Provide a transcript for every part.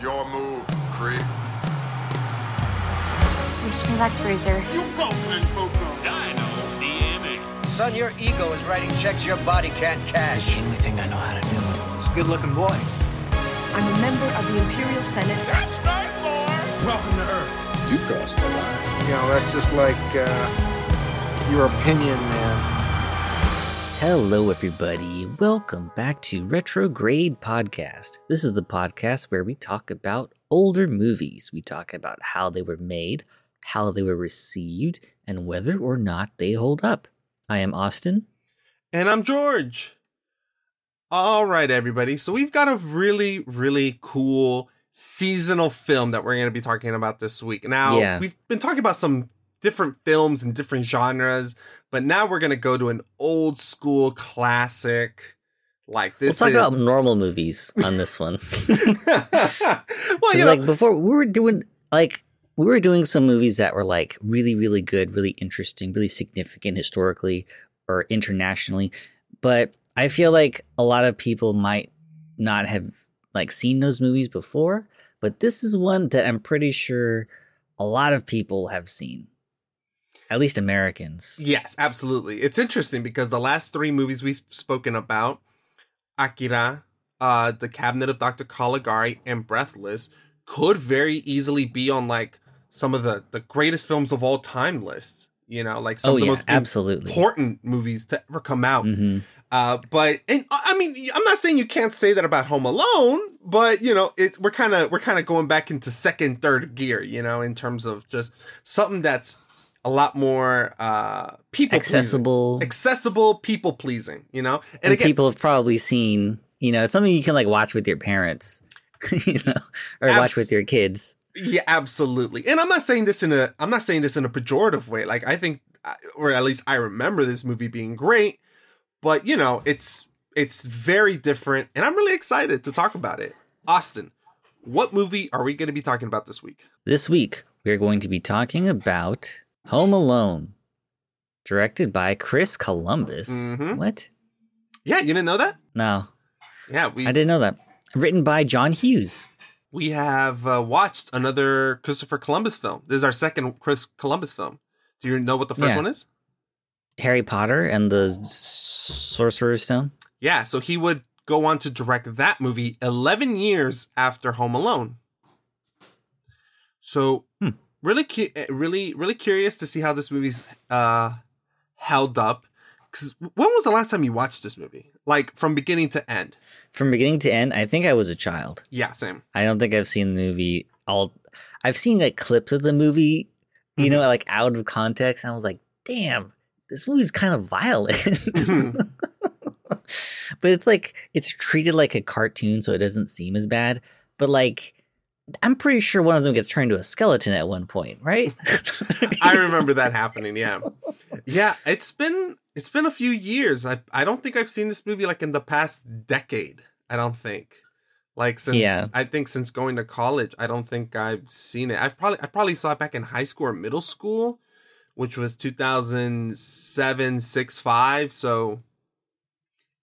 Your move, creep. Wish me luck, Bruiser. You go, Big Coco. Dino DNA. Son, your ego is writing checks your body can't cash. It's the only thing I know how to do. It's a good looking boy. I'm a member of the Imperial Senate. That's nice, boy. Welcome to Earth. You crossed the line. You know, that's just like uh, your opinion, man. Hello, everybody. Welcome back to Retrograde Podcast. This is the podcast where we talk about older movies. We talk about how they were made, how they were received, and whether or not they hold up. I am Austin. And I'm George. All right, everybody. So we've got a really, really cool seasonal film that we're going to be talking about this week. Now, Yeah. we've been talking about some different films and different genres, but now we're going to go to an old school classic. Like this. We'll talk is about normal movies on this one. well, you know, like before, we were doing like we were doing some movies that were like really, really good, really interesting, really significant historically or internationally. But I feel like a lot of people might not have like seen those movies before. But this is one that I'm pretty sure a lot of people have seen, at least Americans. Yes, absolutely. It's interesting because the last three movies we've spoken about, Akira, uh, The Cabinet of Dr. Caligari, and Breathless, could very easily be on like some of the the greatest films of all time lists. You know, like some Oh of the yeah, most absolutely. important movies to ever come out. hmm Uh, but and I I mean, I'm not saying you can't say that about Home Alone, but you know, it we're kind of we're kind of going back into second, third gear, you know, in terms of just something that's a lot more uh people Accessible. accessible, people pleasing, you know. And, and again, people have probably seen, you know, something you can like watch with your parents, you know, or watch with your kids. yeah, absolutely. And I'm not saying this in a I'm not saying this in a pejorative way. Like I think, or at least I remember this movie being great, but you know, it's it's very different, and I'm really excited to talk about it. Austin, what movie are we going to be talking about this week? This week, we're going to be talking about Home Alone, directed by Chris Columbus. Mhm. What? Yeah, you didn't know that? No, Yeah, we I didn't know that. Written by John Hughes. we have uh, watched another Christopher Columbus film. This is our second Chris Columbus film. Do you know what the first Yeah. one is? Harry Potter and the Sorcerer's Stone. Yeah, so he would go on to direct that movie 11 years after Home Alone. So. Really, cu- eh, really, really curious to see how this movie's uh, held up. Because when was the last time you watched this movie? Like from beginning to end? From beginning to end, I think I was a child. Yeah, same. I don't think I've seen the movie all I've seen like clips of the movie, you know, like out of context. And I was like, damn, this movie's kind of violent. but it's like it's treated like a cartoon, so it doesn't seem as bad. But like I'm pretty sure one of them gets turned into a skeleton at one point, right? I remember that happening. Yeah, yeah. It's been it's been a few years. I I don't think I've seen this movie like in the past decade. I don't think. Like since Yeah. I think since going to college, I don't think I've seen it. I've probably I probably saw it back in high school or middle school, which was 2007, 6, 5. So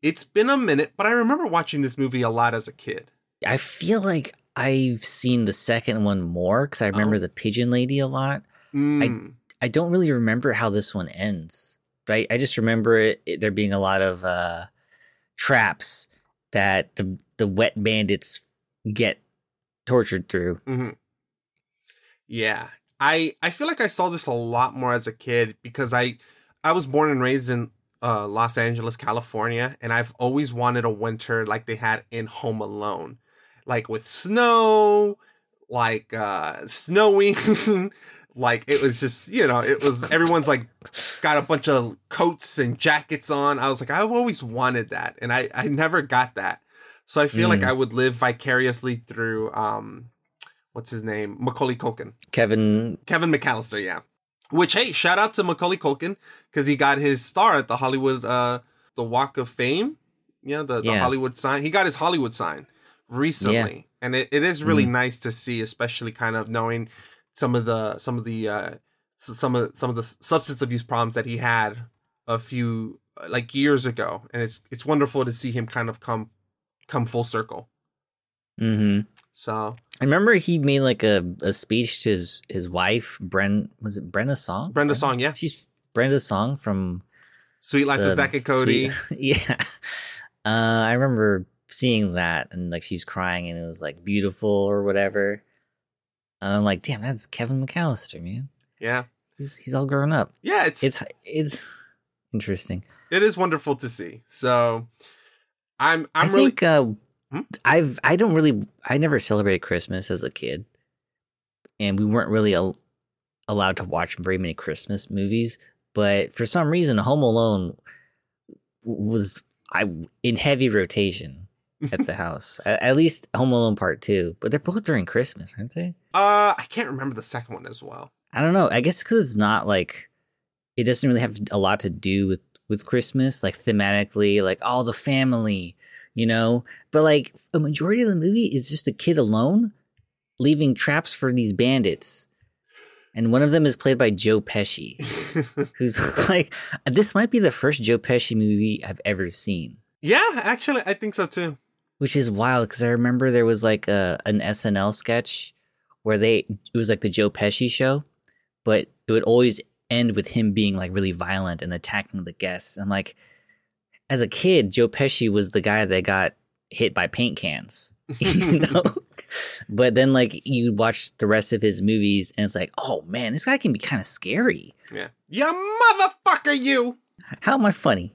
it's been a minute, but I remember watching this movie a lot as a kid. I feel like I've seen the second one more because I remember Oh. the pigeon lady a lot. Mm. I don't really remember how this one ends. Right? I just remember it, it- there being a lot of uh, traps that the the wet bandits get tortured through. hmm Yeah, I I feel like I saw this a lot more as a kid because I I was born and raised in uh, Los Angeles, California, and I've always wanted a winter like they had in Home Alone, like with snow, like uh snowing. like it was just you know it was everyone's like got a bunch of coats and jackets on. I was like i've always wanted that and i i never got that. So i feel like Mm. i would live vicariously through um what's his name? Macaulay culkin. Kevin, kevin mccallister yeah. Which hey shout out to macaulay culkin because he got his star at the hollywood uh the walk of fame. You know the, the Yeah. hollywood sign. He got his hollywood sign recently and it, it is really nice to see especially kind of knowing some of the some of the uh some of some of the substance abuse problems that he had a few like years ago and it's it's wonderful to see him kind of come come full circle Mm-hmm. so I remember he made like a, a speech to his his wife, Bren. Was it Brenda Song? Brenda Song, yeah. She's Brenda Song from Sweet Life of Zack and Cody. Sweet- yeah. Uh, I remember seeing that and like she's crying and it was like beautiful or whatever. And I'm like, damn, that's Kevin McCallister, man. Yeah. He's he's all grown up. Yeah, it's It's it's interesting. it is wonderful to see. So I'm I'm I really think uh, Hmm? I've I don't really I never celebrated Christmas as a kid, and we weren't really al- allowed to watch very many Christmas movies. But for some reason, Home Alone was I in heavy rotation at the house. At, at least Home Alone Part Two, but they're both during Christmas, aren't they? uh I can't remember the second one as well. I don't know. I guess because it's not like it doesn't really have a lot to do with with Christmas, like thematically, like all the family, you know. But like a majority of the movie is just a kid alone, leaving traps for these bandits, and one of them is played by Joe Pesci, who's like, this might be the first Joe Pesci movie I've ever seen. Yeah, actually I think so too. Which is wild because I remember there was like a an SNL sketch where they it was like the Joe Pesci show, but it would always end with him being like really violent and attacking the guests. I'm like, as a kid, Joe Pesci was the guy that got hit by paint cans, you know. but then like you watch the rest of his movies and it's like, oh man, this guy can be kind of scary. Yeah. Yeah, motherfucker you. How am I funny?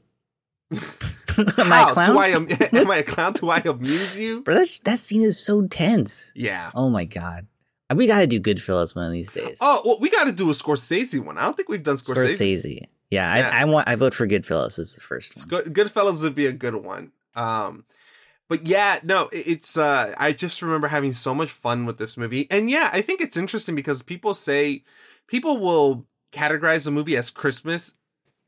Am I a How? clown? Do I am, am I a clown? Do I amuse you? Bro, that, that scene is so tense. Yeah. Oh my god. We gotta do Goodfellas one of these days. Oh, well, we got to do a Scorsese one. I don't think we've done Scorsese. Scorsese. Yeah, Yeah. I, I want. I vote for Goodfellas as the first one. Good, Goodfellas would be a good one. Um, but yeah, no, it's. Uh, I just remember having so much fun with this movie, and yeah, I think it's interesting because people say people will categorize a movie as Christmas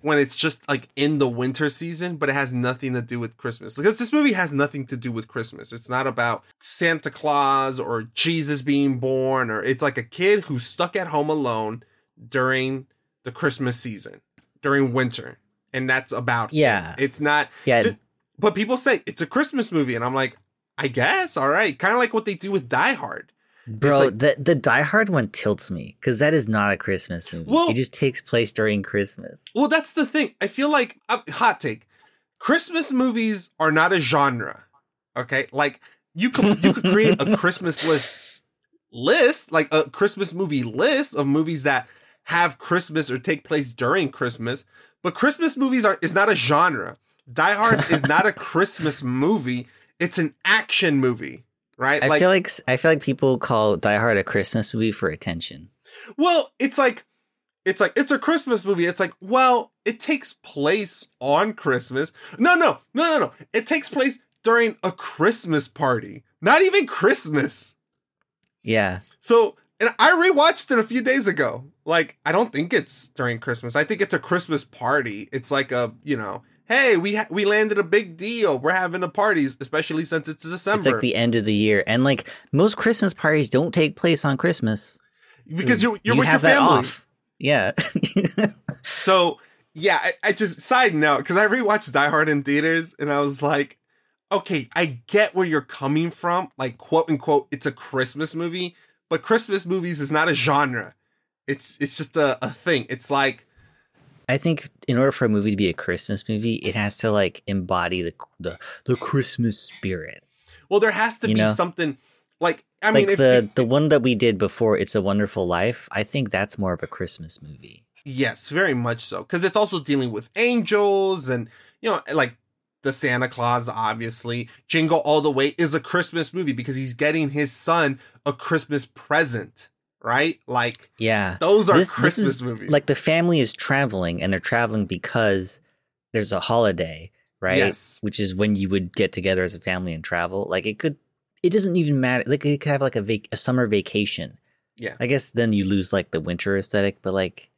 when it's just like in the winter season, but it has nothing to do with Christmas. Because this movie has nothing to do with Christmas. It's not about Santa Claus or Jesus being born, or it's like a kid who's stuck at home alone during the Christmas season, during winter. And that's about it. Yeah. It's not Yeah, just- but people say it's a Christmas movie, and I'm like, I guess, all right. Kind of like what they do with Die Hard. Bro. like- the the Die Hard one tilts me because that is not a Christmas movie. Well- it just takes place during Christmas. Well, that's the thing. I feel like uh, hot take. Christmas movies are not a genre. Okay, like you could you could create a Christmas list list, like a Christmas movie list of movies that have Christmas or take place during Christmas. But Christmas movies are is not a genre. Die Hard is not a Christmas movie. It's an action movie, right? I feel like I feel like people call Die Hard a Christmas movie for attention. Well, it's like it's like it's a Christmas movie. It's like, well, it takes place on Christmas. No, no, no, no, no. It takes place during a Christmas party. Not even Christmas. Yeah, So, and I rewatched it a few days ago. Like, I don't think it's during Christmas. I think it's a Christmas party. It's like a, you know, hey, we ha- we landed a big deal. We're having a party, especially since it's December. it's like the end of the year, and like most Christmas parties don't take place on Christmas because you're you're you with your family. off. Yeah, So yeah, I, I just side note because I rewatched Die Hard in theaters and I was like, okay, I get where you're coming from, like quote unquote, it's a Christmas movie, but Christmas movies is not a genre. It's it's just a, a thing. It's like I think in order for a movie to be a Christmas movie, it has to like embody the the, the Christmas spirit. well, there has to You be know? something like I mean, like if, the the one that we did before, "It's a Wonderful Life." I think that's more of a Christmas movie. yes, very much so because it's also dealing with angels and you know eh, like the Santa Claus, obviously. Jingle All the Way is a Christmas movie because he's getting his son a Christmas present, right? Like Yeah, those are This- this Christmas is- movies. Like the family is traveling, and they're traveling because there's a holiday, right? Yes. Which is when you would get together as a family and travel. Like it could, it doesn't even matter. Like it could have like a vac- a summer vacation. Yeah. I guess then you lose like the winter aesthetic, but like.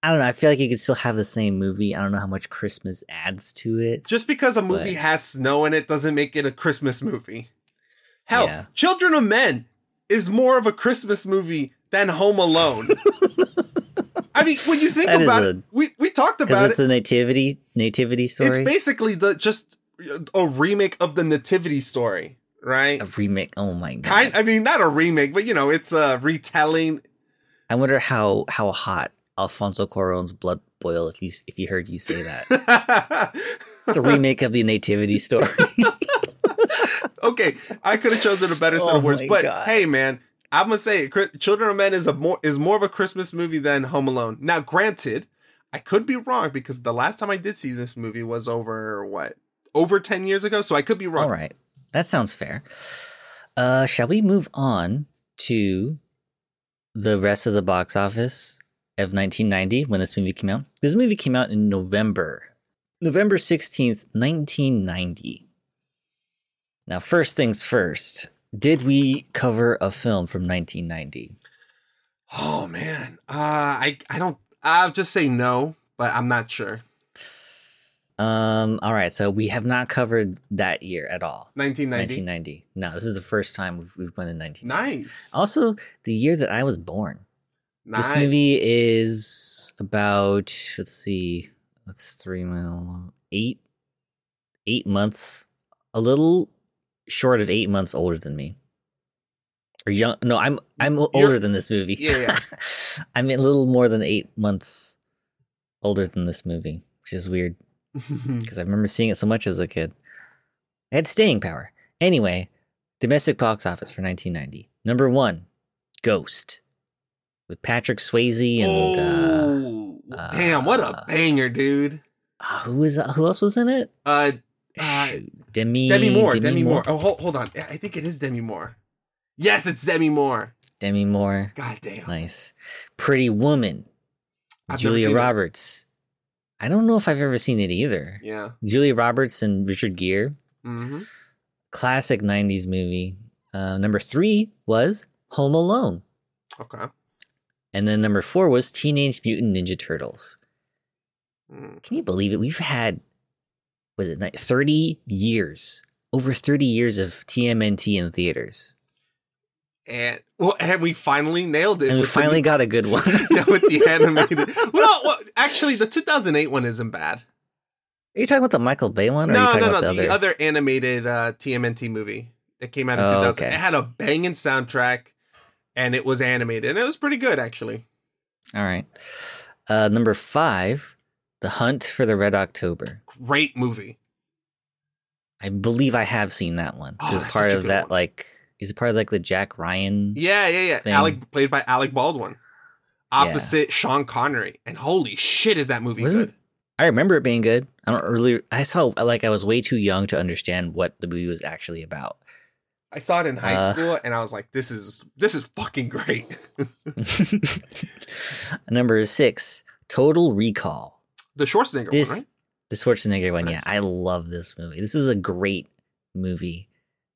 I don't know. I feel like you could still have the same movie. I don't know how much Christmas adds to it. Just because a movie But- has snow in it doesn't make it a Christmas movie. Hell, Yeah. Children of Men is more of a Christmas movie than Home Alone. I mean, when you think That about a- it, we, we talked about it's it. a nativity nativity story. It's basically the just a remake of the Nativity story, right? A remake. Oh my god. Kind. I mean, not a remake, but you know, it's a retelling. I wonder how how hot Alfonso Cuarón's blood boil if you if you heard you say that. It's a remake of the Nativity story. okay, I could have chosen a better set Oh of words, but God. hey, man, I'm gonna say it, Children of Men is a more is more of a Christmas movie than Home Alone. Now, granted, I could be wrong because the last time I did see this movie was over what over ten years ago, so I could be wrong. All right. That sounds fair. Uh shall we move on to the rest of the box office of 1990 when this movie came out? This movie came out in November. November 16th, 1990. Now, first things first, did we cover a film from 1990? Oh man, uh, I I don't. I'll just say no, but I'm not sure. Um, all right, so we have not covered that year at all. 1990. 1990. No, this is the first time we've, we've went in 1990. Nice. Also, the year that I was born. Nice. This movie is about let's see, that's three mile eight eight months, a little short of eight months older than me. Or young? No, I'm I'm older than this movie. Yeah, yeah. I'm a little more than eight months older than this movie, which is weird because I remember seeing it so much as a kid. It had staying power. Anyway, domestic box office for 1990. Number one, Ghost, with Patrick Swayze and uh, oh, damn! What a uh, banger, dude. uh, who was who else was in it? Uh, uh Demi Demi Moore. Demi, Moore. Oh, hold, hold on. I think it is Demi Moore. Yes, it's Demi Moore. Demi Moore. God damn. Nice. Pretty Woman. I've Julia seen it. Roberts. I don't know if I've ever seen it either. Yeah. Julia Roberts and Richard Gere. Mm-hmm. Classic 90s movie. Uh, number three was Home Alone. Okay. And then number four was Teenage Mutant Ninja Turtles. Mm. Can you believe it? We've had, was it ni- 30 years, over 30 years of TMNT in theaters. And well, and we finally nailed it. And we with the- finally got a good one. yeah, with the animated. well, well, actually, the 2008 one isn't bad. Are you talking about the Michael Bay one? Or No, no, no. about The, other animated uh, TMNT movie. that came out in Oh, 2000. okay. It had a banging soundtrack, and it was animated, and it was pretty good actually. All right. Uh, number five, The Hunt for the Red October. Great movie. I believe I have seen that one. Oh, Is part of that one. like? Is it part of like the Jack Ryan? Yeah, yeah, yeah. Thing. Alec played by Alec Baldwin, opposite Sean Connery, and holy shit, is that movie Was good? it? I remember it being good. I don't really. I saw like I was way too young to understand what the movie was actually about. I saw it in high Uh, school, and I was like, "This is this is fucking great." Number six, Total Recall. The Schwarzenegger This one, right? the Schwarzenegger one. Yeah, I love this movie. This is a great movie.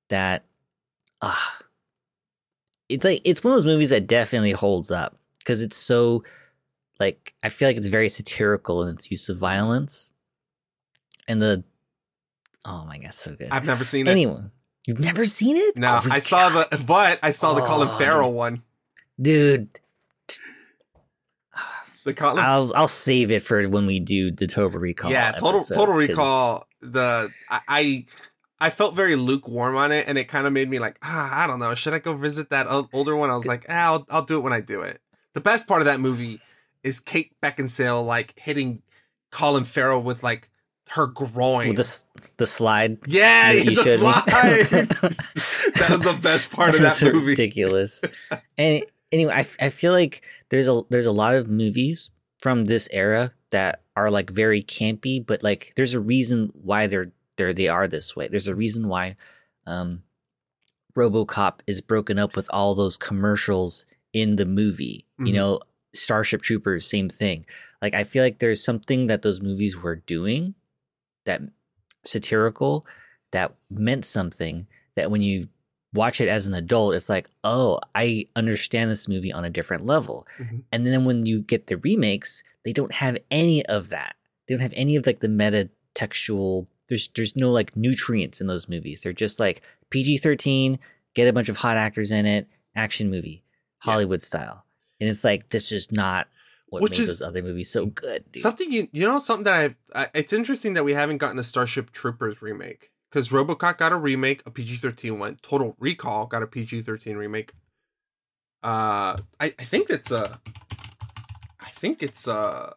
That ah, it's like it's one of those movies that definitely holds up because it's so like I feel like it's very satirical in its use of violence, and the oh my god, so good. I've never seen it. Anyone, you've never seen it? No, Oh I saw God. the, but I saw the Colin Oh. Farrell one. dude. The Colin, I'll I'll save it for when we do the Total Recall. yeah, total episode, Total 'cause- Recall. The I, I felt very lukewarm on it, and it kind of made me like, ah, I don't know, should I go visit that older one? I was like, ah, I'll I'll do it when I do it. The best part of that movie is Kate Beckinsale like hitting Colin Farrell with like her groin. With the the slide. yeah, you the showed me. slide. that was the best part of that movie. Ridiculous. and anyway, I, I feel like there's a there's a lot of movies from this era that are like very campy, but like there's a reason why they're they're they are this way. There's a reason why um RoboCop is broken up with all those commercials in the movie. You Mhm. know, Starship Troopers, same thing. Like I feel like there's something that those movies were doing that satirical that meant something that when you watch it as an adult it's like oh i understand this movie on a different level Mhm. and then when you get the remakes they don't have any of that they don't have any of like the meta textual there's there's no like nutrients in those movies they're just like pg-13 get a bunch of hot actors in it action movie Yeah. hollywood style and it's like this is not what Which made is- those other movies so good dude. Something you you know something that I've I, it's interesting that we haven't gotten a Starship Troopers remake because RoboCop got a remake, a PG thirteen one. Total Recall got a PG thirteen remake. Uh, I I think it's a. I think it's a.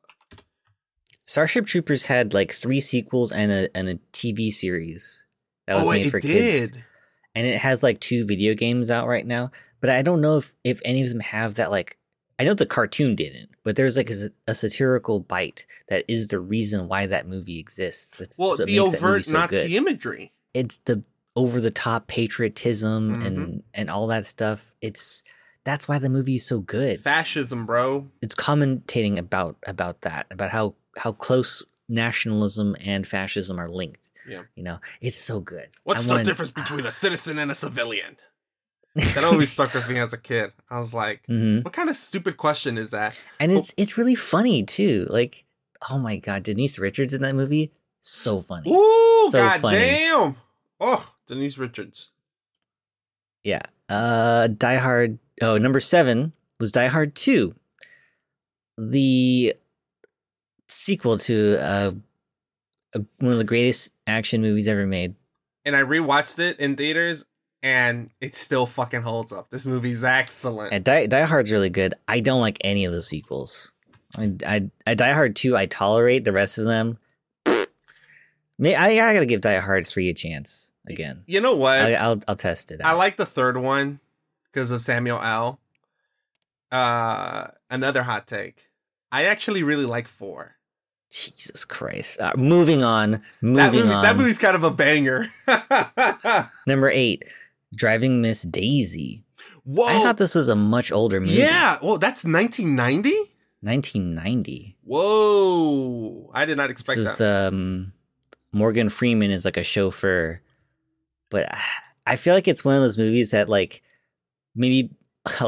Starship Troopers had like three sequels and a and a TV series that was oh, made it for did. kids, and it has like two video games out right now. But I don't know if if any of them have that like. I know the cartoon didn't, but there's like a, a satirical bite that is the reason why that movie exists. That's Well, the makes that movie overt so Nazi good. imagery. It's the over the top patriotism Mhm. and and all that stuff. It's that's why the movie is so good. Fascism, bro. it's commentating about about that about how how close nationalism and fascism are linked Yeah. you know it's so good What's I the wanted- difference between a citizen and a civilian? That always stuck with me as a kid. I was like, Mhm. what kind of stupid question is that? and it's it's really funny too like oh my god denise richards in that movie so funny Ooh, So god funny. damn. Oh, Denise Richards. yeah uh die hard oh number seven was die hard 2 the sequel to uh one of the greatest action movies ever made And I rewatched it in theaters and it still fucking holds up. This movie's excellent. And Die, Die Hard's really good. I don't like any of the sequels. I, I, I Die Hard 2, I tolerate. The rest of them, May, I, I gotta give Die Hard 3 a chance again. you know what? I, I'll, I'll test it I like the third one because of Samuel L. Uh, another hot take. I actually really like four. Jesus Christ. Uh, moving on. Moving That movie, on. that movie's kind of a banger. Number eight, Driving Miss Daisy. Whoa! I thought this was a much older movie. yeah. Well, that's 1990. 1990. Whoa! I did not expect This was, that. um, Morgan Freeman is like a chauffeur, but I feel like it's one of those movies that like maybe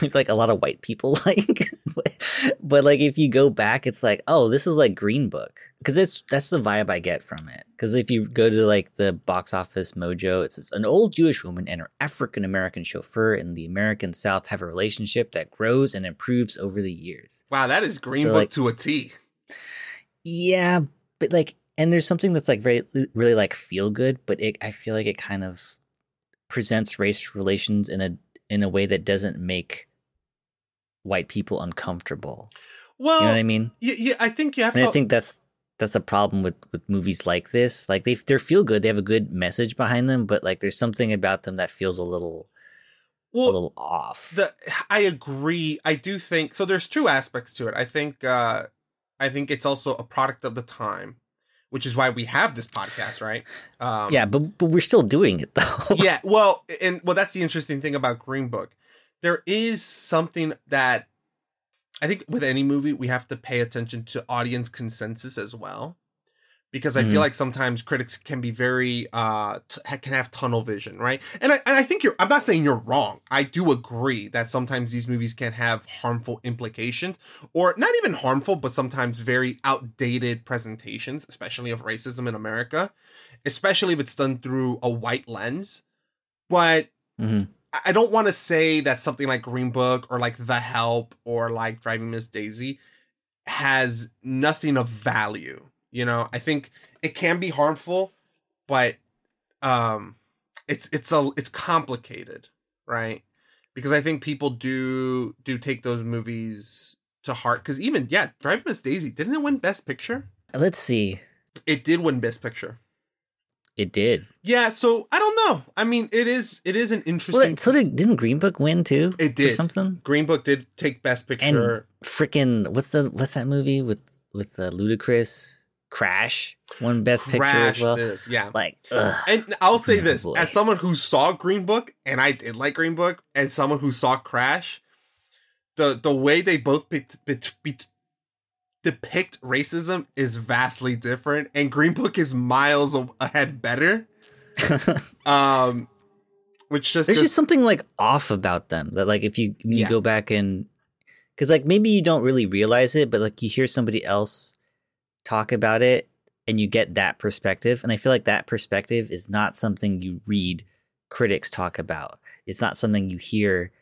maybe like a lot of white people like, but, like if you go back, it's like oh this is like Green Book because it's that's the vibe I get from it. Because if you go to like the box office mojo, it says an old Jewish woman and her African American chauffeur in the American South have a relationship that grows and improves over the years. wow, that is Green so, Book like- to a T. Yeah, but like, and there's something that's like very, really like feel good, but it, I feel like it kind of presents race relations in a in a way that doesn't make white people uncomfortable. Well, You know what I mean? yeah, yeah, I think you have And to. I think that's that's a problem with with movies like this. Like they they feel good, they have a good message behind them, but like there's something about them that feels a little well, a little off. the I agree. I do think so. There's two aspects to it. I think. uh I think it's also a product of the time, which is why we have this podcast, right? Um, yeah, but but we're still doing it though. yeah. Well, and well, that's the interesting thing about Green Book. There is something that I think with any movie we have to pay attention to audience consensus as well, because I Mhm. feel like sometimes critics can be very uh t- can have tunnel vision, right? And I and I think you're. I'm not saying you're wrong. I do agree that sometimes these movies can have harmful implications, or not even harmful, but sometimes very outdated presentations, especially of racism in America, especially if it's done through a white lens. But Mhm. I- don't want to say that something like Green Book or like The Help or like Driving Miss Daisy has nothing of value. You know, I think it can be harmful, but um it's it's a it's complicated, right? Because I think people do do take those movies to heart cuz even yeah, Driving Miss Daisy didn't it win best picture? Let's see. It did win best picture. It did. Yeah, so I don't know. I mean, it is it is an interesting Well, so did didn't Green Book win too? It did. something. Green Book did take Best And Picture. freaking what's the what's that movie with with uh, Ludacris? Crash won Best Picture as well. this, yeah. Like, ugh. and I'll say this: boy. as someone who saw Green Book, and I did like Green Book, and someone who saw Crash, the the way they both picked, picked, picked- depict racism is vastly different, and Green Book is miles ahead better. Um, which just there's goes- just something like off about them that like if you you Yeah. go back and because like maybe you don't really realize it, but like you hear somebody else talk about it and you get that perspective, and I feel like that perspective is not something you read critics talk about. It's not something you hear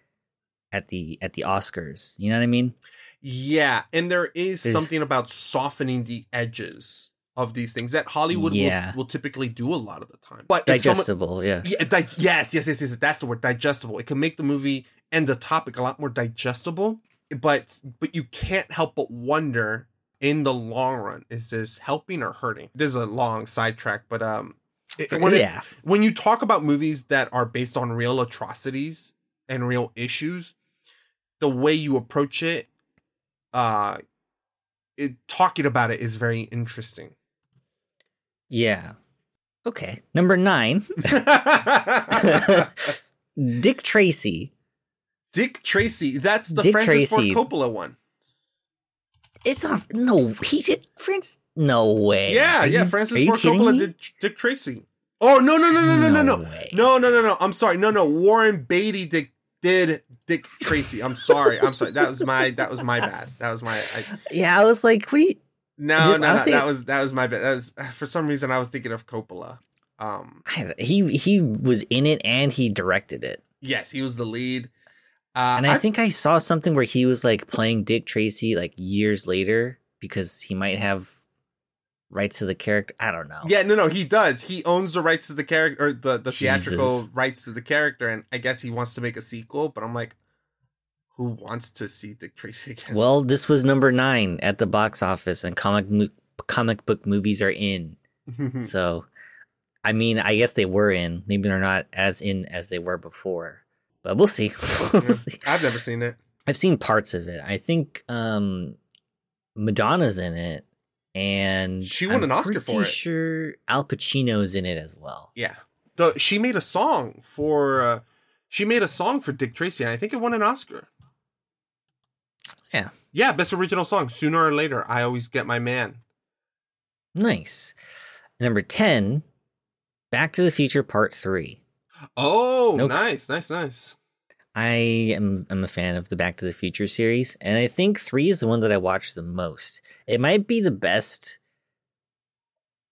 at the at the Oscars. You know what I mean? Yeah, and there is There's- something about softening the edges of these things that Hollywood Yeah. will, will typically do a lot of the time. But if someone- Digestible, yeah. yeah, di- yes, yes, yes, yes. That's the word, digestible. It can make the movie and the topic a lot more digestible. But but you can't help but wonder in the long run, is this helping or hurting? This is a long sidetrack, but um, it- when it- yeah. when you talk about movies that are based on real atrocities and real issues, the way you approach it, uh, it talking about it is very interesting. Yeah. Okay. Number nine, Dick Tracy. Dick Tracy, that's the Dick Francis Tracy. Ford Coppola one. It's not. No, he did. France. No way. Yeah, yeah. Francis Ford Coppola me? did Dick Tracy. Oh no no no no no no No no way. no no no no! I'm sorry. No no. Warren Beatty did did Dick Tracy. I'm sorry. I'm sorry. That was my that was my bad. That was my. I, Yeah, I was like, what? No no no. think- That was that was my bad. That was for some reason I was thinking of Coppola. Um. I- He he was in it and he directed it. Yes, he was the lead. Uh, And I, think I saw something where he was like playing Dick Tracy like years later because he might have rights to the character. I don't know. Yeah, no, no, he does. He owns the rights to the character, or the, the theatrical rights to the character, and I guess he wants to make a sequel. But I'm like, who wants to see Dick Tracy again? Well, this was number nine at the box office, and comic mo- comic book movies are in. So, I mean, I guess they were in. Maybe they're not as in as they were before, but we'll see. we'll see. I've never seen it. I've seen parts of it. I think um, Madonna's in it, and She won I'm an Oscar for it. Sure, Al Pacino's in it as well. Yeah, the she made a song for uh, she made a song for Dick Tracy, and I think it won an Oscar. Yeah. Yeah, best original song. Sooner or later, I always get my man. Nice. Number ten, Back to the Future Part Three. Oh, Nope. nice, nice, nice. I am I'm a fan of the Back to the Future series, and I think three is the one that I watch the most. It might be the best.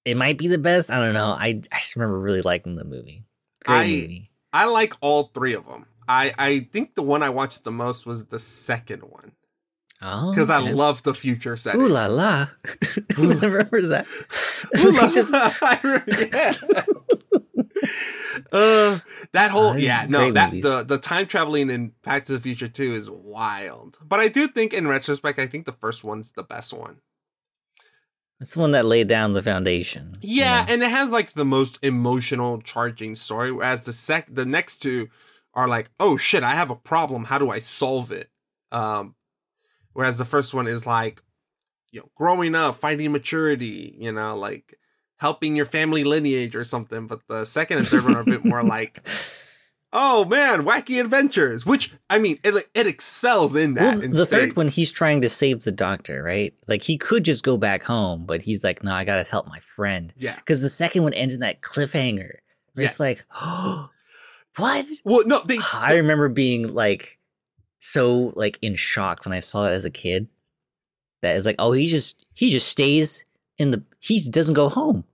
It might be the best. I don't know. I I just remember really liking the movie. Great I- movie. I like all three of them. I I think the one I watched the most was the second one Oh, because I love the future setting. Ooh la la! I remember that. Ooh la Just- yeah. uh, that whole yeah no that movies. the the time traveling in Back to the Future two is wild. But I do think in retrospect, I think the first one's the best one. It's the one that laid down the foundation. you Yeah, know? and it has like the most emotional charging story, whereas the sec the next two are like, oh shit, I have a problem. How do I solve it? Um, whereas the first one is like, you know, growing up, finding maturity, you know, like helping your family lineage or something. But the second and third one are a bit more like, oh man, wacky adventures. Which I mean, it it excels in that. Well, in the third spades. one, he's trying to save the doctor, right? Like he could just go back home, but he's like, "No, I gotta help my friend." yeah. Because the second one ends in that cliffhanger. Yes. It's like, oh, what? Well, no, they I remember being like so like in shock when I saw it as a kid. That is like, oh, he just he just stays in the he doesn't go home.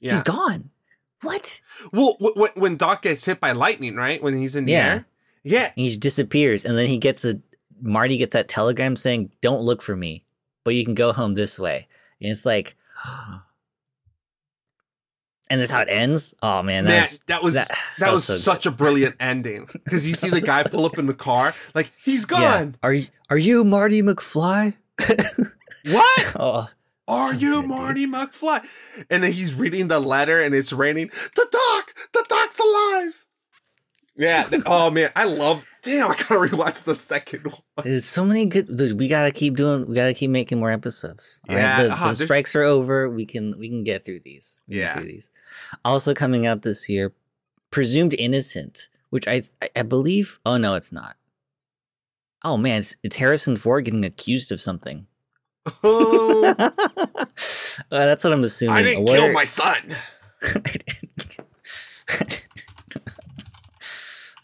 yeah. He's gone. What? Well, wh- wh- when Doc gets hit by lightning, right? When he's in the Yeah. air. Yeah. He just disappears, and then he gets a Marty gets that telegram saying, "Don't look for me, but you can go home this way." And it's like, and that's how it ends. Oh man, Man, that's, that was that, that was so good. such a brilliant ending because you see the guy pull up in the car, like he's gone. Are you are you Marty McFly? What oh, are so you, good, dude. Marty McFly? And then he's reading the letter, and it's raining. The doc, the doc's alive. Yeah. oh man, I love. Damn, I gotta rewatch the second one. There's so many good. dude, We gotta keep doing. We gotta keep making more episodes. All right? Yeah, the, ah, the strikes are over. We can we can get through these. We Yeah. through these. Also coming out this year, presumed innocent, which I I, I believe. Oh no, it's not. Oh man, it's, it's Harrison Ford getting accused of something. Oh, Uh, that's what I'm assuming. I didn't What kill are- my son.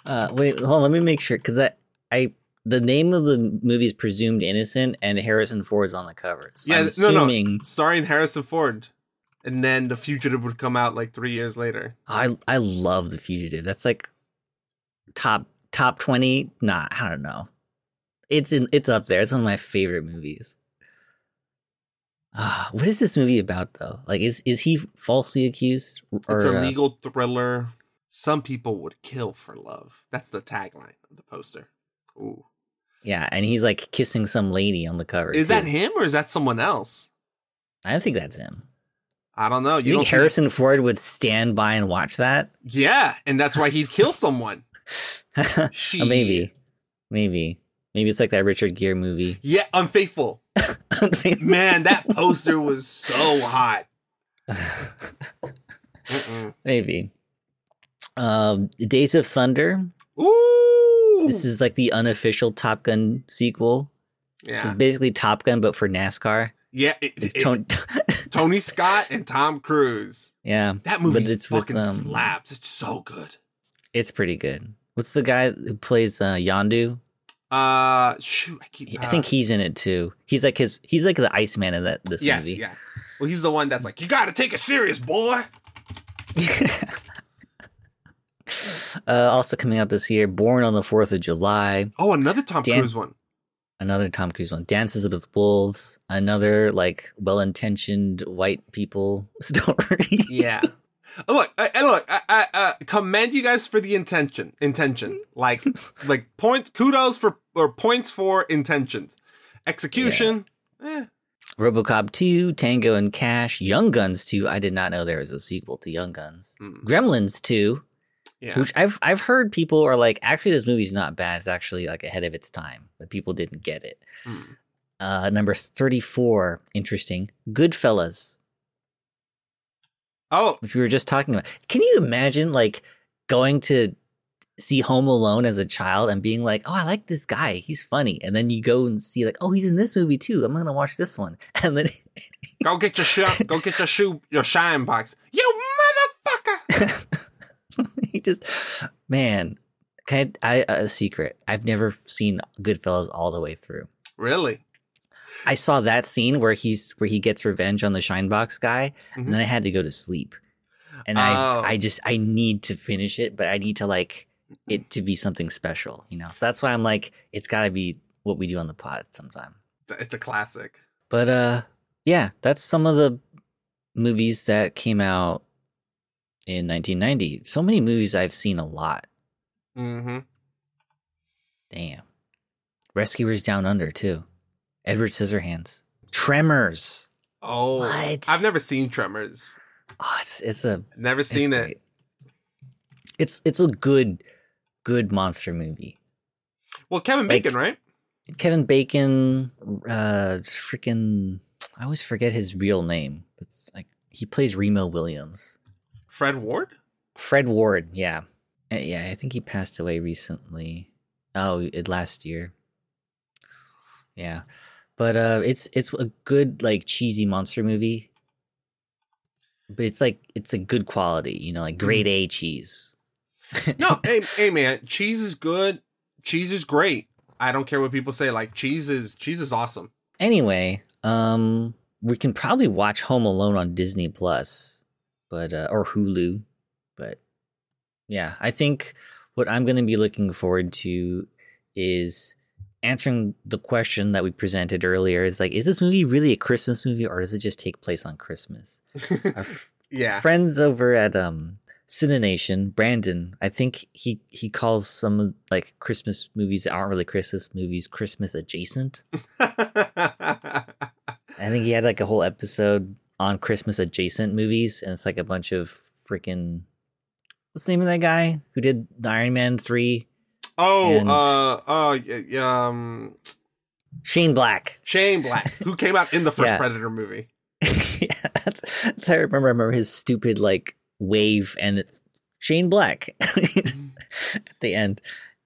uh, wait, hold on. Let me make sure because I, I, the name of the movie is presumed innocent, and Harrison Ford's on the cover. So Yeah, I'm no, no, assuming starring Harrison Ford, and then The Fugitive would come out like three years later. I, I love The Fugitive. That's like top top twenty. Nah, I don't know. It's in. It's up there. It's one of my favorite movies. Ah, what is this movie about though? Like, is is he falsely accused? It's a uh, legal thriller. Some people would kill for love. That's the tagline of the poster. Ooh. yeah, and he's like kissing some lady on the cover. Is that him or is that someone else? I don't think that's him. I don't know. You, don't think Harrison Ford would stand by and watch that? Yeah, and that's why he'd kill someone. Shit. Oh, maybe, maybe, maybe it's like that Richard Gere movie. Yeah, unfaithful. Man, that poster was so hot. Maybe. Um, Days of Thunder. Ooh. This is like the unofficial Top Gun sequel. yeah. It's basically Top Gun, but for NASCAR. Yeah, it- It's it- Tony. Tony Scott and Tom Cruise. yeah, That movie but it's fucking with, um, slaps. It's so good. It's pretty good. What's the guy who plays uh, Yondu? Uh, shoot, I keep. I think uh, he's in it too. He's like his. He's like the Iceman in that this Yes, movie. yeah. Well, he's the one that's like, you got to take it serious, boy. uh, also coming out this year, Born on the Fourth of July. Oh, another Tom Dan- Cruise one. Another Tom Cruise one. Dances with Wolves. Another like well-intentioned white people story. Yeah. look, I, I- look, I, I uh, commend you guys for the intention. Intention, like, like points, kudos for or points for intentions. Execution, eh. RoboCop 2, Tango and Cash, Young Guns 2. I did not know there was a sequel to Young Guns. Mm. Gremlins 2, yeah. which I've I've heard people are like, actually, this movie's not bad. It's actually like ahead of its time, but people didn't get it. Mm. Uh, number 34, interesting. Goodfellas, Oh, which we were just talking about. Can you imagine like going to see Home Alone as a child and being like, oh, I like this guy. He's funny. And then you go and see like, oh, he's in this movie too. I'm going to watch this one. And then go get your shoe, go get your shoe, your shine box. You motherfucker! he just, man, can I, I, a secret. I've never seen Goodfellas all the way through. really? I saw that scene where he's where he gets revenge on the Shinebox guy, and then I had to go to sleep. And Oh. I I just I need to finish it, but I need to like it to be something special, you know. So that's why I'm like, it's got to be what we do on the pod sometime. It's a classic. But uh, yeah, that's some of the movies that came out in 1990. So many movies I've seen a lot. Mm-hmm. Damn. Rescuers Down Under too. Edward Scissorhands. Tremors. Oh, What? I've never seen Tremors. Oh, it's it's a Never it's seen it. great. It's it's a good good monster movie. Well, Kevin Like- Bacon, right? Kevin Bacon, uh, freaking, I always forget his real name. It's like he plays Remo Williams. Fred Ward. Fred Ward, yeah, Uh, yeah. I think he passed away recently. Oh, it last year. Yeah, but uh, it's it's a good like cheesy monster movie. But it's like it's a good quality, you know, like grade A cheese. No, hey, hey, man, cheese is good. Cheese is great. I don't care what people say. Like cheese is cheese is awesome. Anyway, um, we can probably watch Home Alone on Disney Plus, but uh, or Hulu, but yeah, I think what I'm going to be looking forward to is answering the question that we presented earlier. Is like, is this movie really a Christmas movie, or does it just take place on Christmas? F- Yeah. friends over at um Cinenation, Brandon, I think he he calls some like Christmas movies that aren't really Christmas movies Christmas adjacent. I think he had like a whole episode on Christmas adjacent movies, and it's like a bunch of freaking what's the name of that guy who did the Iron Man three? oh, And- uh, uh, y- y- um, Shane Black. Shane Black, who came out in the first Yeah. Predator movie. yeah, that's, that's how I remember. I remember his stupid like wave and it, Shane Black at the end.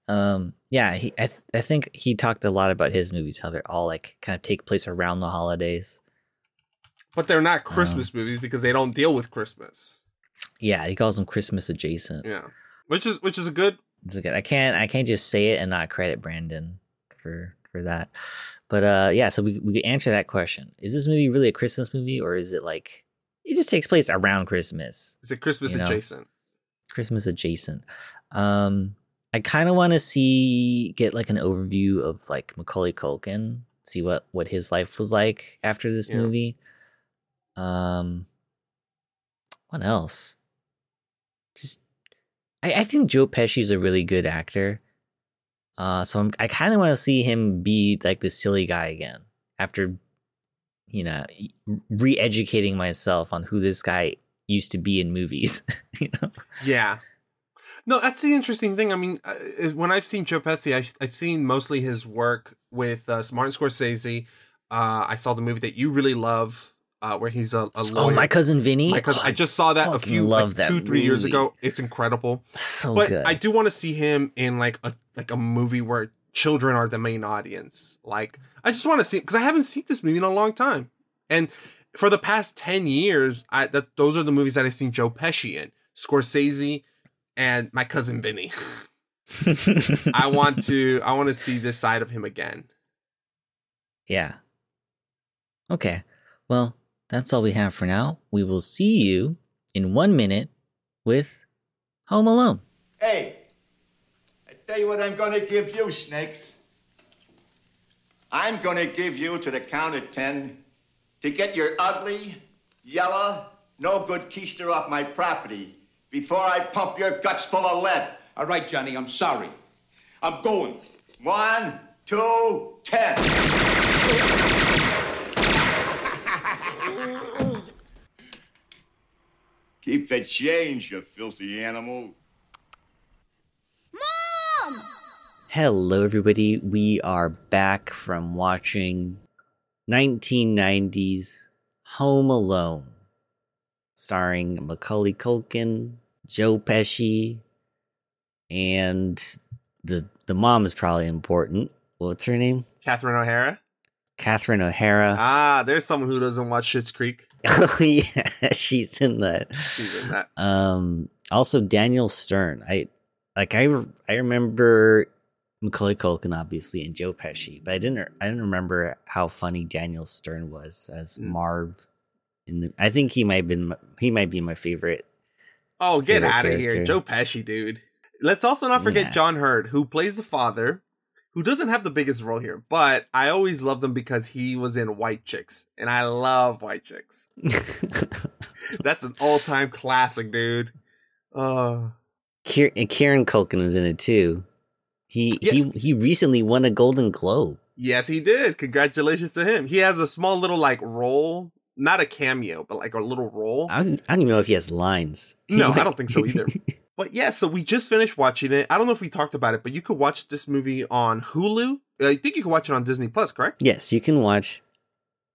Um, yeah, he, I, th- I think he talked a lot about his movies, how they're all like kind of take place around the holidays. But they're not Christmas movies because they don't deal with Christmas. Yeah, he calls them Christmas adjacent. Yeah, which is which is a good. It's good. I can't I can't just say it and not credit Brandon for for that. But uh yeah, so we we could answer that question. Is this movie really a Christmas movie or is it like it just takes place around Christmas? Is it Christmas You know. adjacent? Christmas adjacent. Um I kind of want to see get like an overview of like Macaulay Culkin, see what what his life was like after this Yeah. movie. Um, what else? Just, I, I think Joe Pesci's a really good actor. Uh, so I'm, I kind of want to see him be like the silly guy again after, you know, re-educating myself on who this guy used to be in movies. you know? Yeah. No, that's the interesting thing. I mean, uh, when I've seen Joe Pesci, I've, I've seen mostly his work with uh, Martin Scorsese. Uh, I saw the movie that you really love, uh, where he's a, a lawyer. Oh, my cousin Vinny. My cousin, Oh, I just saw that a few, like, that two, three years ago. It's incredible. so but good. I do want to see him in like a like a movie where children are the main audience. Like I just want to see because I haven't seen this movie in a long time, and for the past ten years, I that those are the movies that I've seen Joe Pesci in, Scorsese, and my cousin Vinny. I want to I want to see this side of him again. Yeah. Okay. Well, that's all we have for now. We will see you in one minute with Home Alone. Hey, I tell you what I'm gonna give you, Snakes. I'm gonna give you to the count of ten to get your ugly, yellow, no good keister off my property before I pump your guts full of lead. All right, Johnny, I'm sorry. I'm going. One, two, ten. Keep the change, you filthy animal. Mom! Hello, everybody. We are back from watching 1990s Home Alone, starring Macaulay Culkin, Joe Pesci, and the the mom is probably important. What's her name? Catherine O'Hara. Catherine O'Hara. Ah, there's someone who doesn't watch Schitt's Creek. Oh yeah, she's in that. She's in that. Um, also Daniel Stern. I like I I remember Macaulay Culkin obviously and Joe Pesci, but I didn't I didn't remember how funny Daniel Stern was as Mm. Marv. In the, I think he might have been he might be my favorite. Oh, get Favorite out of here. Joe Pesci, dude. Let's also not forget Yeah. John Heard, who plays the father, who doesn't have the biggest role here, but I always loved him because he was in White Chicks, and I love White Chicks. That's an all-time classic, dude. Uh, Kier- and Kieran Culkin was in it too. He Yes. he he recently won a Golden Globe. yes, he did. Congratulations to him. He has a small little like role, not a cameo, but like a little role. I don't, I don't even know if he has lines. No, I don't think so either. But yeah, so we just finished watching it. I don't know if we talked about it, but you could watch this movie on Hulu. I think you can watch it on Disney Plus, correct? Yes, you can watch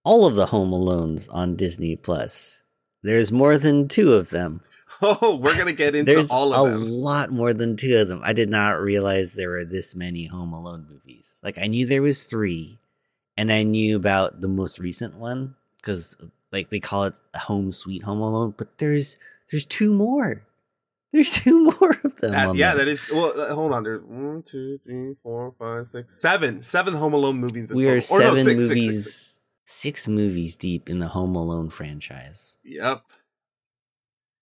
all of the Home Alones on Disney Plus. There's more than two of them. Oh, we're gonna get into There's all of a them. A lot more than two of them. I did not realize there were this many Home Alone movies. Like I knew there was three, and I knew about the most recent one because like they call it Home Sweet Home Alone. But there's there's two more. There's two more of them. That- yeah, that is. Well, uh, hold on. There's one, two, three, four, five, six, seven, seven Home Alone movies. In we are total. Or no, seven six, six, six, movies, six. six movies deep in the Home Alone franchise. Yep,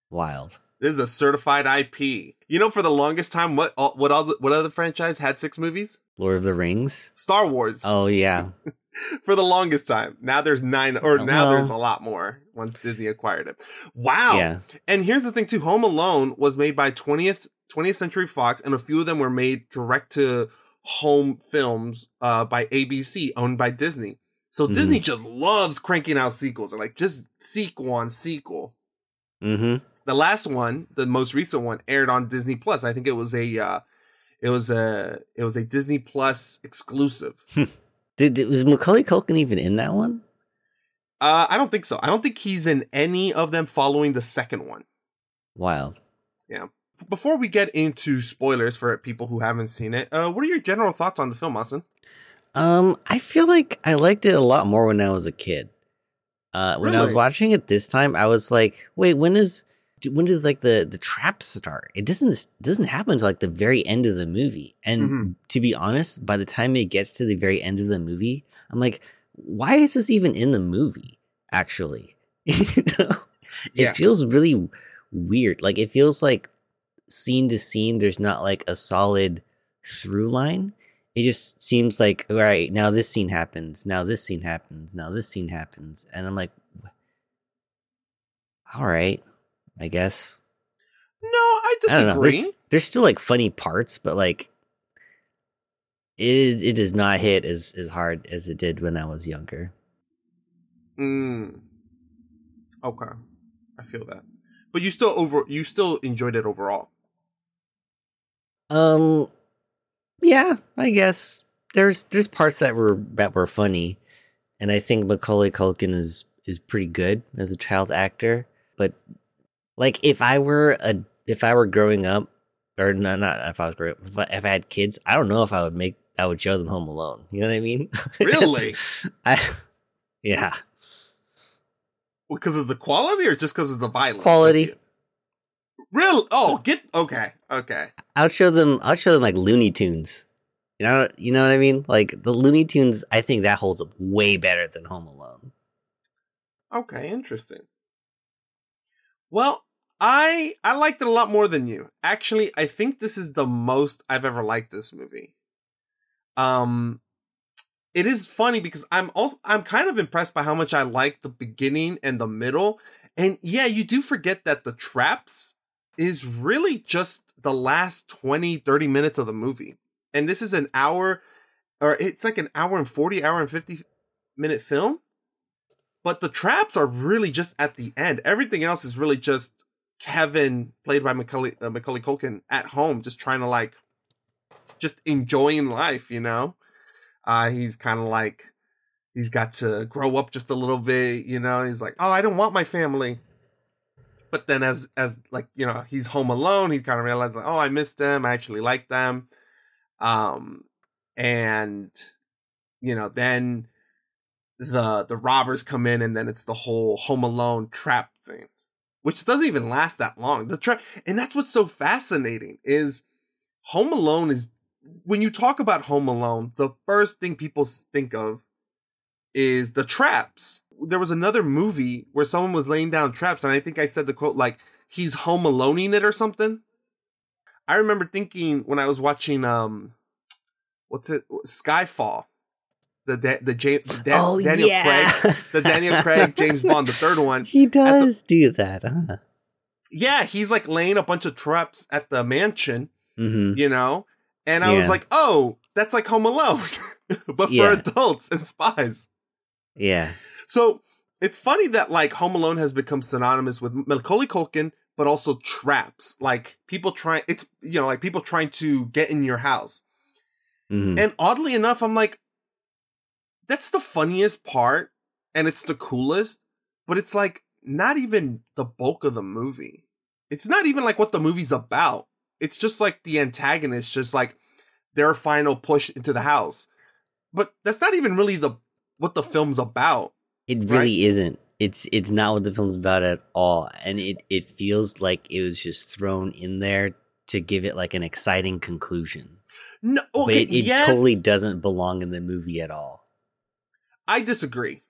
Wild. this is a certified IP. You know, for the longest time, what all, what all the, what other franchise had six movies? Lord of the Rings. Star Wars. Oh yeah, For the longest time. Now there's nine, or Oh, now well. there's a lot more once Disney acquired it. Wow. yeah. And here's the thing too: Home Alone was made by 20th 20th Century Fox, and a few of them were made direct to home films uh, by ABC, owned by Disney. So Mhm. Disney just loves cranking out sequels, or like just sequel on sequel. Mm-hmm. The last one, the most recent one, aired on Disney Plus. I think it was a, uh, it was a, it was a Disney Plus exclusive. Did, was Macaulay Culkin even in that one? Uh, I don't think so. I don't think he's in any of them following the second one. Wild. Yeah. Before we get into spoilers for people who haven't seen it, uh, what are your general thoughts on the film, Austin? Um, I feel like I liked it a lot more when I was a kid. Uh, when I was watching it this time, I was like, "Wait, when is when did like the the trap start?" It doesn't doesn't happen until like the very end of the movie. And Mhm. to be honest, by the time it gets to the very end of the movie, I'm like, "Why is this even in the movie?" Actually, you know, it Yeah. feels really weird. Like it feels like scene to scene, there's not like a solid through line. It just seems like, all right, now this scene happens, now this scene happens, now this scene happens. And I'm like, all right, I guess. No, I I don't know. disagree. There's, there's still like funny parts, but like it it does not hit as as hard as it did when I was younger. Mm. Okay, I feel that. But you still over you still enjoyed it overall. Um, yeah, I guess there's there's parts that were that were funny, and I think Macaulay Culkin is is pretty good as a child actor. But like, if I were a if I were growing up, or no, not if I was growing up, if I, if I had kids, I don't know if I would make I would show them Home Alone. You know what I mean? Really? I, yeah, Because of the quality or just because of the violence? quality. Real? Oh, get okay, okay. I'll show them. I'll show them like Looney Tunes. You know, you know what I mean? Like the Looney Tunes. I think that holds up way better than Home Alone. Okay, interesting. Well, I I liked it a lot more than you. Actually, I think this is the most I've ever liked this movie. Um it is funny because I'm also I'm kind of impressed by how much I like the beginning and the middle. And yeah, you do forget that the traps is really just the last 20 30 minutes of the movie. And this is an hour or it's like an hour and 40 hour and 50 minute film but the traps are really just at the end. Everything else is really just Kevin, played by Macaulay, uh, Macaulay Culkin, at home, just trying to like, just enjoying life, you know? Uh, he's kind of like, he's got to grow up just a little bit, you know? He's like, oh, I don't want my family. But then as, as like, you know, he's home alone, he kind of realizes, like, oh, I miss them. I actually like them. Um, and, you know, then, the the robbers come in and then it's the whole home alone trap thing which doesn't even last that long. The trap and that's what's so fascinating is home alone is when you talk about home alone the first thing people think of is the traps. There was another movie where someone was laying down traps and i think i said the quote like he's home aloneing it or something. I remember thinking when i was watching um what's it skyfall the da- the, James, the Dan- Oh, Daniel yeah. Craig, the Daniel Craig James Bond, the third one. He At the- does do that, huh? yeah, he's like laying a bunch of traps at the mansion, Mm-hmm. you know, and I was like, oh, that's like Home Alone, but for Yeah. adults and spies. Yeah. So it's funny that like Home Alone has become synonymous with Macaulay Culkin, but also traps. Like people trying, it's you know, like people trying to get in your house. Mhm. And oddly enough, I'm like, that's the funniest part, and it's the coolest, but it's like not even the bulk of the movie. It's not even like what the movie's about. It's just like the antagonist, just like their final push into the house. But that's not even really the what the film's about. It really isn't. It's it's not what the film's about at all, and it it feels like it was just thrown in there to give it like an exciting conclusion. No, but it, it yes, totally doesn't belong in the movie at all. I disagree,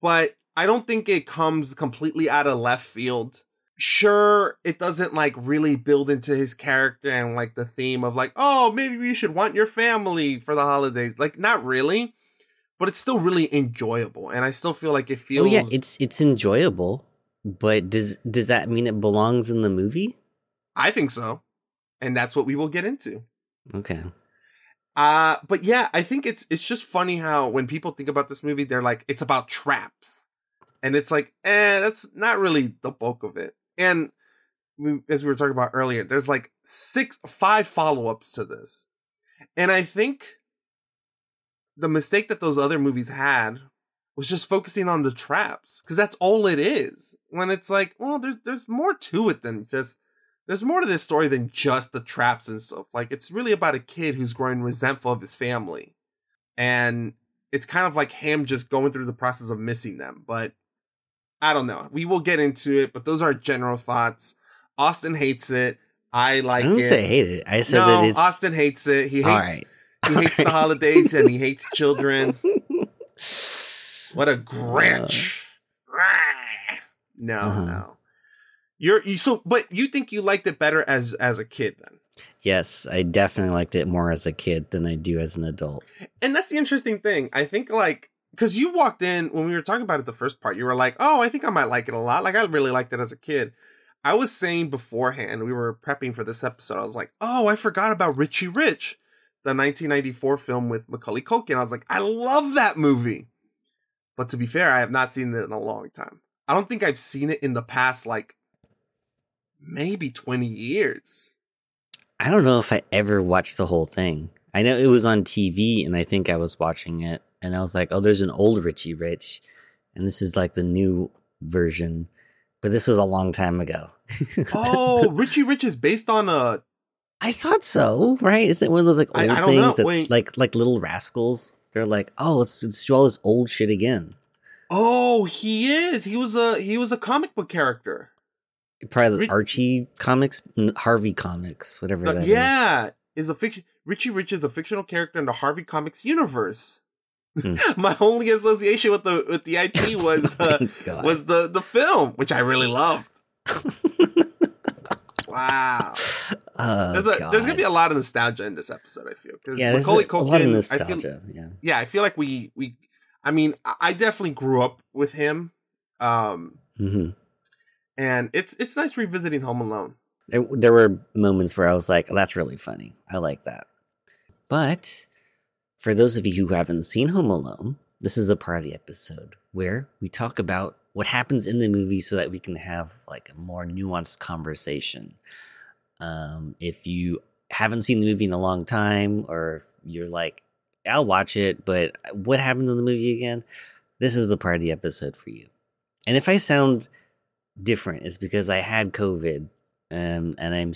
but I don't think it comes completely out of left field. Sure, it doesn't like really build into his character and like the theme of like, oh, maybe you should want your family for the holidays. Like, not really, but it's still really enjoyable, and I still feel like it feels. Oh yeah, it's it's enjoyable, but does does that mean it belongs in the movie? I think so, and that's what we will get into. Okay. Uh but yeah, I think it's it's just funny how when people think about this movie, they're like, it's about traps. And it's like, eh, that's not really the bulk of it. And we, as we were talking about earlier, there's like six five follow-ups to this. And I think the mistake that those other movies had was just focusing on the traps. Cause that's all it is. When it's like, well, there's there's more to it than just there's more to this story than just the traps and stuff. Like it's really about a kid who's growing resentful of his family. And it's kind of like him just going through the process of missing them. But I don't know. We will get into it, but those are general thoughts. Austin hates it. I like I don't it. say hate it. I said no, that it's Austin hates it. He hates all right. he hates the holidays and he hates children. What a Grinch. no, Uh-huh. no. You're you so but you think you liked it better as as a kid then. Yes, I definitely liked it more as a kid than I do as an adult. And that's the interesting thing. I think like because you walked in when we were talking about it the first part, you were like, "Oh, I think I might like it a lot." Like I really liked it as a kid. I was saying beforehand, we were prepping for this episode. I was like, "Oh, I forgot about Richie Rich, the 1994 film with Macaulay Culkin." I was like, "I love that movie." But to be fair, I have not seen it in a long time. I don't think I've seen it in the past like maybe 20 years. I don't know if I ever watched the whole thing. I know it was on TV and I think I was watching it and I was like, oh, there's an old Richie Rich and this is like the new version. But this was a long time ago. oh, Richie Rich is based on a. I thought so, right? Is it one of those like old I, I things that, like like little rascals? They're like, oh, let's, let's do all this old shit again. Oh, he is. He was a he was a comic book character. Probably the Rich- Archie comics, Harvey comics, whatever Uh, that is. yeah, is a fiction. Richie Rich is a fictional character in the Harvey Comics universe. Hmm. My only association with the with the IP was uh, was the the film, which I really loved. wow, Oh, there's a there's gonna be a lot of nostalgia in this episode. I feel because yeah, Macaulay a, a lot of Culkin. I feel nostalgia. yeah. yeah, I feel like we we. I mean, I- definitely grew up with him, um, hmm and it's it's nice revisiting Home Alone. There, there were moments where I was like, "That's really funny. I like that." But for those of you who haven't seen Home Alone, this is the part of the episode where we talk about what happens in the movie, so that we can have like a more nuanced conversation. Um, if you haven't seen the movie in a long time, or you're like, "I'll watch it," but what happened in the movie again? This is the part of the episode for you. And if I sound different, it's because I had COVID um, and I'm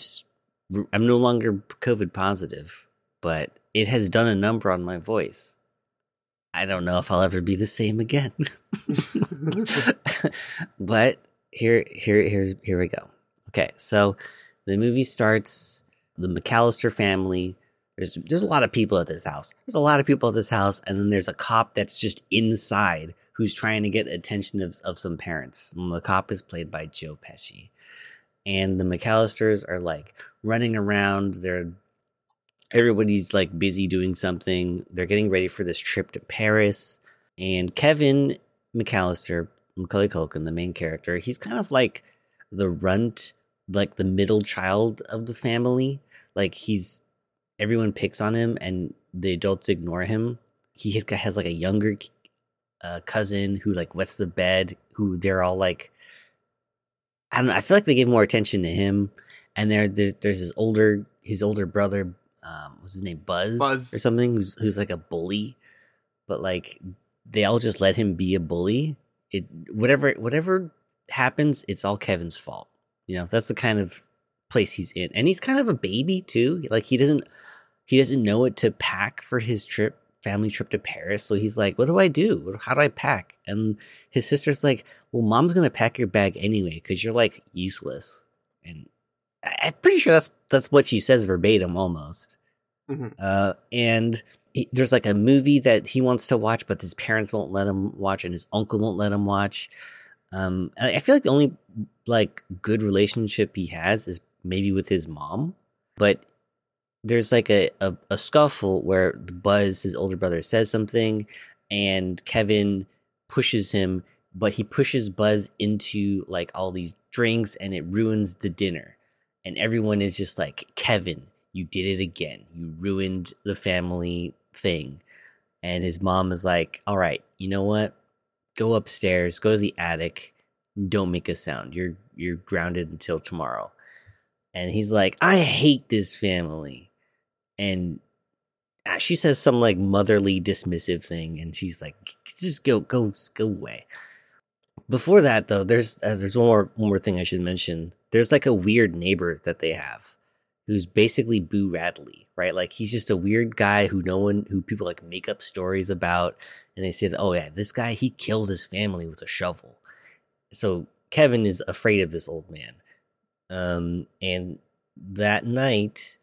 I'm no longer COVID positive, but it has done a number on my voice. I don't know if I'll ever be the same again. but here, here, here, here we go. Okay, so the movie starts. The McCallister family. There's there's a lot of people at this house. There's a lot of people at this house, and then there's a cop that's just inside who's trying to get attention of, of some parents. And the cop is played by Joe Pesci and the McCallisters are like running around. They're everybody's like busy doing something. They're getting ready for this trip to Paris. And Kevin McCallister, Macaulay Culkin, the main character, he's kind of like the runt, like the middle child of the family. Like he's everyone picks on him, and the adults ignore him. He has, has like a younger uh, cousin who like wets the bed. Who they're all like I don't know. I feel like they give more attention to him. And there, there's, there's his older, his older brother. Um, what's his name? Buzz, Buzz. or something. Who's who's like a bully, but like they all just let him be a bully. It whatever whatever happens, it's all Kevin's fault. You know, that's the kind of place he's in, and he's kind of a baby too. Like he doesn't he doesn't know what to pack for his trip, family trip to Paris. So he's like, "What do I do? How do I pack?" And his sister's like, "Well, mom's gonna pack your bag anyway because you're like useless." And I- I'm pretty sure that's that's what she says verbatim, almost. Mhm. Uh, and he, there's like a movie that he wants to watch, but his parents won't let him watch, and his uncle won't let him watch. Um, I feel like the only like good relationship he has is maybe with his mom, but there's like a, a, a scuffle where Buzz, his older brother, says something, and Kevin pushes him, but he pushes Buzz into like all these drinks, and it ruins the dinner. And everyone is just like, Kevin, you did it again. You ruined the family thing. And his mom is like, all right, you know what? Go upstairs, go to the attic, don't make a sound. You're you're grounded until tomorrow. And he's like, I hate this family. And uh, she says some like motherly dismissive thing, and she's like, just go, go, go away. Before that, though, there's uh, there's one more one more thing I should mention. There's like a weird neighbor that they have, who's basically Boo Radley, right? Like he's just a weird guy who no one, who people like make up stories about, and they say that, oh yeah, this guy he killed his family with a shovel. So Kevin is afraid of this old man, um, and that night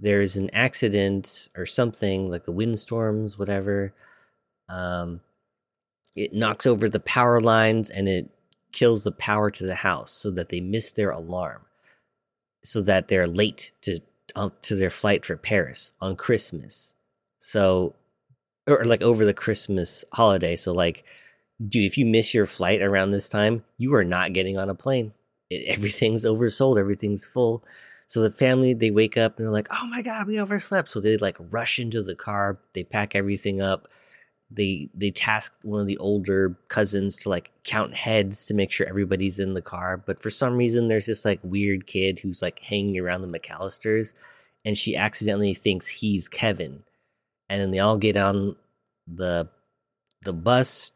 there's an accident or something like the windstorms, whatever. Um, it knocks over the power lines and it kills the power to the house so that they miss their alarm so that they're late to uh, to their flight for Paris on Christmas. So or like over the Christmas holiday. So like, dude, if you miss your flight around this time, you are not getting on a plane. It, everything's oversold. Everything's full. So the family they wake up and they're like, "Oh my god, we overslept." So they like rush into the car. They pack everything up. They they task one of the older cousins to like count heads to make sure everybody's in the car. But for some reason, there's this like weird kid who's like hanging around the McCallisters, and she accidentally thinks he's Kevin. And then they all get on the the bus.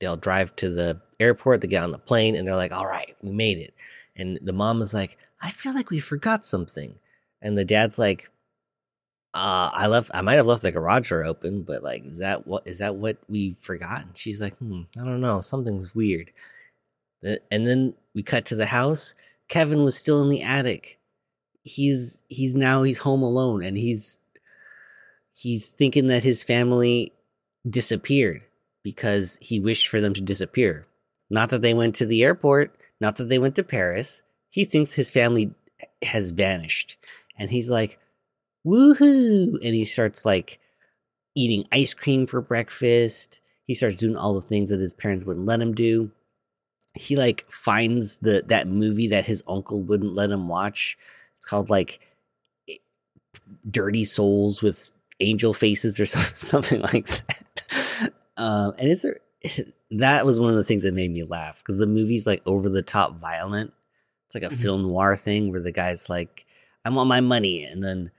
They'll drive to the airport. They get on the plane, and they're like, "All right, we made it." And the mom is like, I feel like we forgot something. And the dad's like, uh, I left I might have left the garage door open, but like is that what is that what we forgot? And she's like, hmm, I don't know, something's weird. And then we cut to the house. Kevin was still in the attic. He's he's now he's home alone and he's he's thinking that his family disappeared because he wished for them to disappear. Not that they went to the airport, not that they went to Paris he thinks his family has vanished. And he's like, woohoo! And he starts like eating ice cream for breakfast. He starts doing all the things that his parents wouldn't let him do. He like finds the that movie that his uncle wouldn't let him watch. It's called like Dirty Souls with angel faces or something like that. Um, and it's a, that was one of the things that made me laugh because the movie's like over the top violent it's like a mm-hmm. film noir thing where the guy's like, I want my money. And then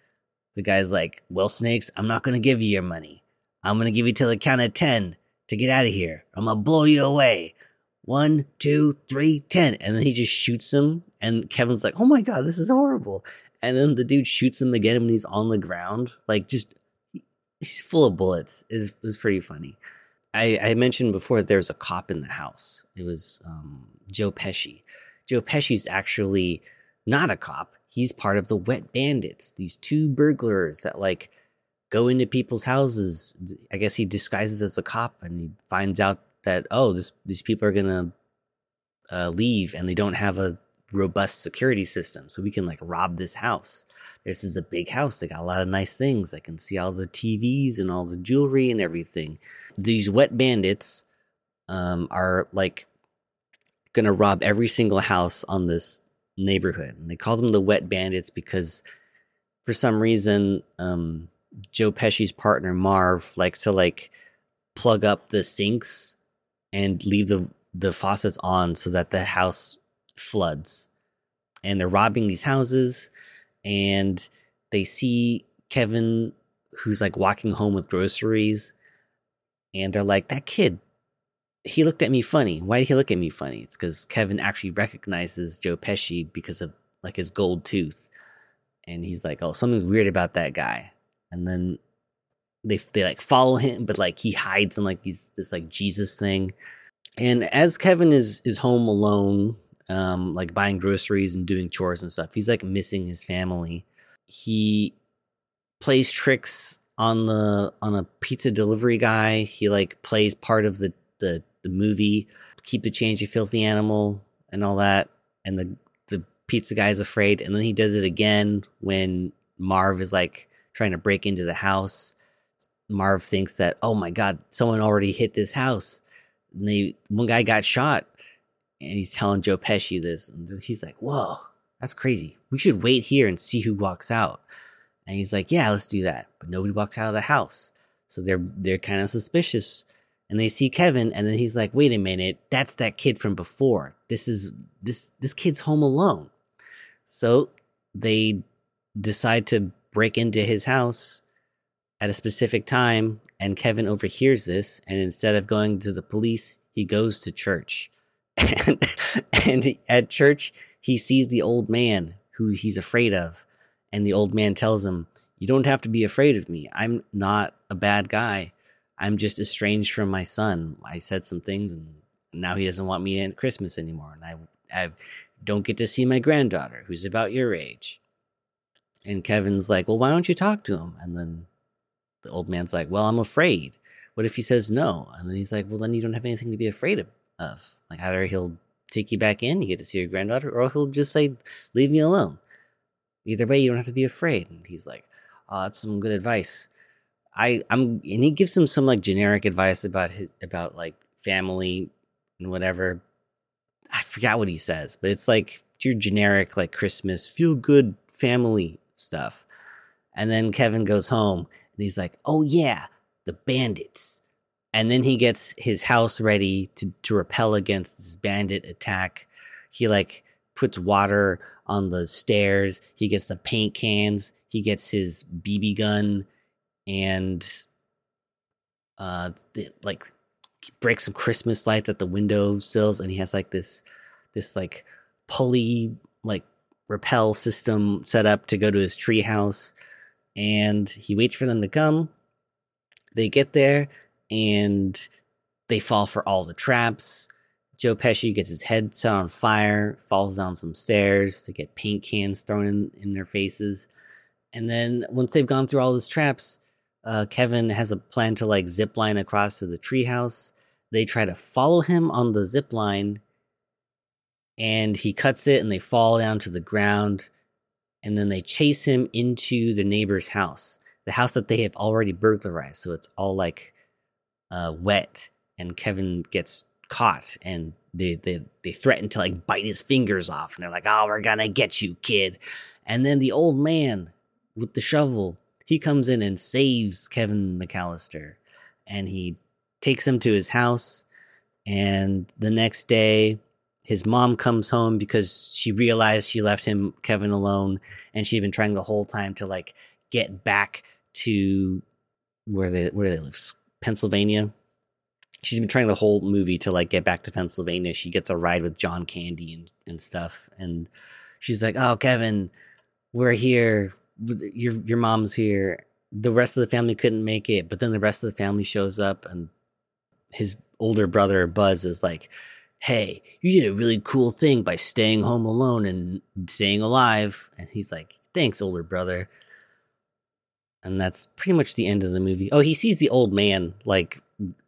the guy's like, Well, Snakes, I'm not going to give you your money. I'm going to give you till the count of 10 to get out of here. I'm going to blow you away. One, two, three, ten. And then he just shoots him. And Kevin's like, Oh my God, this is horrible. And then the dude shoots him again when he's on the ground. Like, just, he's full of bullets. Is was pretty funny. I, I mentioned before there's a cop in the house. It was um, Joe Pesci. Joe Pesci's actually not a cop. He's part of the Wet Bandits, these two burglars that like go into people's houses. I guess he disguises as a cop and he finds out that oh, this these people are gonna uh, leave and they don't have a robust security system, so we can like rob this house. This is a big house. They got a lot of nice things. I can see all the TVs and all the jewelry and everything. These wet bandits um, are like going to rob every single house on this neighborhood. And they call them the Wet Bandits because for some reason, um, Joe Pesci's partner Marv likes to like plug up the sinks and leave the the faucets on so that the house floods. And they're robbing these houses and they see Kevin who's like walking home with groceries and they're like that kid he looked at me funny. Why did he look at me funny? It's because Kevin actually recognizes Joe Pesci because of like his gold tooth, and he's like, "Oh, something's weird about that guy." And then they they like follow him, but like he hides in like these this like Jesus thing. And as Kevin is is home alone, um, like buying groceries and doing chores and stuff, he's like missing his family. He plays tricks on the on a pizza delivery guy. He like plays part of the the the movie, keep the change, you filthy animal, and all that. And the the pizza guy is afraid, and then he does it again when Marv is like trying to break into the house. Marv thinks that oh my god, someone already hit this house. And they one guy got shot, and he's telling Joe Pesci this, and he's like, "Whoa, that's crazy. We should wait here and see who walks out." And he's like, "Yeah, let's do that." But nobody walks out of the house, so they're they're kind of suspicious and they see Kevin and then he's like, "Wait a minute, that's that kid from before. This is this this kid's home alone." So they decide to break into his house at a specific time and Kevin overhears this and instead of going to the police, he goes to church. And, and at church, he sees the old man who he's afraid of. And the old man tells him, You don't have to be afraid of me. I'm not a bad guy. I'm just estranged from my son. I said some things and now he doesn't want me at Christmas anymore. And I, I don't get to see my granddaughter who's about your age. And Kevin's like, well, why don't you talk to him? And then the old man's like, well, I'm afraid. What if he says no? And then he's like, well, then you don't have anything to be afraid of. Like either he'll take you back in, you get to see your granddaughter, or he'll just say, leave me alone. Either way, you don't have to be afraid. And he's like, oh, that's some good advice. I I'm and he gives him some like generic advice about his about like family and whatever. I forgot what he says, but it's like your generic like Christmas feel good family stuff. And then Kevin goes home and he's like, "Oh yeah, the bandits." And then he gets his house ready to to repel against this bandit attack. He like puts water on the stairs. He gets the paint cans. He gets his BB gun and uh like he breaks some Christmas lights at the window sills and he has like this this like pulley like repel system set up to go to his treehouse and he waits for them to come. They get there and they fall for all the traps. Joe Pesci gets his head set on fire, falls down some stairs. They get paint cans thrown in, in their faces. And then once they've gone through all those traps, uh, Kevin has a plan to like zip line across to the treehouse. They try to follow him on the zip line, and he cuts it, and they fall down to the ground. And then they chase him into the neighbor's house, the house that they have already burglarized. So it's all like uh, wet, and Kevin gets caught, and they they they threaten to like bite his fingers off, and they're like, "Oh, we're gonna get you, kid." And then the old man with the shovel he comes in and saves Kevin McCallister and he takes him to his house. And the next day, his mom comes home because she realized she left him, Kevin, alone. And she'd been trying the whole time to like get back to where they, where they live, Pennsylvania. She's been trying the whole movie to like get back to Pennsylvania. She gets a ride with John Candy and, and stuff. And she's like, Oh, Kevin, we're here your your mom's here. The rest of the family couldn't make it, but then the rest of the family shows up, and his older brother Buzz is like, "Hey, you did a really cool thing by staying home alone and staying alive." And he's like, "Thanks, older brother." And that's pretty much the end of the movie. Oh, he sees the old man like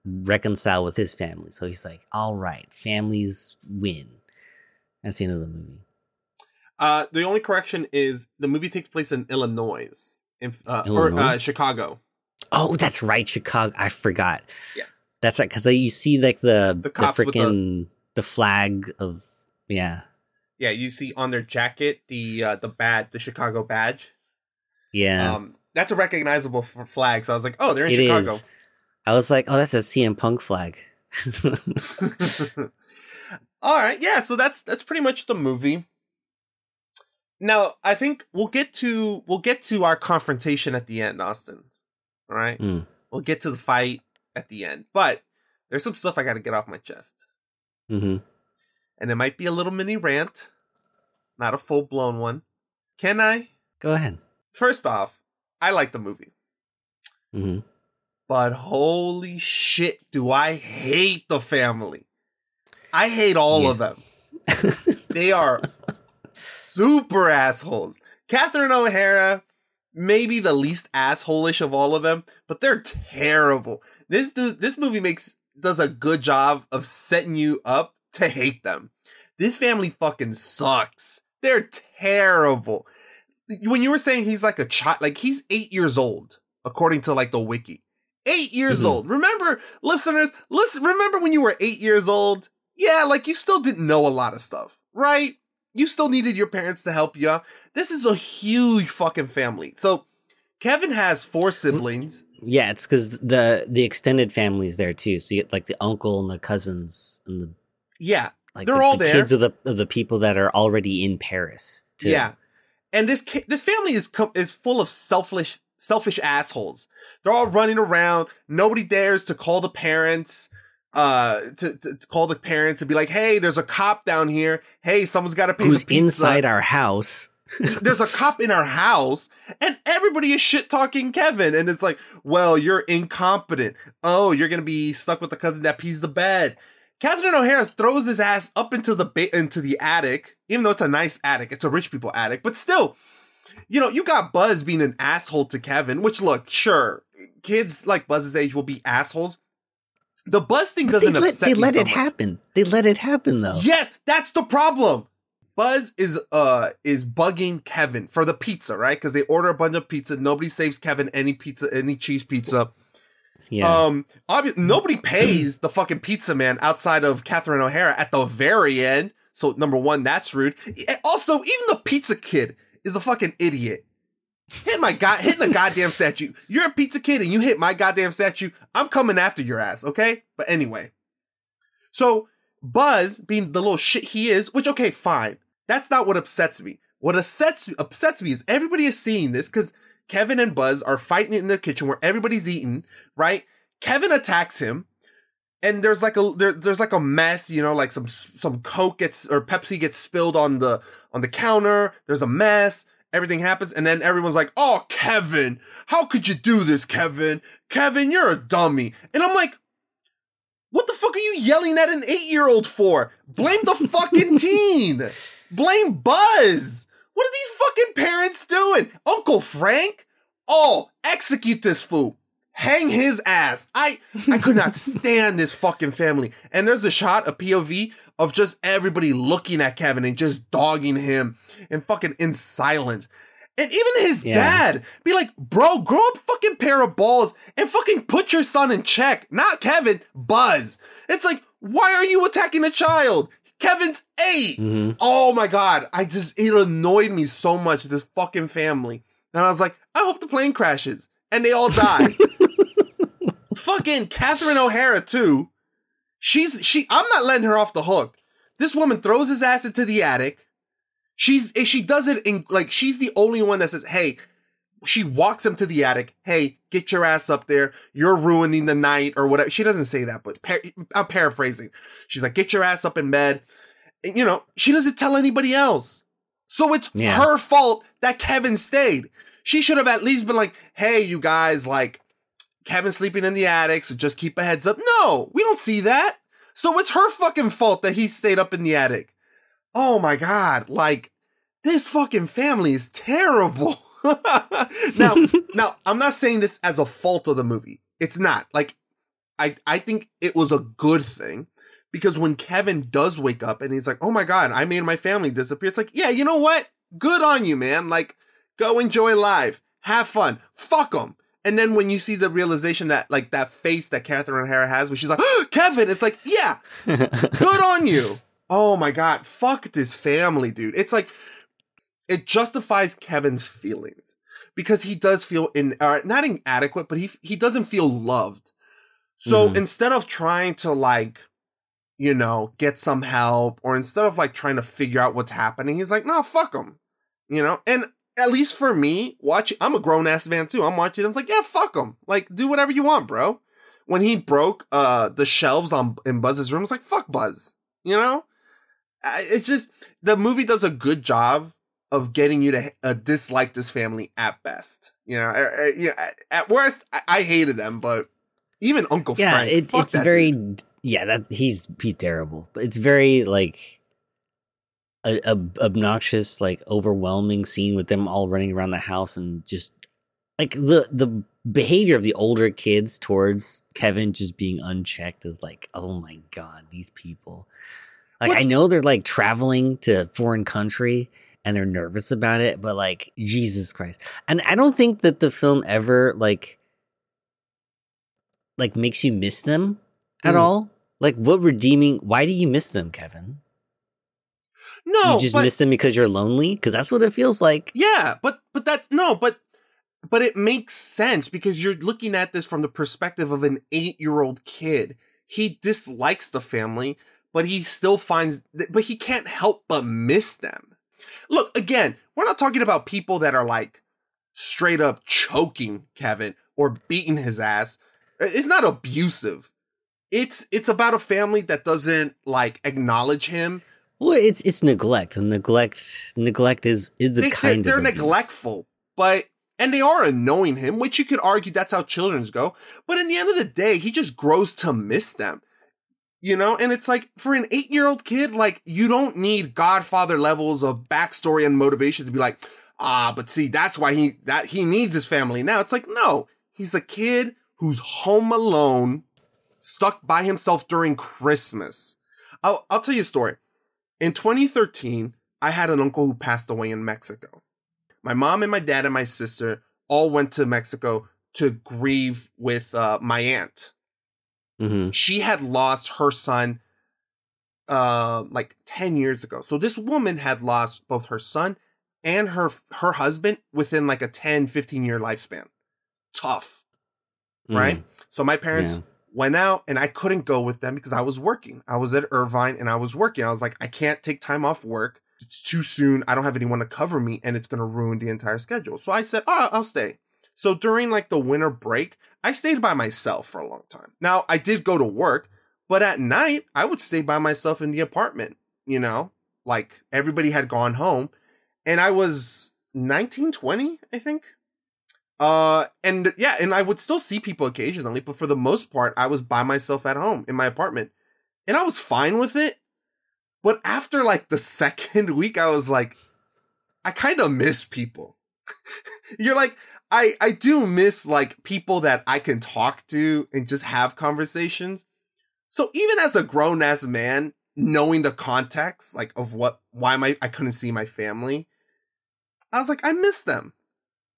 reconcile with his family, so he's like, "All right, families win." That's the end of the movie. Uh, the only correction is the movie takes place in Illinois, in, uh, or uh, Chicago. Oh, that's right, Chicago. I forgot. Yeah, that's right. Because you see like the the, the freaking the, the, flag of yeah. Yeah, you see on their jacket the uh, the bad the Chicago badge. Yeah, um, that's a recognizable flag. So I was like, oh, they're in it Chicago. Is. I was like, oh, that's a CM Punk flag. All right, yeah. So that's that's pretty much the movie. Now, I think we'll get to we'll get to our confrontation at the end, Austin. All right, mm. we'll get to the fight at the end, but there's some stuff I got to get off my chest, mm-hmm. and it might be a little mini rant, not a full blown one. Can I? Go ahead. First off, I like the movie, mm-hmm. but holy shit, do I hate the family! I hate all yeah. of them. they are super assholes. Catherine O'Hara, maybe the least assholish of all of them, but they're terrible. This dude, this movie makes does a good job of setting you up to hate them. This family fucking sucks. They're terrible. When you were saying he's like a child, like he's eight years old, according to like the wiki. Eight years mm-hmm. old. Remember, listeners, listen, remember when you were eight years old? Yeah, like you still didn't know a lot of stuff, right? You still needed your parents to help you. This is a huge fucking family. So Kevin has four siblings. Yeah, it's because the the extended family is there too. So you get like the uncle and the cousins and the yeah, like they're the, all the there. Kids of the of the people that are already in Paris. Too. Yeah, and this this family is is full of selfish selfish assholes. They're all running around. Nobody dares to call the parents uh to, to, to, call the parents and be like hey there's a cop down here. Hey someone's got to pay who's inside our house. There's a cop in our house and everybody is shit talking kevin. And it's like well you're incompetent. Oh you're gonna be stuck with the cousin that pees the bed. Catherine o'hara throws his ass up into the ba- into the attic even though it's a nice attic. It's a rich people attic but still you know you got buzz being an asshole to kevin which look sure kids like buzz's age will be assholes the buzz thing doesn't they let, upset They let it happen. They let it happen though. Yes, that's the problem. Buzz is uh is bugging Kevin for the pizza, right? Because they order a bunch of pizza. Nobody saves Kevin any pizza, any cheese pizza. Yeah. Um, obvi- nobody pays the fucking pizza man outside of Catherine O'Hara at the very end. So number one, that's rude. Also, even the pizza kid is a fucking idiot. Hit my god, hitting a goddamn statue. You're a pizza kid and you hit my goddamn statue. I'm coming after your ass, okay? But anyway, so Buzz, being the little shit he is, which okay, fine. That's not what upsets me. What upsets upsets me is everybody is seeing this because Kevin and Buzz are fighting in the kitchen where everybody's eating, right? Kevin attacks him, and there's like a there, there's like a mess, you know, like some some Coke gets or Pepsi gets spilled on the on the counter. There's a mess. Everything happens, and then everyone's like, "Oh, Kevin, how could you do this, Kevin? Kevin, you're a dummy." And I'm like, what the fuck are you yelling at an eight year old for? Blame the fucking teen. Blame Buzz. What are these fucking parents doing? Uncle Frank? Oh, execute this fool. Hang his ass. I I could not stand this fucking family. And there's a shot, a POV of just everybody looking at Kevin and just dogging him and fucking in silence. And even his Yeah. dad be like, bro, grow up fucking pair of balls and fucking put your son in check. Not Kevin, Buzz. It's like, why are you attacking a child? Kevin's 8 Mhm. Oh my god. I just, it annoyed me so much, this fucking family. And I was like, I hope the plane crashes. And they all die. fucking Catherine O'Hara, too. She's, she, I'm not letting her off the hook. This woman throws his ass into the attic. She's she does it in like she's the only one that says, "Hey." She walks him to the attic. Hey, get your ass up there. You're ruining the night or whatever. She doesn't say that, but par- I'm paraphrasing. She's like, get your ass up in bed. And, you know, she doesn't tell anybody else. So it's Yeah. her fault that Kevin stayed. She should have at least been like, hey, you guys, like, Kevin's sleeping in the attic, so just keep a heads up. No, we don't see that. So it's her fucking fault that he stayed up in the attic. Oh my god, like this fucking family is terrible. now, now I'm not saying this as a fault of the movie. It's not. Like I I think it was a good thing because when Kevin does wake up and he's like, "Oh my god, I made my family disappear." It's like, "Yeah, you know what? Good on you, man. Like go enjoy life. Have fun. Fuck them." And then when you see the realization that like that face that Catherine O'Hara has, where she's like, "Kevin," it's like, "Yeah, good on you." Oh my god, fuck this family, dude. It's like it justifies Kevin's feelings because he does feel in uh, not inadequate, but he he doesn't feel loved. So Mhm. instead of trying to like, you know, get some help, or instead of like trying to figure out what's happening, he's like, no, fuck him, you know. And at least for me, watch, I'm a grown ass man too. I'm watching. I'm like, yeah, fuck him. Like, do whatever you want, bro. When he broke uh the shelves on in Buzz's room, it's like, fuck Buzz, you know. It's just the movie does a good job of getting you to uh, dislike this family at best. You know, uh, you know, at- worst, I, I hated them, but even Uncle yeah, Frank, it, it's very dude. yeah that he's he's terrible, but it's very like a, a obnoxious, like overwhelming scene with them all running around the house and just like the the behavior of the older kids towards Kevin just being unchecked is like, oh my god, these people. Like What- I know they're like traveling to a foreign country and they're nervous about it, but like Jesus Christ. And I don't think that the film ever like like makes you miss them at Mm. all. Like what redeeming why do you miss them, Kevin? No, you just but, miss them because you're lonely? Because that's what it feels like. yeah, but but that's no, but but it makes sense because you're looking at this from the perspective of an eight year old kid. He dislikes the family, but he still finds, but he can't help but miss them. Look, again, we're not talking about people that are like straight up choking Kevin or beating his ass. It's not abusive. It's it's about a family that doesn't like acknowledge him. Well, it's it's neglect. And neglect neglect is is a They, kind they're, of they're abuse. neglectful, but and they are annoying him, which you could argue that's how children's go. But in the end of the day, he just grows to miss them. You know, and it's like for an eight year old kid, like you don't need Godfather levels of backstory and motivation to be like, ah, but see, that's why he that he needs his family now. It's like, no, he's a kid who's home alone, stuck by himself during Christmas. I'll I'll tell you a story. In 2013, I had an uncle who passed away in Mexico. My mom and my dad and my sister all went to Mexico to grieve with uh, my aunt. Mm-hmm. She had lost her son uh like 10 years ago. So this woman had lost both her son and her her husband within like a 10 15 year lifespan. Tough. Right? So my parents Yeah. Went out and I couldn't go with them because I was working. I was at Irvine and I was working. I was like I can't take time off work. It's too soon. I don't have anyone to cover me and it's going to ruin the entire schedule. So I said, "All right, I'll stay." So during like the winter break, I stayed by myself for a long time. Now, I did go to work, but at night, I would stay by myself in the apartment, you know? Like everybody had gone home and I was 19, 20, I think. Uh and yeah, and I would still see people occasionally, but for the most part, I was by myself at home in my apartment. And I was fine with it. But after like the second week, I was like, I kind of miss people. You're like, I I do miss like people that I can talk to and just have conversations. So even as a grown ass man, knowing the context like of what why my I couldn't see my family, I was like, I miss them.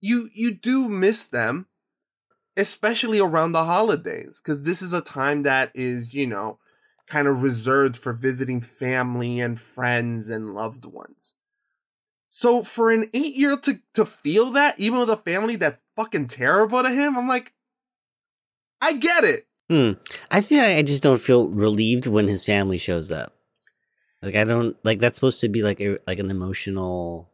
You you do miss them, especially around the holidays, because this is a time that is, you know, kind of reserved for visiting family and friends and loved ones. So for an eight year to, to feel that, even with a family that's fucking terrible to him, I'm like, I get it. Hmm. I think I just don't feel relieved when his family shows up. Like I don't like that's supposed to be like a, like an emotional,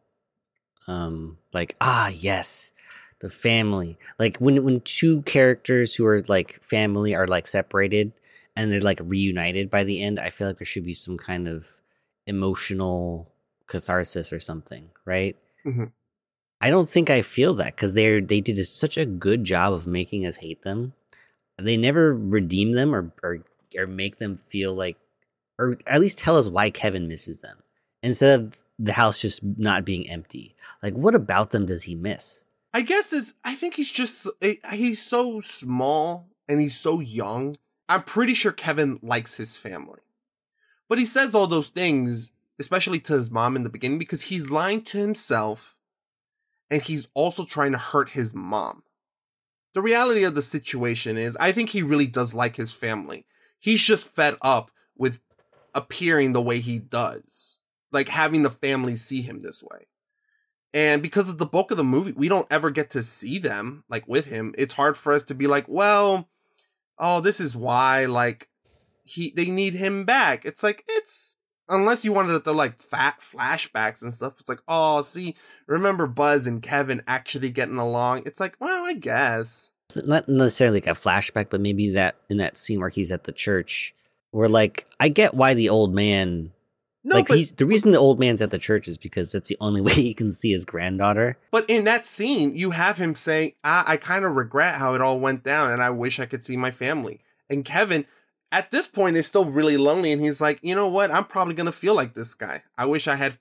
um, like ah yes, the family. Like when when two characters who are like family are like separated and they're like reunited by the end, I feel like there should be some kind of emotional catharsis or something, right? Mhm. I don't think I feel that because they're they did such a good job of making us hate them. They never redeem them or or or make them feel like, or at least tell us why Kevin misses them instead of the house just not being empty. Like, what about them does he miss? I guess is I think he's just eh, he's so small and he's so young. I'm pretty sure Kevin likes his family. But he says all those things, especially to his mom in the beginning, because he's lying to himself and he's also trying to hurt his mom. The reality of the situation is, I think he really does like his family. He's just fed up with appearing the way he does, like having the family see him this way. And because of the bulk of the movie, we don't ever get to see them like with him. It's hard for us to be like, well, oh, this is why like he they need him back. It's like it's unless you wanted to like fat flashbacks and stuff. It's like, oh, see, remember Buzz and Kevin actually getting along? It's like, well, I guess. Not necessarily like a flashback, but maybe that in that scene where he's at the church, where like I get why the old man. No, like but- he's, the reason the old man's at the church is because that's the only way he can see his granddaughter. But in that scene, you have him saying, I, I kind of regret how it all went down and I wish I could see my family. And Kevin, at this point, is still really lonely and he's like, you know what? I'm probably going to feel like this guy. I wish I had.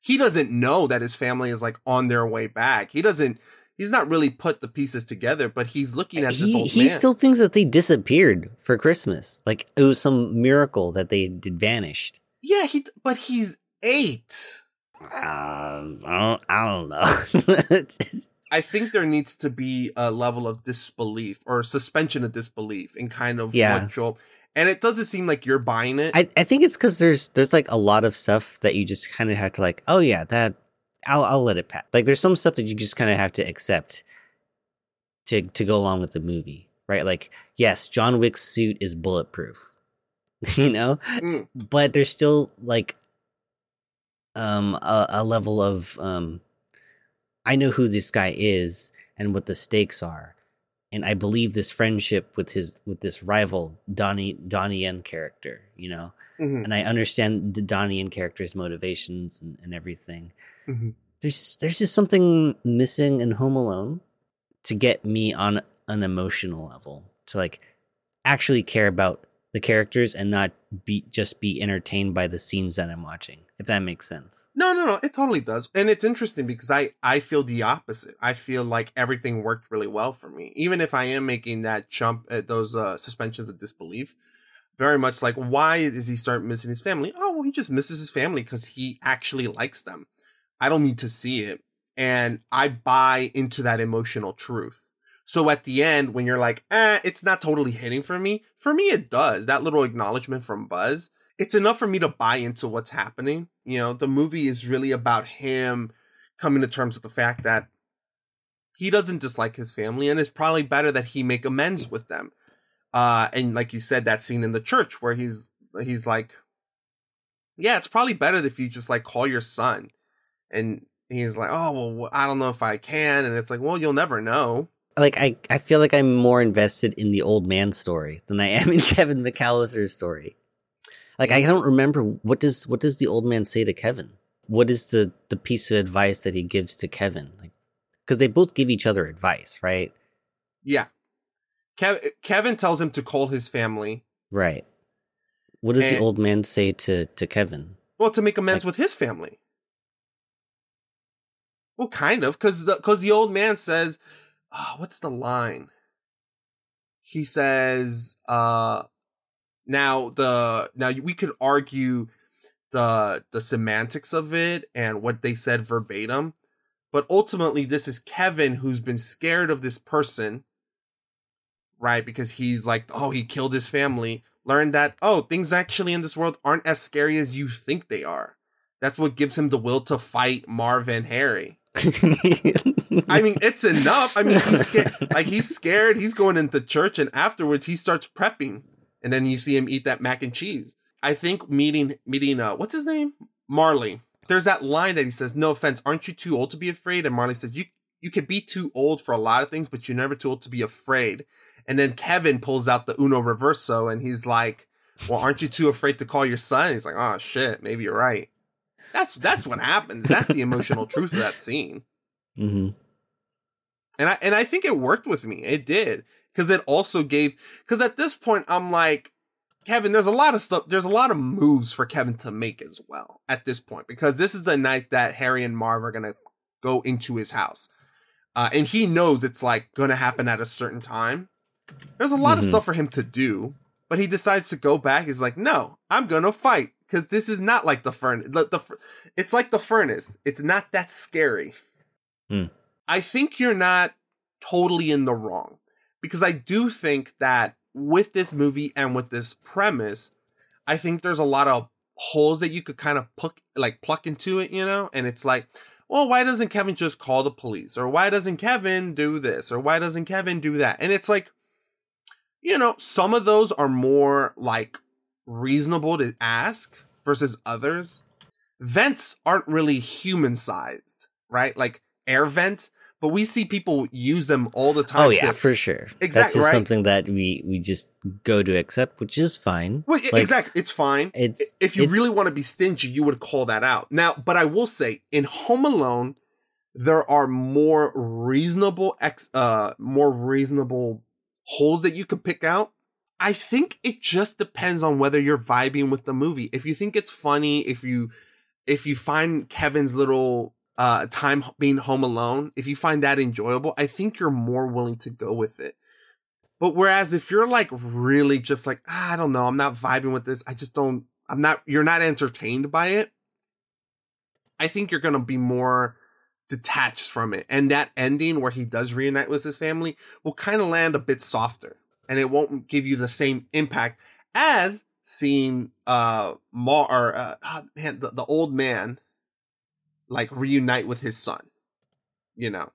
He doesn't know that his family is like on their way back. He doesn't. He's not really put the pieces together, but he's looking at this He, old he man. still thinks that they disappeared for Christmas. Like it was some miracle that they did vanished. Yeah, he. But he's eight. Uh, I don't, I don't know. I think there needs to be a level of disbelief or suspension of disbelief in kind of Yeah. what Joel. And it doesn't seem like you're buying it. I, I think it's because there's there's like a lot of stuff that you just kind of have to like oh yeah that I'll I'll let it pass like there's some stuff that you just kind of have to accept to to go along with the movie right like yes John Wick's suit is bulletproof you know Mm. but there's still like um a, a level of um I know who this guy is and what the stakes are and I believe this friendship with his with this rival Donnie Donnie Yen character, you know, Mhm. and I understand the Donnie Yen character's motivations and, and everything. Mhm. There's just, there's just something missing in Home Alone to get me on an emotional level to like actually care about the characters and not be just be entertained by the scenes that I'm watching. If that makes sense. No, no, no. It totally does, and it's interesting because I I feel the opposite. I feel like everything worked really well for me, even if I am making that jump at those uh, suspensions of disbelief. very much like why does he start missing his family? Oh, well, he just misses his family because he actually likes them. I don't need to see it. And I buy into that emotional truth. So at the end, when you're like, eh, it's not totally hitting for me, for me it does. That little acknowledgement from Buzz, it's enough for me to buy into what's happening. You know, the movie is really about him coming to terms with the fact that he doesn't dislike his family and it's probably better that he make amends with them. Uh and like you said, that scene in the church where he's he's like, Yeah, it's probably better if you just like call your son. And he's like, Oh well I don't know if I can and it's like, Well, you'll never know like I, I feel like I'm more invested in the old man story than I am in Kevin McCallister's story. Like I don't remember what does what does the old man say to Kevin? What is the the piece of advice that he gives to Kevin? Like because they both give each other advice, right? Yeah. Kev- Kevin tells him to call his family. Right. What does and, the old man say to to Kevin? Well, to make amends like, with his family. Well, kind of, because the because the old man says, oh, what's the line? He says, uh, now the now we could argue the the semantics of it and what they said verbatim, but ultimately this is Kevin who's been scared of this person, right? Because he's like, oh, he killed his family. Learned that oh, things actually in this world aren't as scary as you think they are. That's what gives him the will to fight Marv and Harry. I mean, it's enough. I mean, he's scared. Like he's scared. He's going into church, and afterwards he starts prepping, and then you see him eat that mac and cheese. I think meeting meeting uh, what's his name, Marley. There's that line that he says, "No offense, aren't you too old to be afraid?" And Marley says, "You you could be too old for a lot of things, but you're never too old to be afraid." And then Kevin pulls out the Uno Reverso, and he's like, "Well, aren't you too afraid to call your son?" He's like, "Oh shit, maybe you're right." That's that's what happens. That's the emotional truth of that scene. Mm-hmm. And I and I think it worked with me. It did because it also gave because at this point I'm like Kevin. There's a lot of stuff. There's a lot of moves for Kevin to make as well at this point because this is the night that Harry and Marv are gonna go into his house, uh, and he knows it's like gonna happen at a certain time. There's a lot mm-hmm. of stuff for him to do, but he decides to go back. He's like, no, I'm gonna fight because this is not like the furnace. The, the, it's like the furnace. It's not that scary. Hmm. I think you're not totally in the wrong because I do think that with this movie and with this premise, I think there's a lot of holes that you could kind of pluck, like pluck into it, you know? And it's like, well, why doesn't Kevin just call the police? Or why doesn't Kevin do this? Or why doesn't Kevin do that? And it's like, you know, some of those are more like reasonable to ask versus others. Vents aren't really human sized, right? Like air vent, but we see people use them all the time. Oh yeah, to, for sure. Exactly. That's just right? something that we we just go to accept, which is fine. Well, like, exactly, it's fine. It's if you it's, really want to be stingy, you would call that out. Now, but I will say, in Home Alone, there are more reasonable ex, uh, more reasonable holes that you could pick out I think it just depends on whether you're vibing with the movie. If you think it's funny, if you if you find Kevin's little uh time being home alone, if you find that enjoyable, I think you're more willing to go with it. But whereas if you're like really just like, ah, I don't know, I'm not vibing with this. I just don't I'm not you're not entertained by it. I think you're going to be more detached from it. And that ending where he does reunite with his family will kind of land a bit softer and it won't give you the same impact as seeing uh Mar or uh, ah, man, the, the old man like reunite with his son. You know,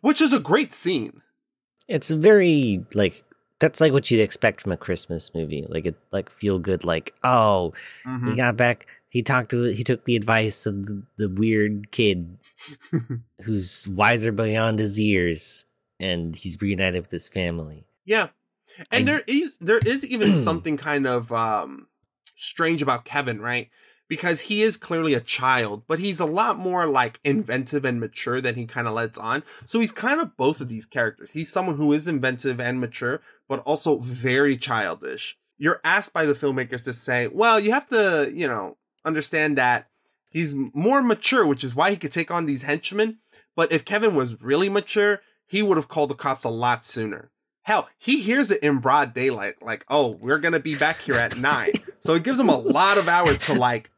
which is a great scene. It's very like that's like what you'd expect from a Christmas movie. Like it like feel good like, oh, mm-hmm. he got back he talked to he took the advice of the, the weird kid who's wiser beyond his years and he's reunited with his family. Yeah. And I, there is there is even something kind of um strange about Kevin, right? Because he is clearly a child, but he's a lot more like inventive and mature than he kind of lets on. So he's kind of both of these characters. He's someone who is inventive and mature, but also very childish. You're asked by the filmmakers to say, well, you have to, you know, understand that he's more mature, which is why he could take on these henchmen. But if Kevin was really mature, he would have called the cops a lot sooner Hell, he hears it in broad daylight, like, oh, we're gonna be back here at nine. so it gives him a lot of hours to like,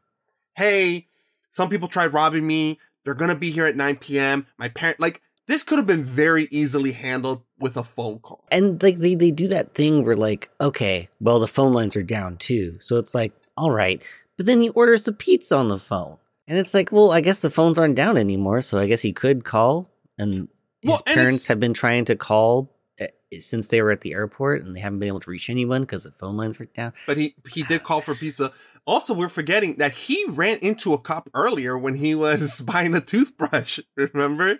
hey, some people tried robbing me. They're gonna be here at 9 p.m. My parent, like, this could have been very easily handled with a phone call. And like they, they do that thing where like, okay, well the phone lines are down too. So it's like, all right. But then he orders the pizza on the phone. And it's like, well, I guess the phones aren't down anymore, so I guess he could call. And his Well, and parents have been trying to call uh, since they were at the airport, and they haven't been able to reach anyone because the phone lines were down. But he he did call for pizza. Also, we're forgetting that he ran into a cop earlier when he was buying a toothbrush. Remember?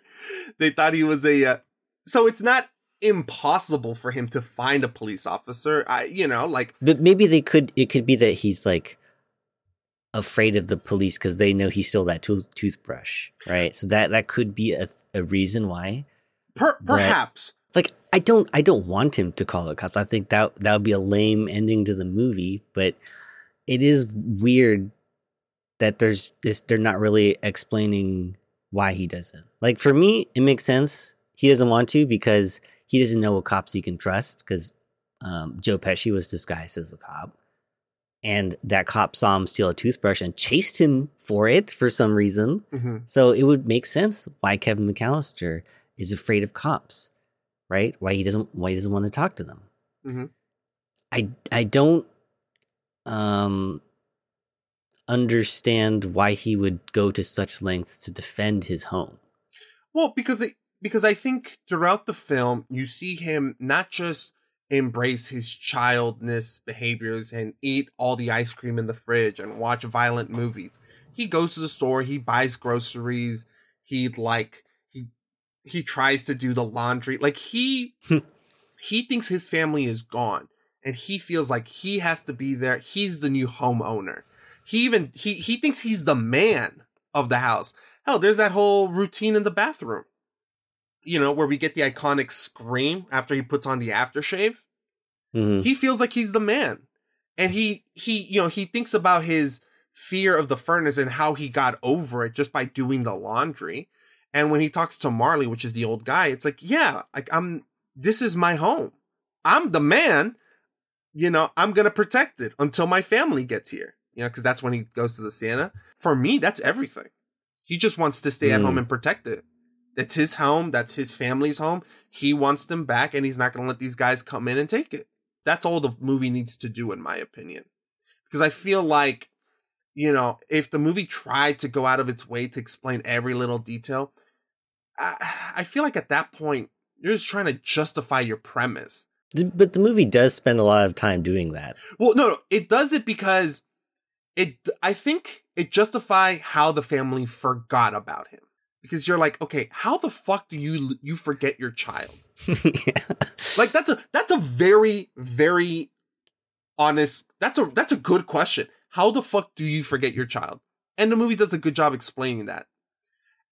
They thought he was a. Uh, so it's not impossible for him to find a police officer. I, you know, like But maybe they could. It could be that he's like afraid of the police because they know he stole that tooth toothbrush, right? So that that could be a a reason why. per- But- perhaps. Like I don't I don't want him to call the cops. I think that that would be a lame ending to the movie, but it is weird that there's this they're not really explaining why he doesn't. Like for me, it makes sense. He doesn't want to because he doesn't know what cops he can trust because um, Joe Pesci was disguised as a cop. And that cop saw him steal a toothbrush and chased him for it for some reason. Mhm. So it would make sense why Kevin McCallister is afraid of cops, right? Why he doesn't why he doesn't want to talk to them. Mhm. I I don't um understand why he would go to such lengths to defend his home. Well, because it, because I think throughout the film you see him not just embrace his childness behaviors and eat all the ice cream in the fridge and watch violent movies. He goes to the store, he buys groceries, he like he he tries to do the laundry. Like he he thinks his family is gone and he feels like he has to be there. He's the new homeowner. He even he he thinks he's the man of the house. Hell, there's that whole routine in the bathroom. You know, where we get the iconic scream after he puts on the aftershave. Mhm. He feels like he's the man. And he he you know, he thinks about his fear of the furnace and how he got over it just by doing the laundry. And when he talks to Marley, which is the old guy, it's like, yeah, like I'm this is my home. I'm the man. You know, I'm going to protect it until my family gets here. You know, cuz that's when he goes to the Sienna. For me, that's everything. He just wants to stay at Mm. home and protect it. It's his home, that's his family's home. He wants them back and he's not going to let these guys come in and take it. That's all the movie needs to do in my opinion. Because I feel like you know, if the movie tried to go out of its way to explain every little detail, I, I feel like at that point you're just trying to justify your premise. But the movie does spend a lot of time doing that. Well, no, no, it does it because it. I think it justify how the family forgot about him because you're like, okay, how the fuck do you you forget your child? Like that's a that's a very very honest. That's a that's a good question. How the fuck do you forget your child? And the movie does a good job explaining that.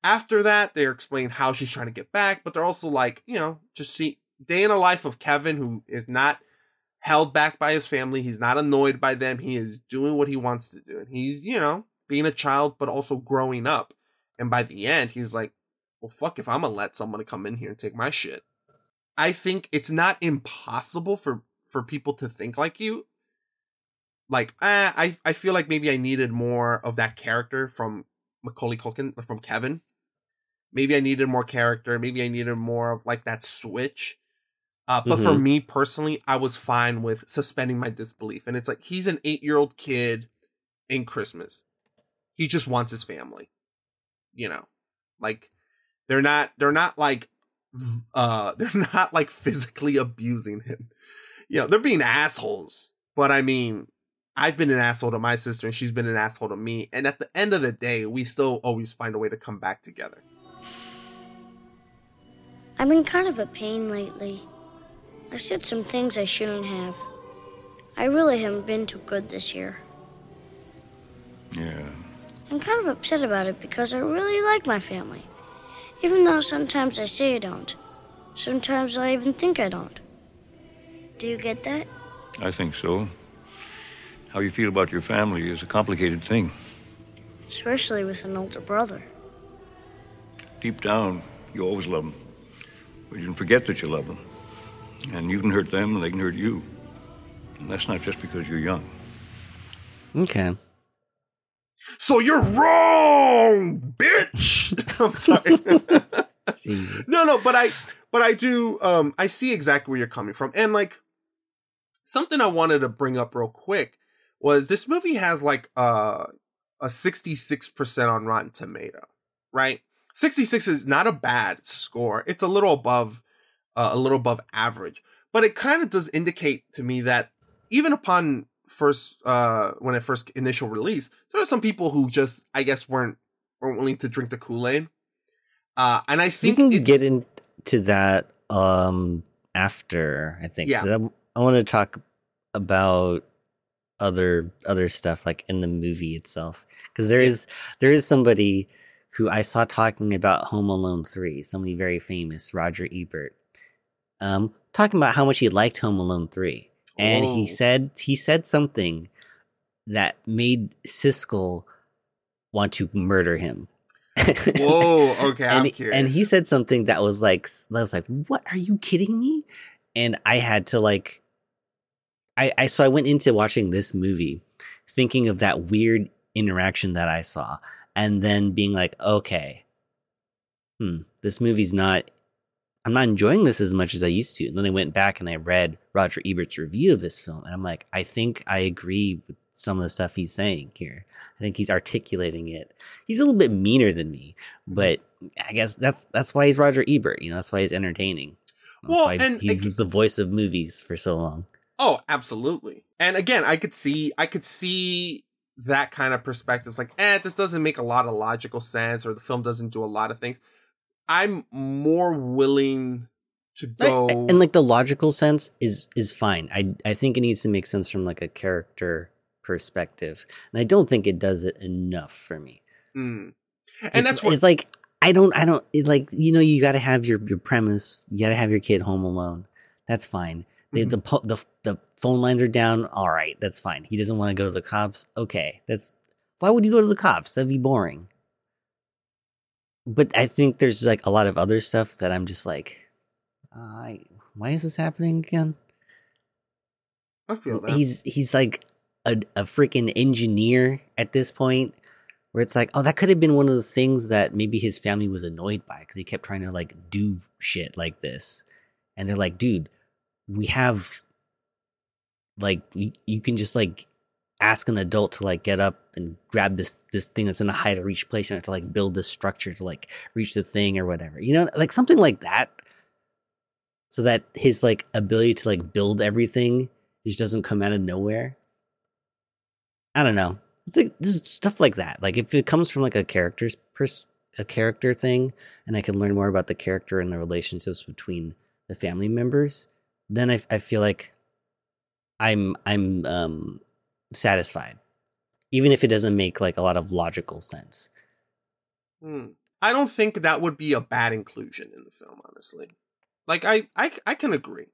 After that, they're explaining how she's trying to get back, but they're also like, you know, just see day in the life of Kevin, who is not held back by his family. He's not annoyed by them. He is doing what he wants to do. And he's, you know, being a child, but also growing up. And by the end, he's like, well, fuck if I'm gonna let someone come in here and take my shit. I think it's not impossible for for people to think like you. Like, eh, I I feel like maybe I needed more of that character from Macaulay Culkin from Kevin. Maybe I needed more character. Maybe I needed more of like that switch. Uh, but for Mhm. me personally, I was fine with suspending my disbelief. And it's like he's an eight year old kid in Christmas. He just wants his family. You know, like they're not they're not like uh they're not like physically abusing him. You know, they're being assholes. But I mean, I've been an asshole to my sister and she's been an asshole to me. And at the end of the day, we still always find a way to come back together. I've been kind of a pain lately. I said some things I shouldn't have. I really haven't been too good this year. Yeah. I'm kind of upset about it because I really like my family. Even though sometimes I say I don't. Sometimes I even think I don't. Do you get that? I think so. How you feel about your family is a complicated thing. Especially with an older brother. Deep down, you always love them. But you can forget that you love them. And you can hurt them, and they can hurt you. And that's not just because you're young. Okay. So you're wrong, bitch. I'm sorry. no, no, but I, but I do. Um, I see exactly where you're coming from, and like something I wanted to bring up real quick was this movie has like uh, a 66% on Rotten Tomato, right? 66 is not a bad score. It's a little above, uh, a little above average, but it kind of does indicate to me that even upon first, uh, when it first initial release, there are some people who just, I guess, weren't weren't willing to drink the Kool Aid. Uh, and I think we can it's, get into that um after I think. Yeah. I, I want to talk about other other stuff like in the movie itself because there is there is somebody who I saw talking about Home Alone three, somebody very famous, Roger Ebert, um, talking about how much he liked Home Alone three, and he Oh. said he said something that made Siskel want to murder him. Whoa, okay, I'm and, curious. and he said something that was like I was like, "What are you kidding me?" And I had to like, I I so I went into watching this movie, thinking of that weird interaction that I saw, and then being like, "Okay, hmm, this movie's not." I'm not enjoying this as much as I used to. And then I went back and I read Roger Ebert's review of this film, and I'm like, I think I agree with some of the stuff he's saying here. I think he's articulating it. He's a little bit meaner than me, but I guess that's that's why he's Roger Ebert. You know, that's why he's entertaining. That's Well, and he it- was the voice of movies for so long. Oh, absolutely. And again, I could see I could see that kind of perspective. It's like, eh, this doesn't make a lot of logical sense, or the film doesn't do a lot of things. I'm more willing to go. and like the logical sense is is fine. I I think it needs to make sense from like a character perspective, and I don't think it does it enough for me. Mm. And it's, that's what it's like. I don't. I don't. It like you know. You got to have your your premise. You got to have your kid home alone. That's fine. The, the the the phone lines are down. All right, that's fine. He doesn't want to go to the cops. Okay, that's why would you go to the cops? That'd be boring. But I think there's like a lot of other stuff that I'm just like, I why is this happening again? I feel that. He's he's like a a freaking engineer at this point, where it's like, oh, that could have been one of the things that maybe his family was annoyed by because he kept trying to like do shit like this, and they're like, dude, we have like you, you can just like ask an adult to like get up and grab this this thing that's in a high to reach place and have to like build this structure to like reach the thing or whatever you know like something like that. So that his like ability to like build everything just doesn't come out of nowhere. I don't know. It's like this stuff like that. Like if it comes from like a character's pers- a character thing and i can learn more about the character and the relationships between the family members then i, I feel like i'm i'm um satisfied even if it doesn't make like a lot of logical sense Hmm. I don't think that would be a bad inclusion in the film, honestly. Like I, I, I can agree.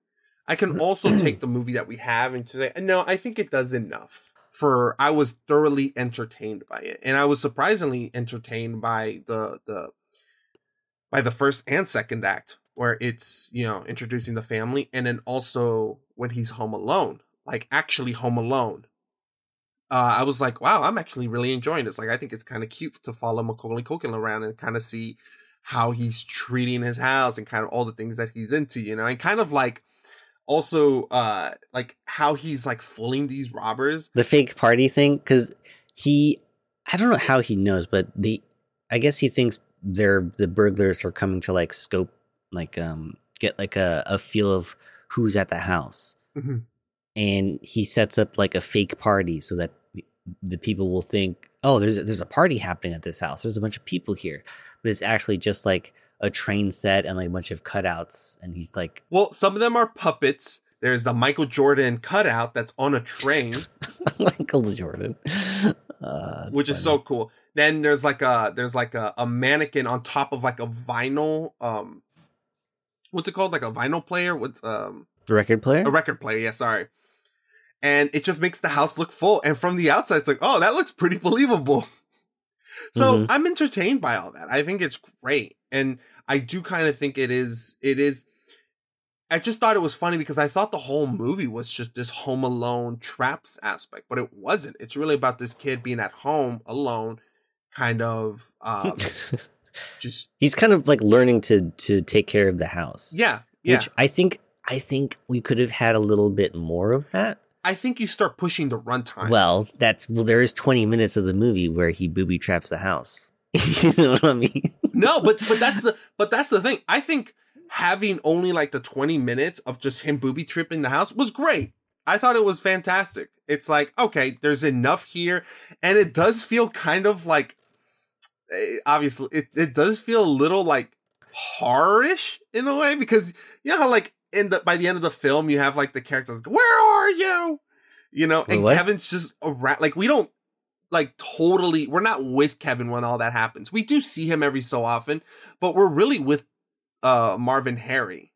I can also take the movie that we have and say, no, I think it does enough. For I was thoroughly entertained by it, and I was surprisingly entertained by the the by the first and second act, where it's you know introducing the family, and then also when he's home alone, like actually home alone. Uh, I was like, wow, I'm actually really enjoying this. Like, I think it's kind of cute to follow Macaulay Culkin around and kind of see how he's treating his house and kind of all the things that he's into, you know, and kind of like also uh like how he's like fooling these robbers. the fake party thing because he i don't know how he knows but the i guess he thinks they're the burglars are coming to like scope like um get like a, a feel of who's at the house Mhm. and he sets up like a fake party so that the people will think oh there's a, there's a party happening at this house there's a bunch of people here but it's actually just like a train set and like a bunch of cutouts and he's like Well, some of them are puppets. There's the Michael Jordan cutout that's on a train, michael jordan uh, which is so cool. Then there's like a there's like a, a mannequin on top of like a vinyl um what's it called? Like a vinyl player? What's um the record player a record player, yeah, sorry. And it just makes the house look full. And from the outside, it's like, oh, that looks pretty believable. So Mhm. I'm entertained by all that. I think it's great. And I do kind of think it is it is I just thought it was funny because I thought the whole movie was just this home alone traps aspect, but it wasn't. It's really about this kid being at home alone, kind of um just He's kind of like learning to to take care of the house. yeah, yeah. Which I think I think we could have had a little bit more of that. I think you start pushing the runtime. Well, that's well. There is twenty minutes of the movie where he booby traps the house. you know what I mean? no, but but that's the but that's the thing. I think having only like the 20 minutes of just him booby tripping the house was great. I thought it was fantastic. It's like, okay, there's enough here. And it does feel kind of like, eh, obviously, it, it does feel a little like horrorish in a way because you know how like in the by the end of the film you have like the characters go, where are you you know and what? kevin's just around like we don't like totally we're not with kevin when all that happens we do see him every so often but we're really with uh marvin harry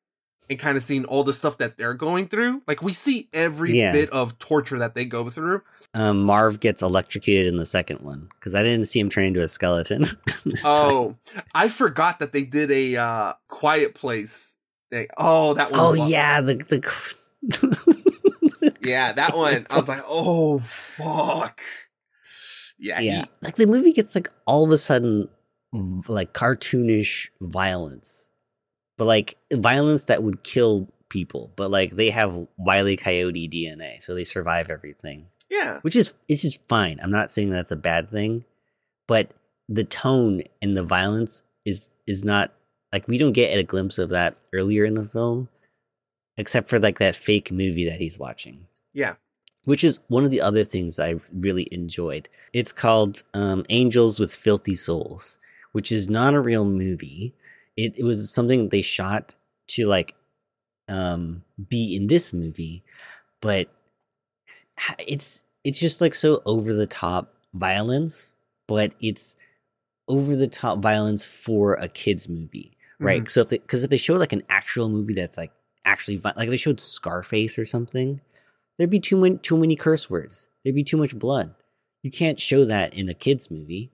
and kind of seeing all the stuff that they're going through like we see every Yeah. bit of torture that they go through Um, Marv gets electrocuted in the second one because I didn't see him turn into a skeleton. this time. oh i forgot that they did a uh quiet place thing oh that one oh wa- yeah, the the Yeah, that one. I was like, oh fuck. Yeah, he- yeah, like the movie gets like all of a sudden like cartoonish violence, but like violence that would kill people. But like they have Wiley Coyote DNA, so they survive everything. yeah, which is it's just fine. I'm not saying that's a bad thing, but the tone and the violence is is not like we don't get a glimpse of that earlier in the film, except for like that fake movie that he's watching, yeah. which is one of the other things I really enjoyed. It's called um, Angels with Filthy Souls, which is not a real movie. It, it was something they shot to like um, be in this movie, but it's it's just like so over the top violence, but it's over the top violence for a kids movie, right? Mhm. So if they because if they show like an actual movie that's like actually vi- like they showed Scarface or something, there'd be too many too many curse words. There'd be too much blood. You can't show that in a kids movie.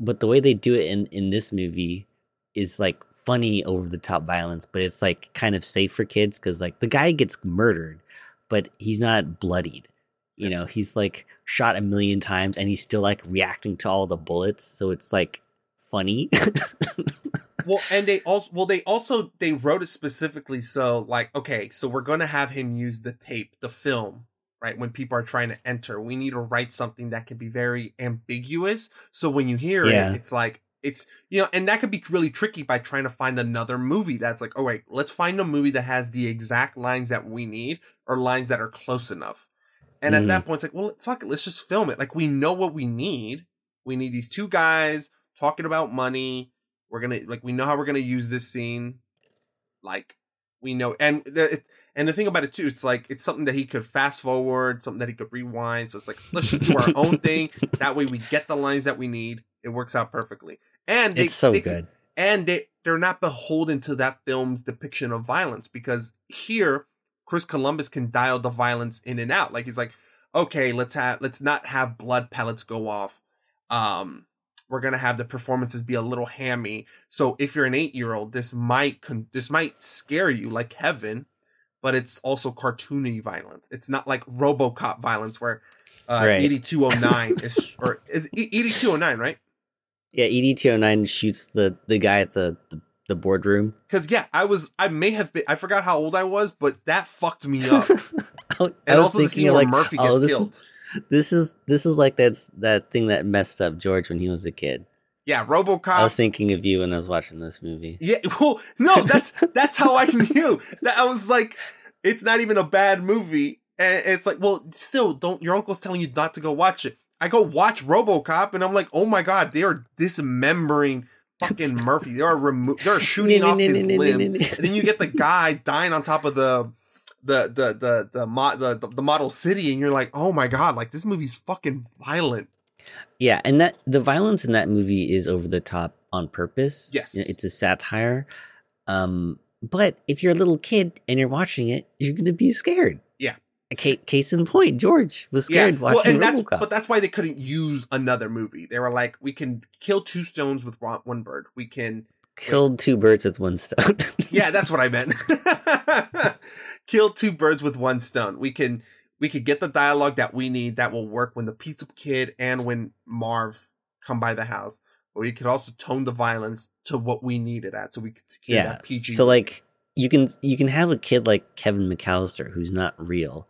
But the way they do it in in this movie is like funny over the top violence, but it's like kind of safe for kids because like the guy gets murdered, but he's not bloodied. You know, he's like shot a million times and he's still like reacting to all the bullets, so it's like funny. Well, and they also well they also they wrote it specifically so like okay, so we're gonna have him use the tape, the film, right? When people are trying to enter, we need to write something that can be very ambiguous. So when you hear Yeah. it, it's like it's you know, and that could be really tricky by trying to find another movie that's like, oh wait, let's find a movie that has the exact lines that we need or lines that are close enough. And at Mhm. that point, it's like, well, fuck it, let's just film it. Like we know what we need. We need these two guys talking about money. We're gonna like we know how we're gonna use this scene. Like we know, and there, it, and the thing about it too, it's like it's something that he could fast forward, something that he could rewind. So it's like let's just do our own thing. That way, we get the lines that we need. It works out perfectly, and they, it's so they- good. and they they're not beholden to that film's depiction of violence because here Chris Columbus can dial the violence in and out. Like he's like, okay, let's have let's not have blood pellets go off. Um, we're gonna have the performances be a little hammy. So if you're an eight year old, this might con- this might scare you like Kevin, but it's also cartoony violence. It's not like RoboCop violence where uh, Right. 8209 is or is 8209 right? Yeah, E ED-209 shoots the the guy at the the, the boardroom. Because yeah, I was I may have been I forgot how old I was, but that fucked me up. I And also the scene where like, Murphy oh, gets this killed. Is, this is this is like that's that thing that messed up George when he was a kid. Yeah, RoboCop. I was thinking of you when I was watching this movie. yeah, well, no, that's that's how I knew that I was like, it's not even a bad movie, and it's like, well, still, don't your uncle's telling you not to go watch it. I go watch RoboCop, and I'm like, oh my god, they are dismembering fucking Murphy. They are remo- they're shooting off his limbs, and then you get the guy dying on top of the the the the the, mo- the, the, model city, and you're like, oh my god, like this movie's fucking violent. Yeah, and that the violence in that movie is over the top on purpose. Yes. It's a satire. Um, but if you're a little kid and you're watching it, you're gonna be scared. Yeah. Case, case in point, George was scared well, watching and that's but that's why they couldn't use another movie. They were like, we can kill two stones with one one bird. We can Killed two birds with one stone. yeah, that's what I meant. Kill two birds with one stone. We can we could get the dialogue that we need that will work when the pizza kid and when Marv come by the house. Or we could also tone the violence to what we need it at, so we could secure yeah. that PG. So like you can you can have a kid like Kevin McCallister who's not real.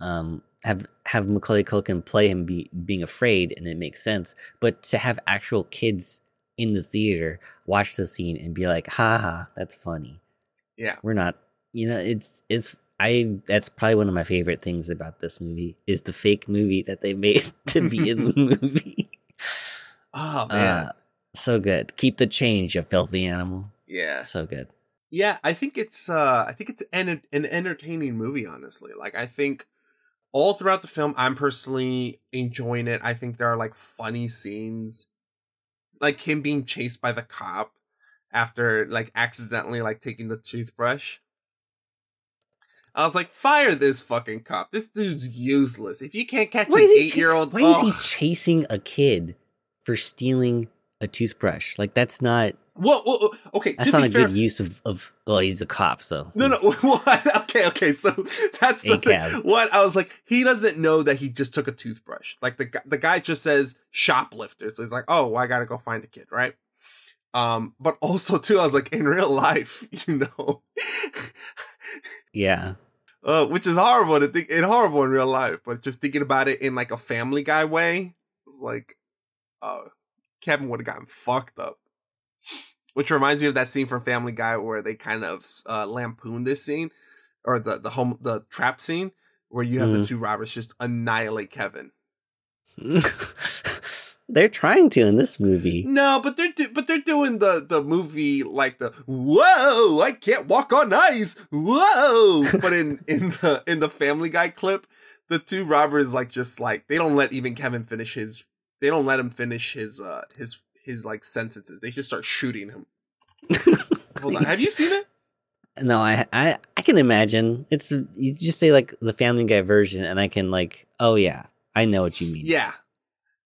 Um, have have Macaulay Culkin play him be, being afraid, and it makes sense. But to have actual kids in the theater watch the scene and be like, "Ha ha, that's funny." Yeah, we're not. You know, it's it's. I that's probably one of my favorite things about this movie is the fake movie that they made to be in the movie. Oh man, Uh, so good. Keep the change, you filthy animal. Yeah. So good. Yeah, I think it's uh I think it's an an entertaining movie honestly. Like I think all throughout the film I'm personally enjoying it. I think there are like funny scenes like him being chased by the cop after like accidentally like taking the toothbrush. I was like, fire this fucking cop. This dude's useless. If you can't catch Why an is he eight year old, Why is he chasing a kid for stealing a toothbrush? Like that's not. Whoa, whoa, okay. That's to not a fair, good use of of. Well, he's a cop, so No, no. What? Okay, okay. So that's the thing. What I was like, he doesn't know that he just took a toothbrush. Like the the guy just says shoplifter. So he's like, oh, I gotta go find a kid, right? Um, but also too, I was like, in real life, you know, yeah. Uh, which is horrible to think. It's horrible in real life, but just thinking about it in like a Family Guy way, it's like, uh, Kevin would have gotten fucked up. Which reminds me of that scene from Family Guy where they kind of uh, lampoon this scene, or the the home the trap scene where you have the Mhm. two robbers just annihilate Kevin. They're trying to in this movie. No, but they're do- but they're doing the the movie like the whoa I can't walk on ice whoa. but in in the in the Family Guy clip, the two robbers like just like they don't let even Kevin finish his they don't let him finish his uh his his like sentences. They just start shooting him. Hold on, have you seen it? No, I, I I can imagine. It's you just say like the Family Guy version, and I can like, oh yeah, I know what you mean. Yeah,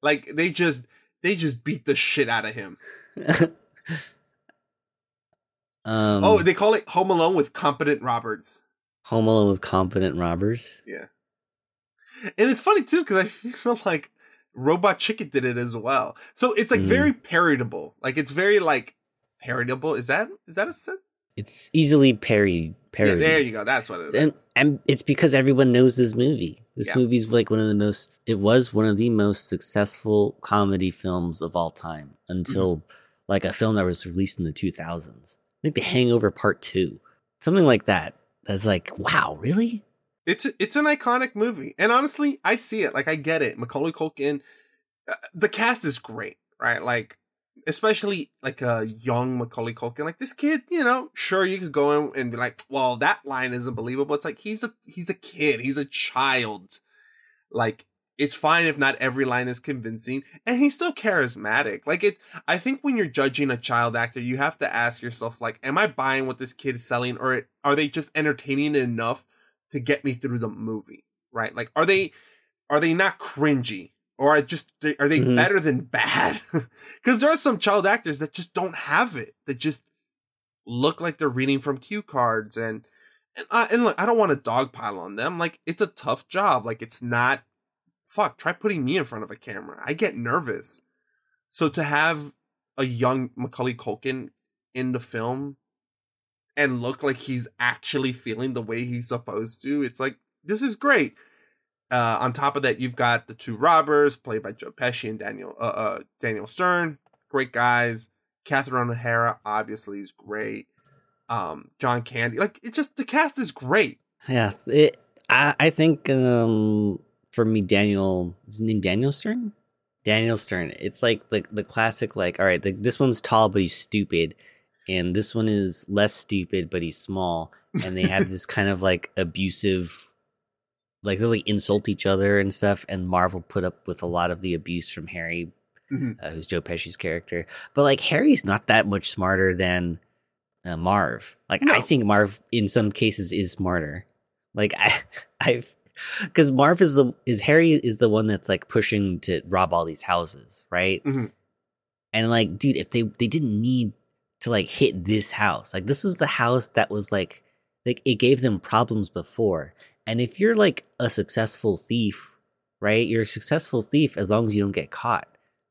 like they just they just beat the shit out of him. Um, oh, they call it Home Alone with competent robbers. Home Alone with competent robbers. Yeah. And it's funny too because I feel like Robot Chicken did it as well. So it's like Mhm. very parodable. Like it's very like parodable. Is that is that a sense? It's easily parried. Yeah, there you go. That's what it is. and, and it's because everyone knows this movie. This Yeah. movie's like one of the most. It was one of the most successful comedy films of all time until Mm-hmm. like a film that was released in the two thousands. I think The Hangover Part Two, something like that. That's like, wow, really? It's it's an iconic movie, and honestly, I see it. Like I get it. Macaulay Culkin, uh, the cast is great, right? Like especially like a young Macaulay Culkin. Like this kid, you know, sure you could go in and be like, well, that line isn't believable. It's like he's a he's a kid, he's a child. Like it's fine if not every line is convincing, and he's still charismatic. Like it, I think when you're judging a child actor, you have to ask yourself, like, am I buying what this kid is selling, or are they just entertaining enough to get me through the movie? Right? Like, are they are they not cringy, or are just are they Mhm. better than bad? Because there are some child actors that just don't have it, that just look like they're reading from cue cards and. And, I, and look, I don't want to dogpile on them. Like, it's a tough job. Like, it's not fuck, try putting me in front of a camera. I get nervous. So to have a young Macaulay Culkin in the film and look like he's actually feeling the way he's supposed to, it's like this is great. Uh, on top of that, you've got the two robbers played by Joe Pesci and Daniel uh, uh, Daniel Stern, great guys. Catherine O'Hara obviously is great. Um, John Candy, like it's just the cast is great. Yeah, it. I I think um for me, Daniel is his name Daniel Stern. Daniel Stern. It's like the the classic like all right, the, this one's tall but he's stupid, and this one is less stupid but he's small, and they have this kind of like abusive, like really insult each other and stuff. And Marvel put up with a lot of the abuse from Harry, Mhm. uh, who's Joe Pesci's character. But like Harry's not that much smarter than uh, Marv. Like I think Marv in some cases is smarter. Like I, I've because Marv is the is Harry is the one that's like pushing to rob all these houses, right? Mhm. And like, dude, if they they didn't need to like hit this house. Like this was the house that was like like it gave them problems before. And if you're like a successful thief, right? You're a successful thief as long as you don't get caught.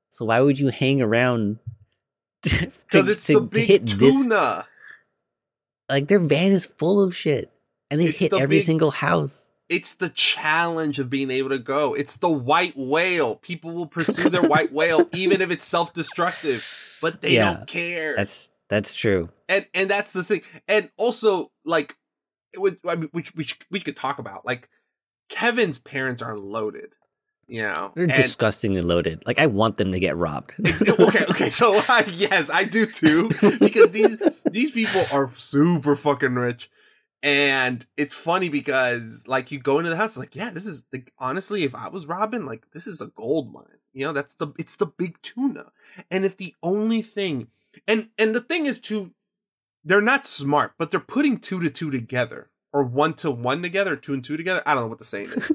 So why would you hang around Because it's to the big hit this? tuna. Like their van is full of shit, and they It's hit the every big- single house. It's the challenge of being able to go. It's the white whale. People will pursue their white whale even if it's self-destructive, but they Yeah, don't care. That's that's true. and and that's the thing. And also, like, would I mean, which which we could talk about. Like, Kevin's parents are loaded. You know, They're and- disgustingly loaded. Like I want them to get robbed. okay, okay. So uh, yes, I do too, because these these people are super fucking rich, and it's funny because like you go into the house, like yeah, this is like honestly, if I was robbing, like this is a gold mine. You know, that's the it's the big tuna, and if the only thing, and and the thing is too, they're not smart, but they're putting two to two together. Or one to one together, two and two together. I don't know what the saying is.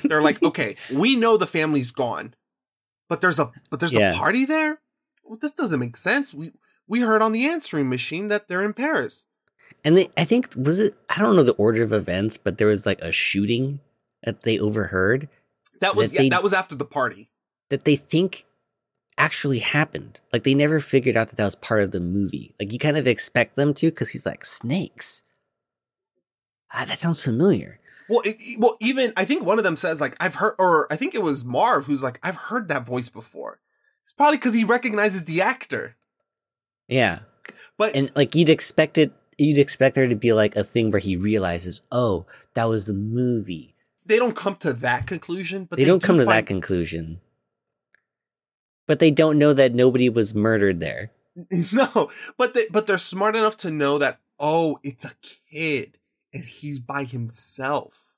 they're like, okay, we know the family's gone, but there's a but there's Yeah. a party there. Well, this doesn't make sense. We we heard on the answering machine that they're in Paris. And they, I think was it I don't know the order of events, but there was like a shooting that they overheard That was That yeah, they- that was after the party. that they think actually happened. Like they never figured out that that was part of the movie. Like you kind of expect them to because he's like snakes. Ah, that sounds familiar. Well, it, well, even I think one of them says like I've heard, or I think it was Marv who's like I've heard that voice before. It's probably because he recognizes the actor. Yeah, But and like you'd expect it. You'd expect there to be like a thing where he realizes, oh, that was the movie. they don't come to that conclusion. But they, don't do come to that conclusion. But they don't know that nobody was murdered there. no, but they but they're smart enough to know that oh, it's a kid and he's by himself.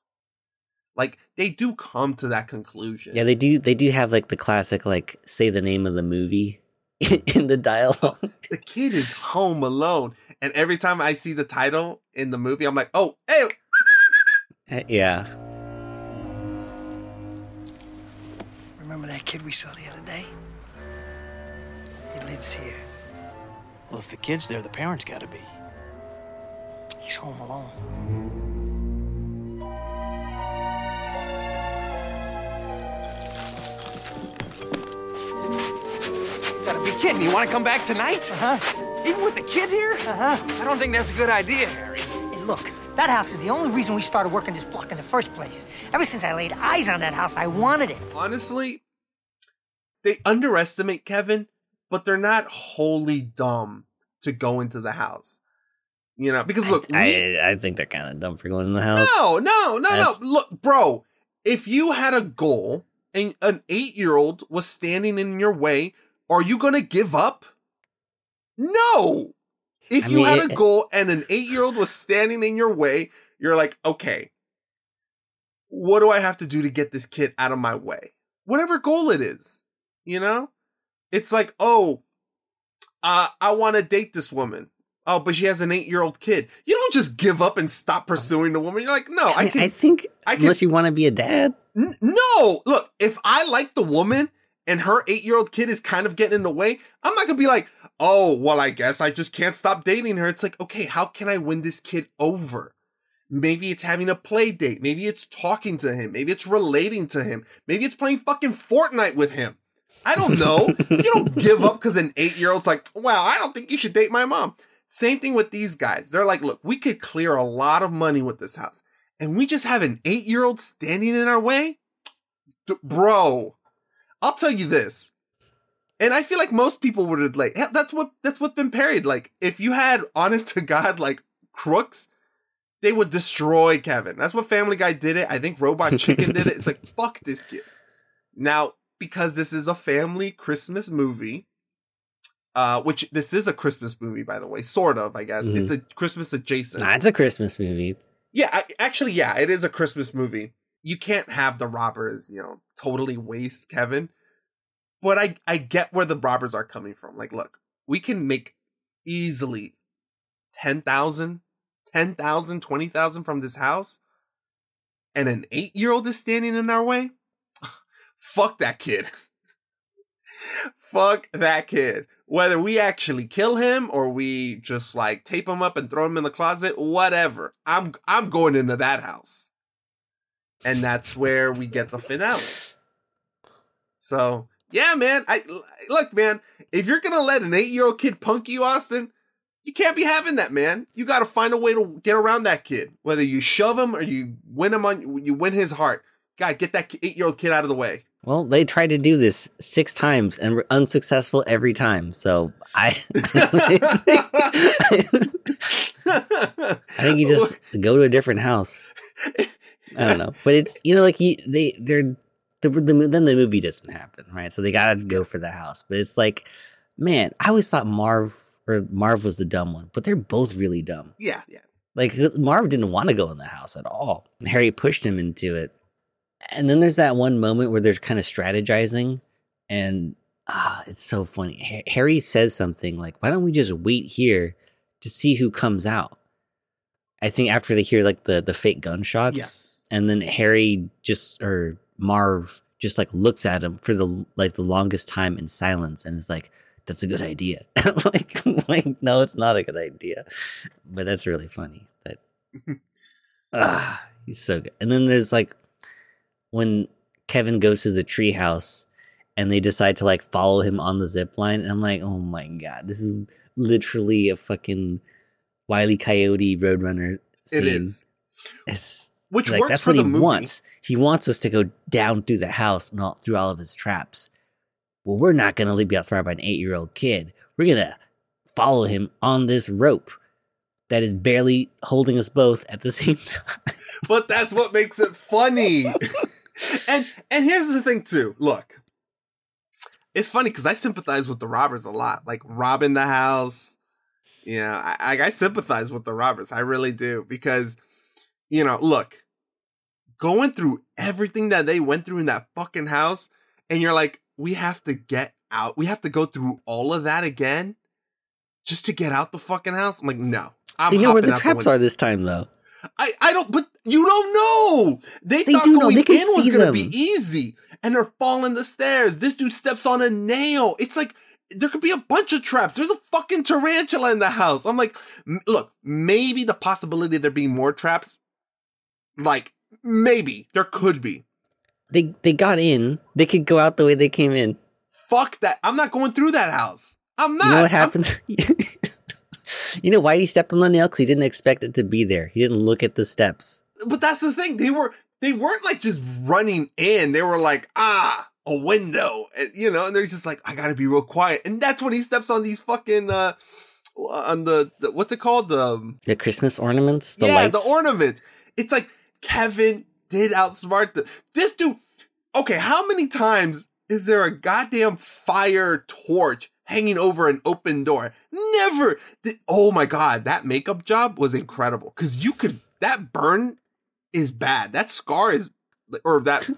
Like they do come to that conclusion. Yeah, they do. They do have like the classic, like say the name of the movie in the dialogue. Oh, the kid is home alone, and every time I see the title in the movie, I'm like, oh, hey, uh, yeah, Remember that kid we saw the other day? He lives here. Well, if the kid's there, the parents gotta be. He's home alone. You Gotta be kidding. You wanna come back tonight? Uh huh. Even with the kid here? Uh huh. I don't think that's a good idea, Harry. Hey, look, that house is the only reason we started working this block in the first place. Ever since I laid eyes on that house, I wanted it. honestly, they underestimate Kevin, but they're not wholly dumb to go into the house. You know, because look, we, I I think they're kind of dumb for going in the house. no, no, no, That's- no. Look, bro, if you had a goal and an eight-year-old was standing in your way, are you gonna give up? No. If I you mean, had it- a eh, goal and an eight-year-old was standing in your way, you're like, okay, what do I have to do to get this kid out of my way? Whatever goal it is, you know? It's like, oh, uh, I want to date this woman. Oh, but she has an eight-year-old kid. You don't just give up and stop pursuing the woman. You're like, no, I can. I think I can- unless you want to be a dad, N- no, look, if I like the woman and her eight-year-old kid is kind of getting in the way, I'm not gonna be like, oh, well, I guess I just can't stop dating her. It's like, okay, how can I win this kid over? Maybe it's having a play date. Maybe it's talking to him. Maybe it's relating to him. Maybe it's playing fucking Fortnite with him. I don't know. you don't give up because an eight year old's like, wow, I don't think you should date my mom. Same thing with these guys. They're like, look, we could clear a lot of money with this house. And we just have an eight year old standing in our way? D- bro, I'll tell you this. And I feel like most people would relate. Hell, That's what that's what's been parried. Like, if you had honest to God like crooks, they would destroy Kevin. That's what Family Guy did it. I think Robot Chicken did it. It's like, fuck this kid. Now, because this is a family Christmas movie, uh, which this is a Christmas movie, by the way, sort of, I guess. Mhm. It's a Christmas adjacent. nah, it's a Christmas movie. Yeah, I, actually, yeah, it is a Christmas movie. You can't have the robbers, you know, totally waste Kevin. But I, I get where the robbers are coming from. Like, look, we can make easily 10,000, 10,000, 20,000 from this house. And an eight year old is standing in our way. Fuck that kid. Fuck that kid. whether we actually kill him or we just like tape him up and throw him in the closet, whatever. I'm I'm going into that house. And that's where we get the finale. So, yeah, man. I look, man, if you're gonna let an eight-year-old kid punk you, Austin, you can't be having that, man. You got to find a way to get around that kid. Whether you shove him or you win him on, you win his heart. God, get that eight-year-old kid out of the way. Well, they tried to do this six times and were unsuccessful every time. So I, I think you just go to a different house. I don't know, but it's you know like you, they they're the, the then the movie doesn't happen right, so they gotta go for the house. But it's like, man, I always thought Marv or Marv was the dumb one, but they're both really dumb. Yeah, yeah. Like Marv didn't want to go in the house at all. and Harry pushed him into it. And then there's that one moment where they're kind of strategizing and ah, it's so funny. Harry says something like, "Why don't we just wait here to see who comes out?" I think after they hear like the the fake gunshots, Yes. and then Harry just or Marv just like looks at him for the like the longest time in silence and is like, "That's a good idea." I'm like, like, no, it's not a good idea, but that's really funny. That ah, he's so good. And then there's like when Kevin goes to the treehouse and they decide to like follow him on the zip line, and I'm like, oh my god, this is literally a fucking Wiley Coyote Roadrunner scene. It is. It's Which like, works that's for what the he movie. wants. He wants us to go down through the house and all through all of his traps. Well, we're not gonna leave be outsmarted by an eight year old kid. We're gonna follow him on this rope that is barely holding us both at the same time. but that's what makes it funny. and and here's the thing too. Look, it's funny because I sympathize with the robbers a lot. Like robbing the house. You know, I, I sympathize with the robbers. I really do because, you know, look, going through everything that they went through in that fucking house, and you're like, we have to get out. We have to go through all of that again, just to get out the fucking house. I'm like, no. I'm they know where the traps window. are this time, though. I, I don't, but you don't know. They, They thought going in was going to them. be easy, and they're falling the stairs. This dude steps on a nail. It's like there could be a bunch of traps. There's a fucking tarantula in the house. I'm like, look, maybe the possibility of there being more traps, like maybe there could be. They they got in. They could go out the way they came in. Fuck that. I'm not going through that house. I'm not. You know what happened? you know why he stepped on the nail? Because he didn't expect it to be there. He didn't look at the steps. But that's the thing. They were they weren't like just running in. They were like, ah, a window, and, you know. And they're just like, I gotta be real quiet. And that's when he steps on these fucking uh on the, the what's it called the The Christmas ornaments, the yeah lights. the ornaments. It's like Kevin did outsmart the this dude. Okay, how many times is there a goddamn fire torch hanging over an open door? Never. Oh my god, that makeup job was incredible because you could that burn is bad. That scar is or that,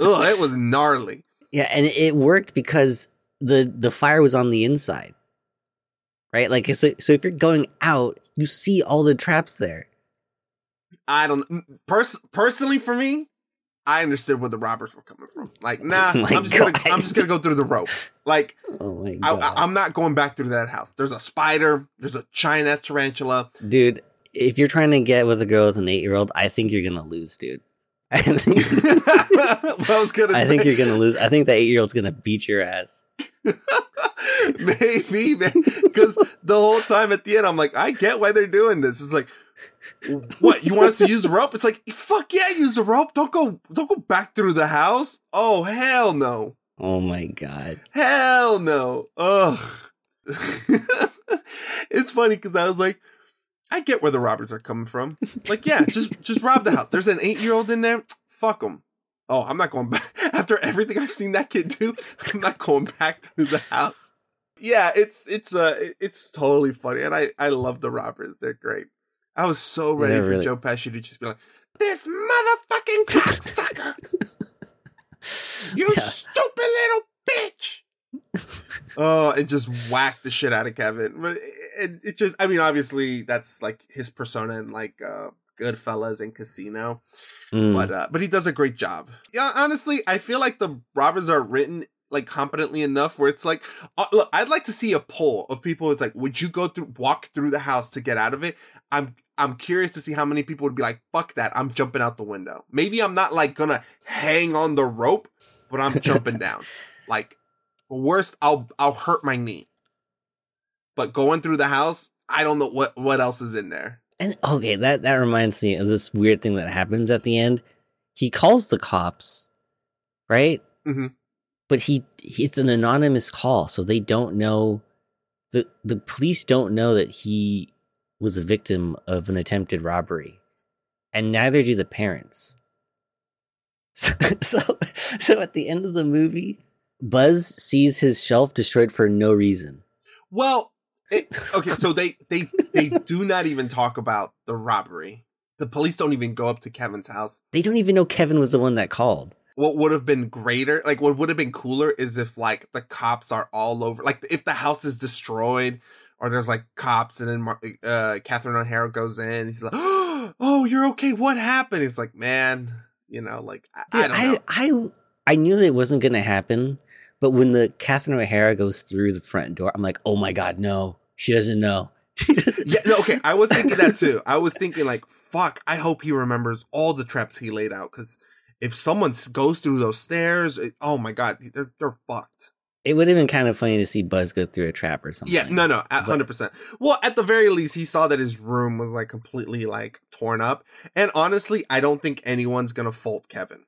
ugh, it was gnarly. Yeah, and it worked because the the fire was on the inside, right? Like so, so if you're going out, you see all the traps there. I don't mm, pers- personally for me, I understood where the robbers were coming from. Like, nah, Oh I'm just gonna I'm just gonna go through the rope. Like, Oh my I, god, I, I'm not going back through that house. There's a spider. There's a giant ass tarantula. dude! If you're trying to get with a girl with an eight year old, I think you're gonna lose, dude. I think, I was gonna I say, think you're gonna lose. I think the eight year old's gonna beat your ass. maybe, man. Because the whole time at the end, I'm like, I get why they're doing this. It's like, what you want us to use the rope? It's like, fuck yeah, use the rope. Don't go, don't go back through the house. Oh hell no. Oh my god. Hell no. Ugh. it's funny because I was like, I get where the robbers are coming from. Like, yeah, just just rob the house. There's an eight year old in there. Fuck them. Oh, I'm not going back after everything I've seen that kid do. I'm not going back through the house. Yeah, it's it's uh it's totally funny, and I I love the robbers. They're great. I was so ready They're for really- Joe Pesci to just be like, "This motherfucking cocksucker, you stupid little bitch." Oh, and just whack the shit out of Kevin. But it, it just, I mean, obviously that's like his persona in like uh, Goodfellas and Casino. Mm. But uh, but he does a great job. Yeah, honestly, I feel like the robbers are written like competently enough where it's like uh, look i'd like to see a poll of people it's like would you go through walk through the house to get out of it i'm i'm curious to see how many people would be like fuck that i'm jumping out the window maybe i'm not like gonna hang on the rope but i'm jumping down like worst i'll i'll hurt my knee but going through the house i don't know what what else is in there And okay, that that reminds me of this weird thing that happens at the end. He calls the cops, right? Mm-hmm. But he, he it's an anonymous call, so they don't know the the police don't know that he was a victim of an attempted robbery, and neither do the parents. So, so, so at the end of the movie, Buzz sees his shelf destroyed for no reason. Well, it, okay, so they they they do not even talk about the robbery. The police don't even go up to Kevin's house. They don't even know Kevin was the one that called. What would have been greater, like what would have been cooler, is if like the cops are all over, like if the house is destroyed or there's like cops, and then uh, Catherine O'Hara goes in. He's like, "Oh, you're okay. What happened?" He's like, man, you know, like I, I Dude, don't know. I, I, I knew that it wasn't going to happen, but when the Catherine O'Hara goes through the front door, I'm like, oh my god, no, she doesn't know. She doesn't. yeah, no, okay. I was thinking that too. I was thinking like, fuck. I hope he remembers all the traps he laid out because if someone goes through those stairs, it- oh my god, they're they're fucked. It would have been kind of funny to see Buzz go through a trap or something. Yeah, no, no, hundred percent. Well, at the very least, he saw that his room was like completely like torn up, and honestly, I don't think anyone's gonna fault Kevin.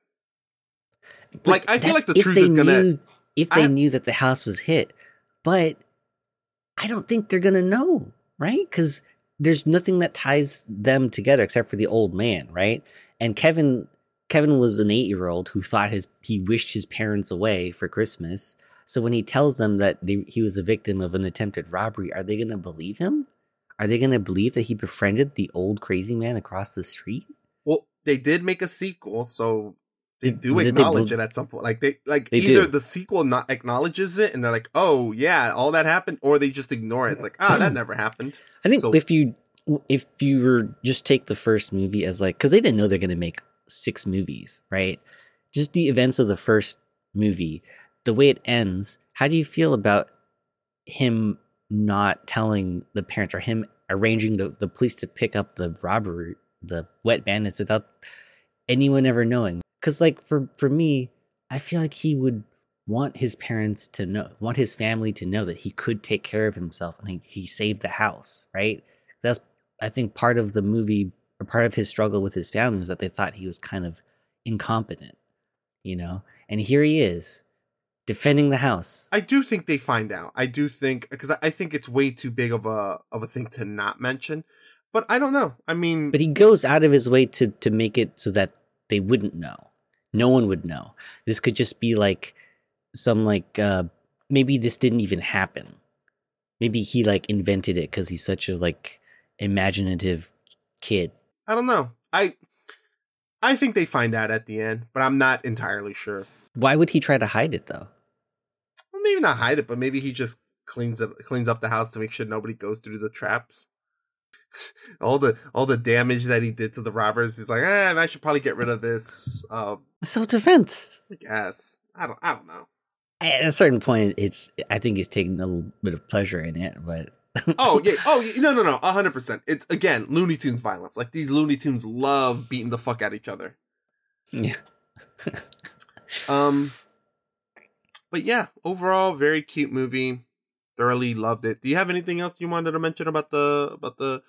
Like, I feel like the truth is gonna. Knew, if they I- knew that the house was hit, but I don't think they're gonna know, right? Because there's nothing that ties them together except for the old man, right? And Kevin, Kevin was an eight year old who thought his he wished his parents away for Christmas. So when he tells them that they, he was a victim of an attempted robbery, are they gonna believe him? Are they gonna believe that he befriended the old crazy man across the street? Well, they did make a sequel, so they do did they acknowledge it at some point. Like they like They either do. the sequel not acknowledges it and they're like, "Oh yeah, all that happened," or they just ignore it. It's like, "Ah, that never happened." I think So- if you if you were just take the first movie as like because they didn't know they're gonna make six movies, right? Just the events of the first movie, the way it ends. How do you feel about him not telling the parents or him arranging the, the police to pick up the robbery, the wet bandits without anyone ever knowing? Because like for for me, I feel like he would want his parents to know, want his family to know that he could take care of himself and he, he saved the house, right? That's I think part of the movie or part of his struggle with his family was that they thought he was kind of incompetent, you know? And here he is defending the house. I do think they find out. I do think because I I think it's way too big of a of a thing to not mention. But I don't know. I mean, But he goes out of his way to to make it so that they wouldn't know. No one would know. This could just be like some like uh maybe this didn't even happen. Maybe he like invented it cuz he's such a like imaginative kid. I don't know. I I think they find out at the end, but I'm not entirely sure. Why would he try to hide it though? Well, maybe not hide it, but maybe he just cleans up cleans up the house to make sure nobody goes through the traps. all the all the damage that he did to the robbers, he's like, eh, I should probably get rid of this. Uh, Self defense. I guess I don't I don't know. At a certain point, it's I think he's taking a little bit of pleasure in it, but Oh yeah, oh yeah. no no no, hundred percent. It's again Looney Tunes violence. Like these Looney Tunes love beating the fuck out each other. yeah. Um, but yeah, overall, very cute movie. Thoroughly loved it. Do you have anything else you wanted to mention about the about the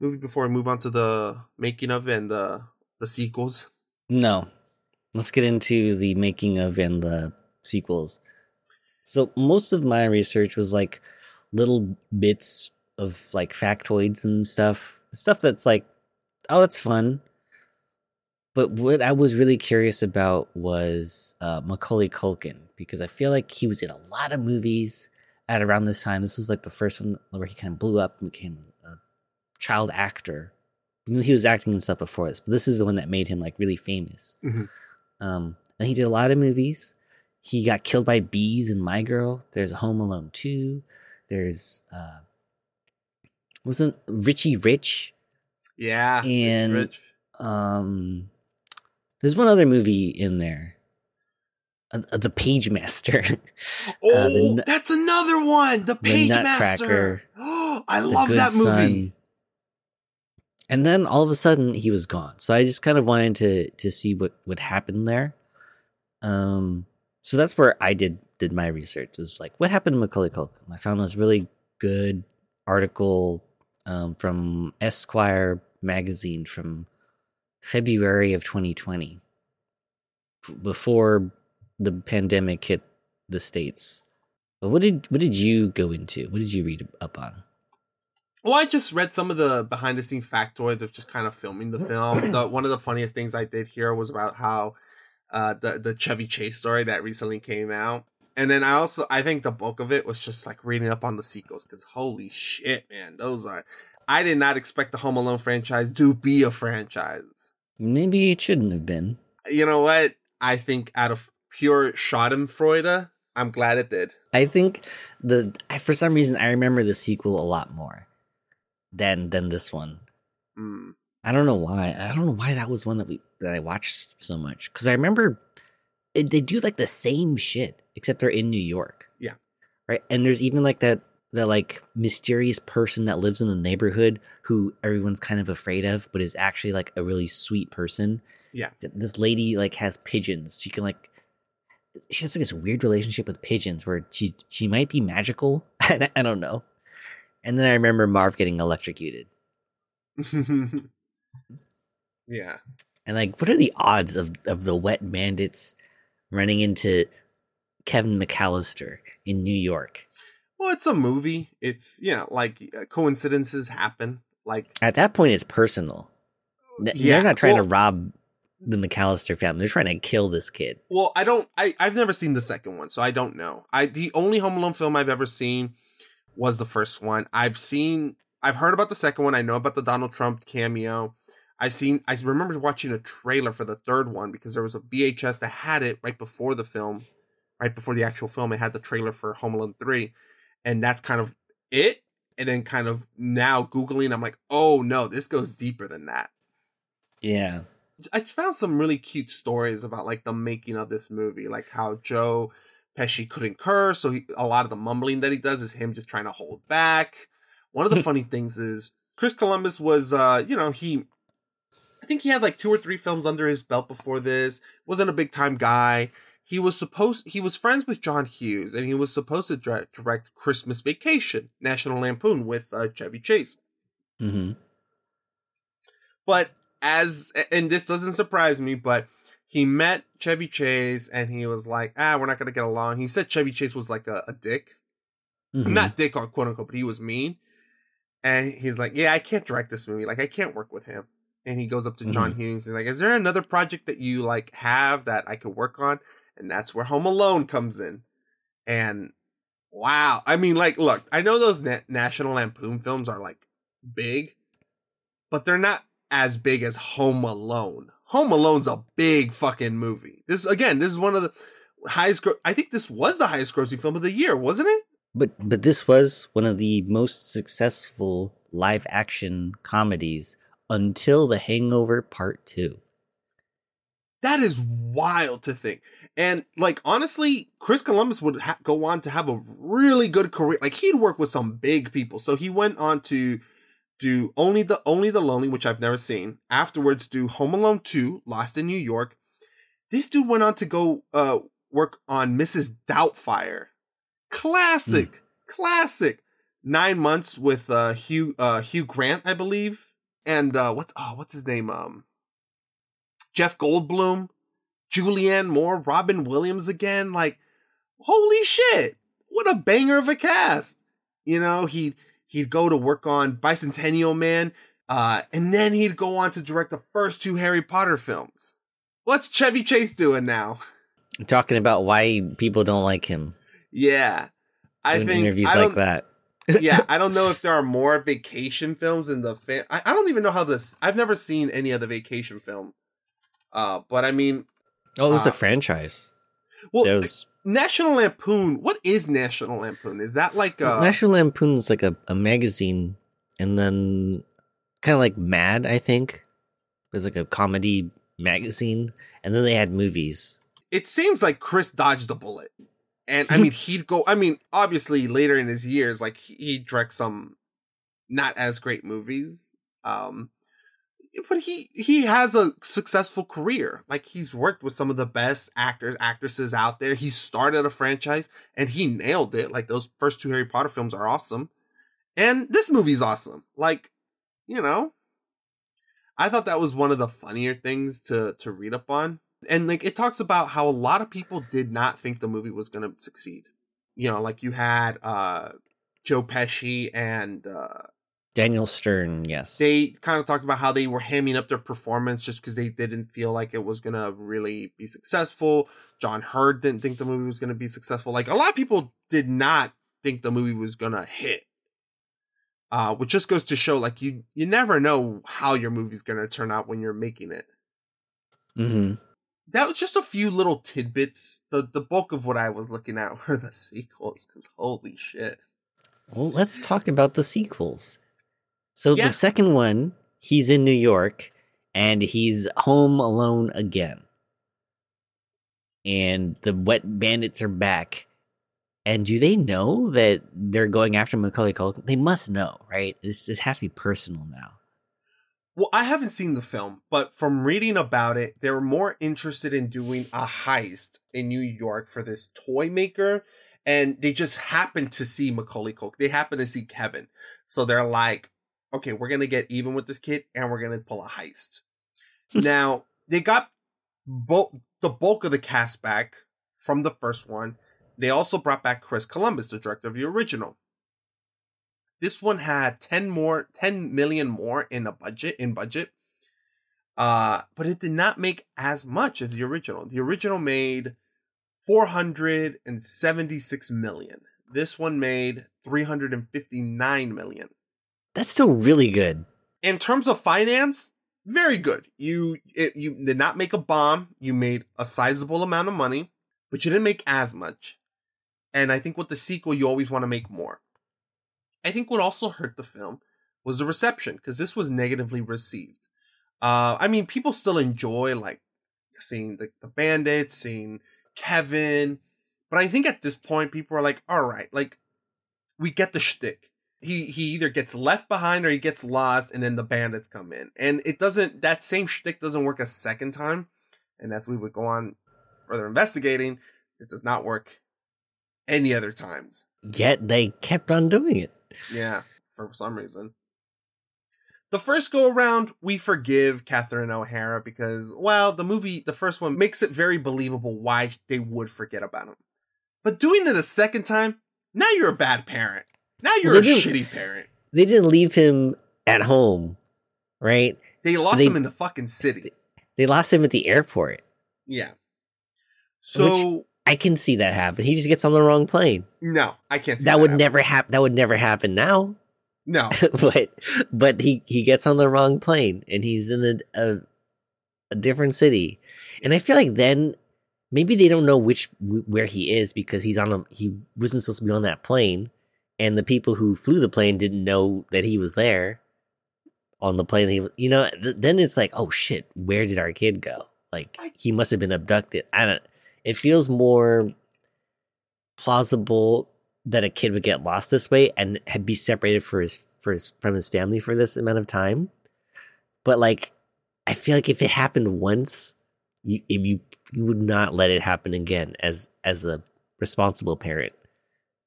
movie before we move on to the making of and the the sequels? No. Let's get into the making of and the sequels. So most of my research was like little bits of like factoids and stuff. Stuff that's like, oh, that's fun. But what I was really curious about was uh, Macaulay Culkin because I feel like he was in a lot of movies at around this time. This was like the first one where he kind of blew up and became a child actor. He was acting and stuff before this, but this is the one that made him like really famous. Mhm. Um, and he did a lot of movies. He got killed by bees in My Girl. There's Home Alone 2. There's uh wasn't Richie Rich Yeah, and Rich. um there's one other movie in there. Uh, uh, the Pagemaster. Oh, Uh, the that's another one. The the Page Nutcracker. Master. Oh, I The love that movie. Son. And then all of a sudden he was gone. So I just kind of wanted to to see what what happened there. Um so that's where I did did my research. It was like what happened to Macaulay Culkin? I found this really good article um, from Esquire magazine from February of 2020 before the pandemic hit the states. But what did what did you go into? What did you read up on? Well, I just read some of the behind the scenes factoids of just kind of filming the film. The one of the funniest things I did here was about how uh, the the Chevy Chase story that recently came out, and then I also I think the bulk of it was just like reading up on the sequels because holy shit, man, those are. I did not expect the Home Alone franchise to be a franchise. Maybe it shouldn't have been. You know what? I think out of pure Schadenfreude, I'm glad it did. I think the I, for some reason I remember the sequel a lot more than than this one. Mm. I don't know why. I don't know why that was one that we that I watched so much because I remember it, they do like the same shit except they're in New York, Yeah. right? And there's even like that that like mysterious person that lives in the neighborhood who everyone's kind of afraid of, but is actually like a really sweet person. Yeah. This lady like has pigeons. She can like she has like this weird relationship with pigeons where she she might be magical. I I don't know. And then I remember Marv getting electrocuted. yeah. And like, what are the odds of of the wet bandits running into Kevin McCallister in New York? Well, it's a movie. It's yeah, like uh, coincidences happen. Like At that point, it's personal. Yeah, They're not trying well- to rob the McCallister family. They're trying to kill this kid. Well, I don't. I I've never seen the second one, so I don't know. I the only Home Alone film I've ever seen was the first one. I've seen. I've heard about the second one. I know about the Donald Trump cameo. I've seen. I remember watching a trailer for the third one because there was a VHS that had it right before the film, right before the actual film. It had the trailer for Home Alone three, and that's kind of it. And then kind of now googling, I'm like, oh no, this goes deeper than that. Yeah. I found some really cute stories about like the making of this movie, like how Joe Pesci couldn't curse, so he, a lot of the mumbling that he does is him just trying to hold back. One of the funny things is Chris Columbus was, uh, you know, he, I think he had like two or three films under his belt before this. wasn't a big time guy. He was supposed, he was friends with John Hughes, and he was supposed to direct, direct Christmas Vacation, National Lampoon with uh, Chevy Chase. Mm-hmm. But as and this doesn't surprise me, but he met Chevy Chase and he was like, ah, we're not gonna get along. He said Chevy Chase was like a, a dick. Mhm. Not dick quote unquote, but he was mean. And he's like, Yeah, I can't direct this movie. Like I can't work with him. And he goes up to John Mhm. Hughes. He's like, Is there another project that you like have that I could work on? And that's where Home Alone comes in. And wow. I mean, like, look, I know those Na- National Lampoon films are like big, but they're not as big as Home Alone. Home Alone's a big fucking movie. This again, this is one of the highest. Gro- I think this was the highest grossing film of the year, wasn't it? But but this was one of the most successful live action comedies until The Hangover Part Two. That is wild to think. And like honestly, Chris Columbus would ha- go on to have a really good career. Like he'd work with some big people. So he went on to do only the only the lonely, which I've never seen. Afterwards, do Home Alone Two, Lost in New York. This dude went on to go uh work on Mrs. Doubtfire. Classic, classic. Nine months with uh Hugh uh Hugh Grant, I believe, and uh what's oh what's his name um Jeff Goldblum, Julianne Moore, Robin Williams again. Like, holy shit! What a banger of a cast. You know, he he'd go to work on Bicentennial Man, uh, and then he'd go on to direct the first two Harry Potter films. What's Chevy Chase doing now? Talking about why people don't like him. Yeah, I in think interviews I like that. yeah, I don't know if there are more vacation films in the fa- I, I don't even know how this. I've never seen any of the vacation film. Uh, but I mean, Oh, it was uh, a franchise. well, There was National Lampoon. What is National Lampoon? Is that like uh National Lampoon is like a, a magazine, and then kind of like Mad, I think. Was like a comedy magazine, and then they had movies. it seems like Chris dodged a bullet. And I mean, he'd go, I mean, obviously later in his years, like he direct some not as great movies. Um, but he he has a successful career. Like he's worked with some of the best actors, actresses out there. He started a franchise and he nailed it. Like those first two Harry Potter films are awesome. And this movie's awesome. Like, you know, I thought that was one of the funnier things to to read up on. And like it talks about how a lot of people did not think the movie was going to succeed. You know, like you had uh Joe Pesci and uh Daniel Stern, yes. they kind of talked about how they were hamming up their performance just because they didn't feel like it was gonna really be successful. John Heard didn't think the movie was gonna be successful. Like a lot of people did not think the movie was gonna hit. Uh, which just goes to show like you you never know how your movie's gonna turn out when you're making it. Mm-hmm. That was just a few little tidbits. The the bulk of what I was looking at were the sequels, because holy shit. Well, let's talk about the sequels. So Yeah. the second one, he's in New York and he's home alone again. And the wet bandits are back. And do they know that they're going after Macaulay Culkin? They must know, right? This this has to be personal now. Well, I haven't seen the film, but from reading about it, they were more interested in doing a heist in New York for this toy maker, and they just happened to see Macaulay Culkin. They happened to see Kevin, so they're like, "Okay, we're gonna get even with this kid, and we're gonna pull a heist." now they got bulk, the bulk of the cast back from the first one. They also brought back Chris Columbus, the director of the original. This one had 10 more 10 million more in a budget in budget. Uh but it did not make as much as the original. The original made 476 million. This one made 359 million. That's still really good. In terms of finance, very good. You it, you did not make a bomb. You made a sizable amount of money, but you didn't make as much. And I think with the sequel, you always want to make more. I think what also hurt the film was the reception because this was negatively received. Uh, I mean, people still enjoy like seeing the, the bandits, seeing Kevin, but I think at this point, people are like, "All right, like we get the shtick." He he either gets left behind or he gets lost, and then the bandits come in, and it doesn't. That same shtick doesn't work a second time, and as we would go on further investigating, it does not work any other times. Yet they kept on doing it. Yeah, for some reason. The first go around, we forgive Catherine O'Hara because, well, the movie, the first one, makes it very believable why they would forget about him. But doing it a second time, now you're a bad parent. Now you're a shitty parent. They didn't leave him at home, right? They lost They- him in the fucking city. They lost him at the airport. Yeah. So Which I can see that happen. He just gets on the wrong plane. no, I can't. See that would happen. never happen. That would never happen now. No, but but he he gets on the wrong plane and he's in a, a a different city, and I feel like then maybe they don't know which where he is because he's on a he wasn't supposed to be on that plane, and the people who flew the plane didn't know that he was there on the plane. He you know th- then it's like oh shit, where did our kid go? Like he must have been abducted. I don't. It feels more plausible that a kid would get lost this way and had be separated for his for his from his family for this amount of time. But like, I feel like if it happened once, you if you you would not let it happen again as as a responsible parent.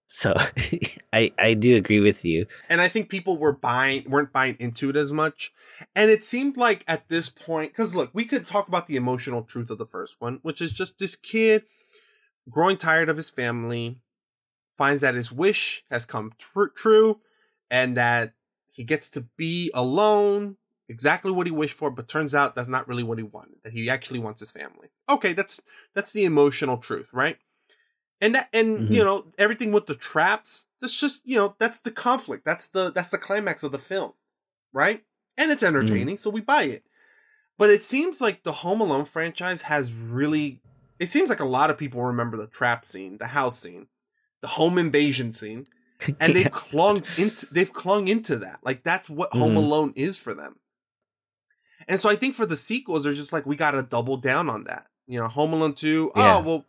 So I I do agree with you. and I think people were buying weren't buying into it as much. And it seemed like at this point, because look, we could talk about the emotional truth of the first one, which is just this kid growing tired of his family, finds that his wish has come tr- true, and that he gets to be alone, exactly what he wished for, but turns out that's not really what he wanted. That he actually wants his family. Okay, that's that's the emotional truth, right? And that and Mhm. you know everything with the traps. That's just you know that's the conflict. That's the that's the climax of the film, right? And it's entertaining, so we buy it. But it seems like the Home Alone franchise has really. It seems like a lot of people remember the trap scene, the house scene, the home invasion scene, and they've clung into they've clung into that. Like that's what Home Mhm. Alone is for them. And so I think for the sequels, they're just like we got to double down on that. You know, Home Alone 2, Yeah. oh, well,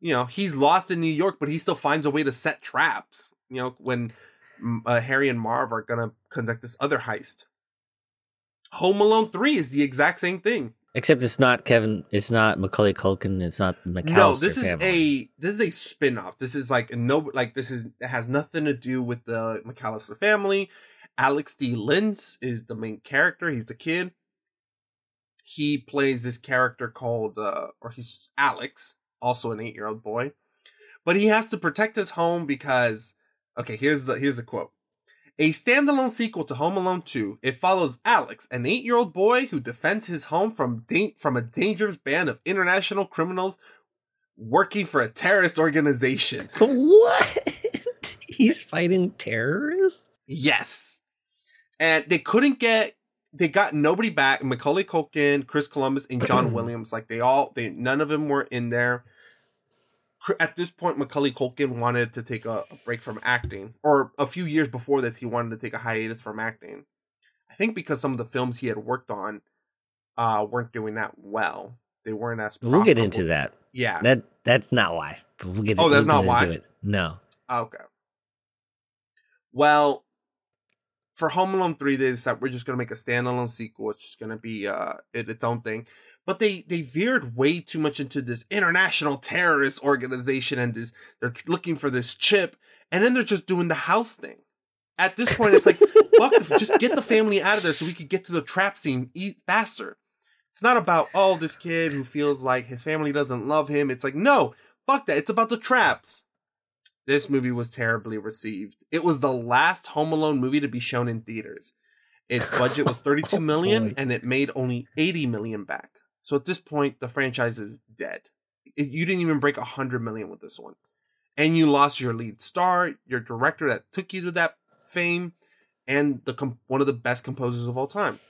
you know, he's lost in New York, but he still finds a way to set traps, you know, when mm, uh, Harry and Marv are going to conduct this other heist. Home Alone 3 is the exact same thing. Except it's not Kevin. It's not Macaulay Culkin. It's not McCallister no, this is family. a this is a spin-off. This is like no like this is it has nothing to do with the McCallister family. Alex D. Linz is the main character. He's the kid. He plays this character called uh or he's Alex, also an 8-year-old boy. But he has to protect his home because okay, here's the here's the quote. A standalone sequel to Home Alone 2, it follows Alex, an eight-year-old boy who defends his home from da- from a dangerous band of international criminals working for a terrorist organization. what? He's fighting terrorists? Yes. And they couldn't get they got nobody back. Macaulay Culkin, Chris Columbus, and John Williams. Like they all they none of them were in there. At this point, Macaulay Culkin wanted to take a, a break from acting. Or a few years before this, he wanted to take a hiatus from acting. I think because some of the films he had worked on uh weren't doing that well. They weren't as We'll get into that. Yeah. That that's not why. But we'll get. Oh, that's we'll not why? into It. No. Okay. Well, for Home Alone 3, they decided we're just gonna make a standalone sequel. It's just gonna be uh it, its own thing. But they they veered way too much into this international terrorist organization and this they're looking for this chip, and then they're just doing the house thing. At this point, it's like fuck, the, just get the family out of there so we could get to the trap scene faster. It's not about oh this kid who feels like his family doesn't love him. It's like no, fuck that. It's about the traps. This movie was terribly received. It was the last Home Alone movie to be shown in theaters. Its budget was 32 million and it made only 80 million back. So at this point, the franchise is dead. It- you didn't even break 100 million with this one. And you lost your lead star, your director that took you to that fame, and the com- one of the best composers of all time.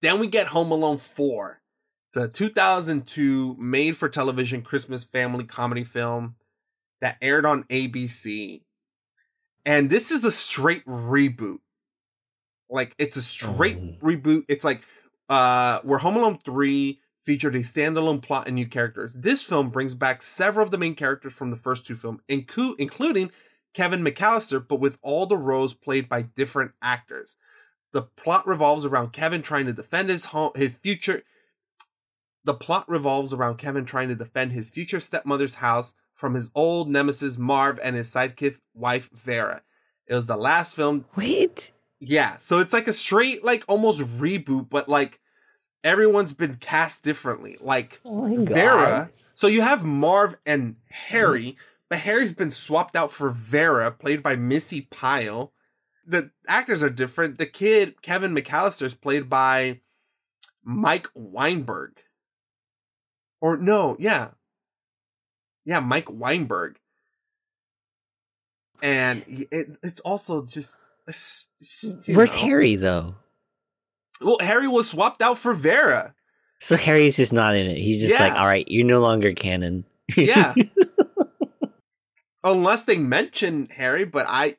Then we get Home Alone 4. It's a 2002 made for television Christmas family comedy film that aired on ABC. And this is a straight reboot. Like it's a straight reboot. It's like uh where Home Alone 3 featured a standalone plot and new characters. This film brings back several of the main characters from the first two films, inclu- including Kevin McCallister, but with all the roles played by different actors. The plot revolves around Kevin trying to defend his home, his future. The plot revolves around Kevin trying to defend his future stepmother's house from his old nemesis Marv and his sidekick wife Vera. It was the last film. Wait. Yeah, so it's like a straight, like almost reboot, but like everyone's been cast differently. Like Oh. Vera. So you have Marv and Harry, but Harry's been swapped out for Vera, played by Missy Pyle. The actors are different. The kid, Kevin McCallister, is played by Mike Weinberg. Or no, yeah. Yeah, Mike Weinberg. And it, it's also just. it's just, Where's know. Harry though? Well, Harry was swapped out for Vera. So Harry's just not in it. He's just like, all right, you're no longer canon. Yeah. Unless they mention Harry, but I,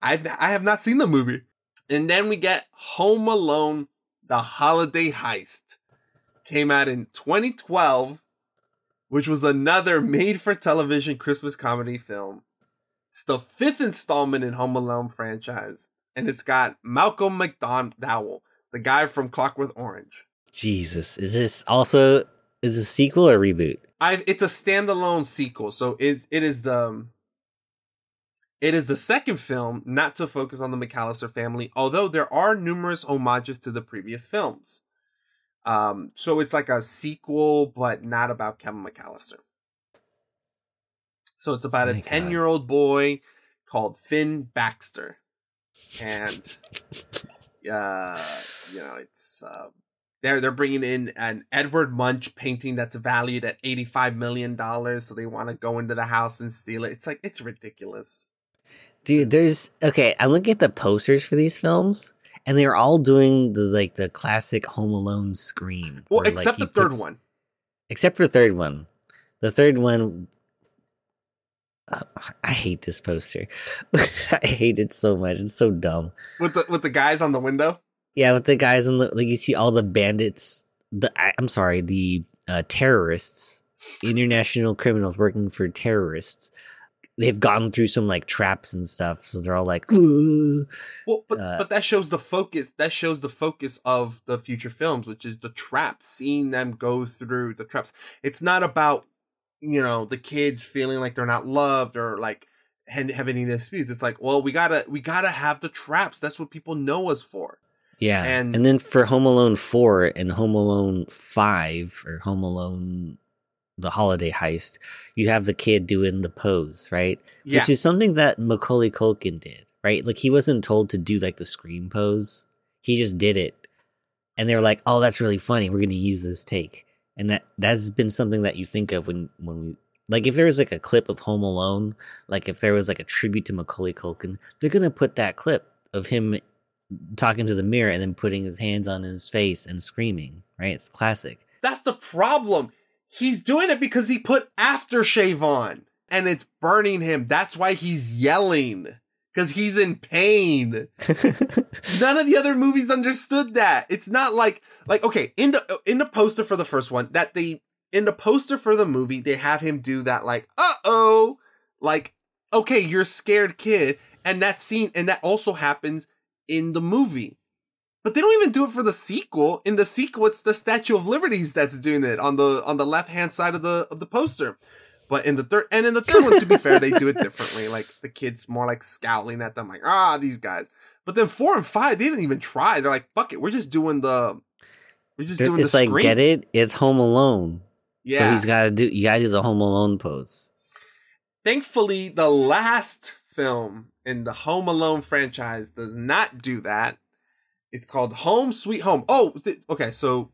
I, I have not seen the movie. And then we get Home Alone: The Holiday Heist. Came out in 2012, which was another made-for-television Christmas comedy film. It's the fifth installment in Home Alone franchise, and it's got Malcolm McDowell, the guy from Clockwork Orange. Jesus, is this also is this a sequel or reboot? I it's a standalone sequel, so it it is the um, it is the second film not to focus on the McCallister family, although there are numerous homages to the previous films. Um, so it's like a sequel, but not about Kevin McCallister. So it's about a ten year old boy called Finn Baxter, and uh, you know it's uh, they're they're bringing in an Edward Munch painting that's valued at eighty five million dollars, so they want to go into the house and steal it. It's like it's ridiculous. Dude, there's okay. I'm looking at the posters for these films, and they're all doing the like the classic Home Alone scream. Well, where, except he the third puts- one. Except for the third one. The third one. uh, I hate this poster. I hate it so much. It's so dumb. with the with the guys on the window. Yeah, with the guys on the like, you see all the bandits. The I, I'm sorry, the uh, terrorists, international criminals working for terrorists. They've gone through some like traps and stuff, so they're all like, "Ugh." Well, but Uh, but that shows the focus. That shows the focus of the future films, which is the traps. Seeing them go through the traps. It's not about you know the kids feeling like they're not loved or like ha- having any disputes. It's like, well, we gotta we gotta have the traps. That's what people know us for. Yeah. And- And, then for Home Alone 4 and Home Alone 5 or Home Alone the holiday heist, you have the kid doing the pose, right? Yeah. Which is something that Macaulay Culkin did, right? Like he wasn't told to do like the scream pose. He just did it. And they were like, "Oh, that's really funny. We're going to use this take." And that that's been something that you think of when when we like if there was like a clip of Home Alone, like if there was like a tribute to Macaulay Culkin, they're going to put that clip of him talking to the mirror and then putting his hands on his face and screaming, right? It's classic. That's the problem. He's doing it because he put aftershave on and it's burning him. That's why he's yelling because he's in pain. None of the other movies understood that. It's not like like okay, in the in the poster for the first one, that they in the poster for the movie, they have him do that like, uh-oh, like okay, you're scared kid and that scene and that also happens in the movie. But they don't even do it for the sequel. In the sequel, it's the Statue of Liberties that's doing it on the on the left hand side of the of the poster. But in the third and in the third one, to be fair, they do it differently. Like the kids more like scowling at them, like ah these guys. But then four and five, they didn't even try. They're like, fuck it, we're just doing the, we're just doing it's the like screen. get it? It's Home Alone. Yeah, So he's got to do you got to do the Home Alone pose. Thankfully, the last film in the Home Alone franchise does not do that. It's called Home Sweet Home. Oh, th- okay. So,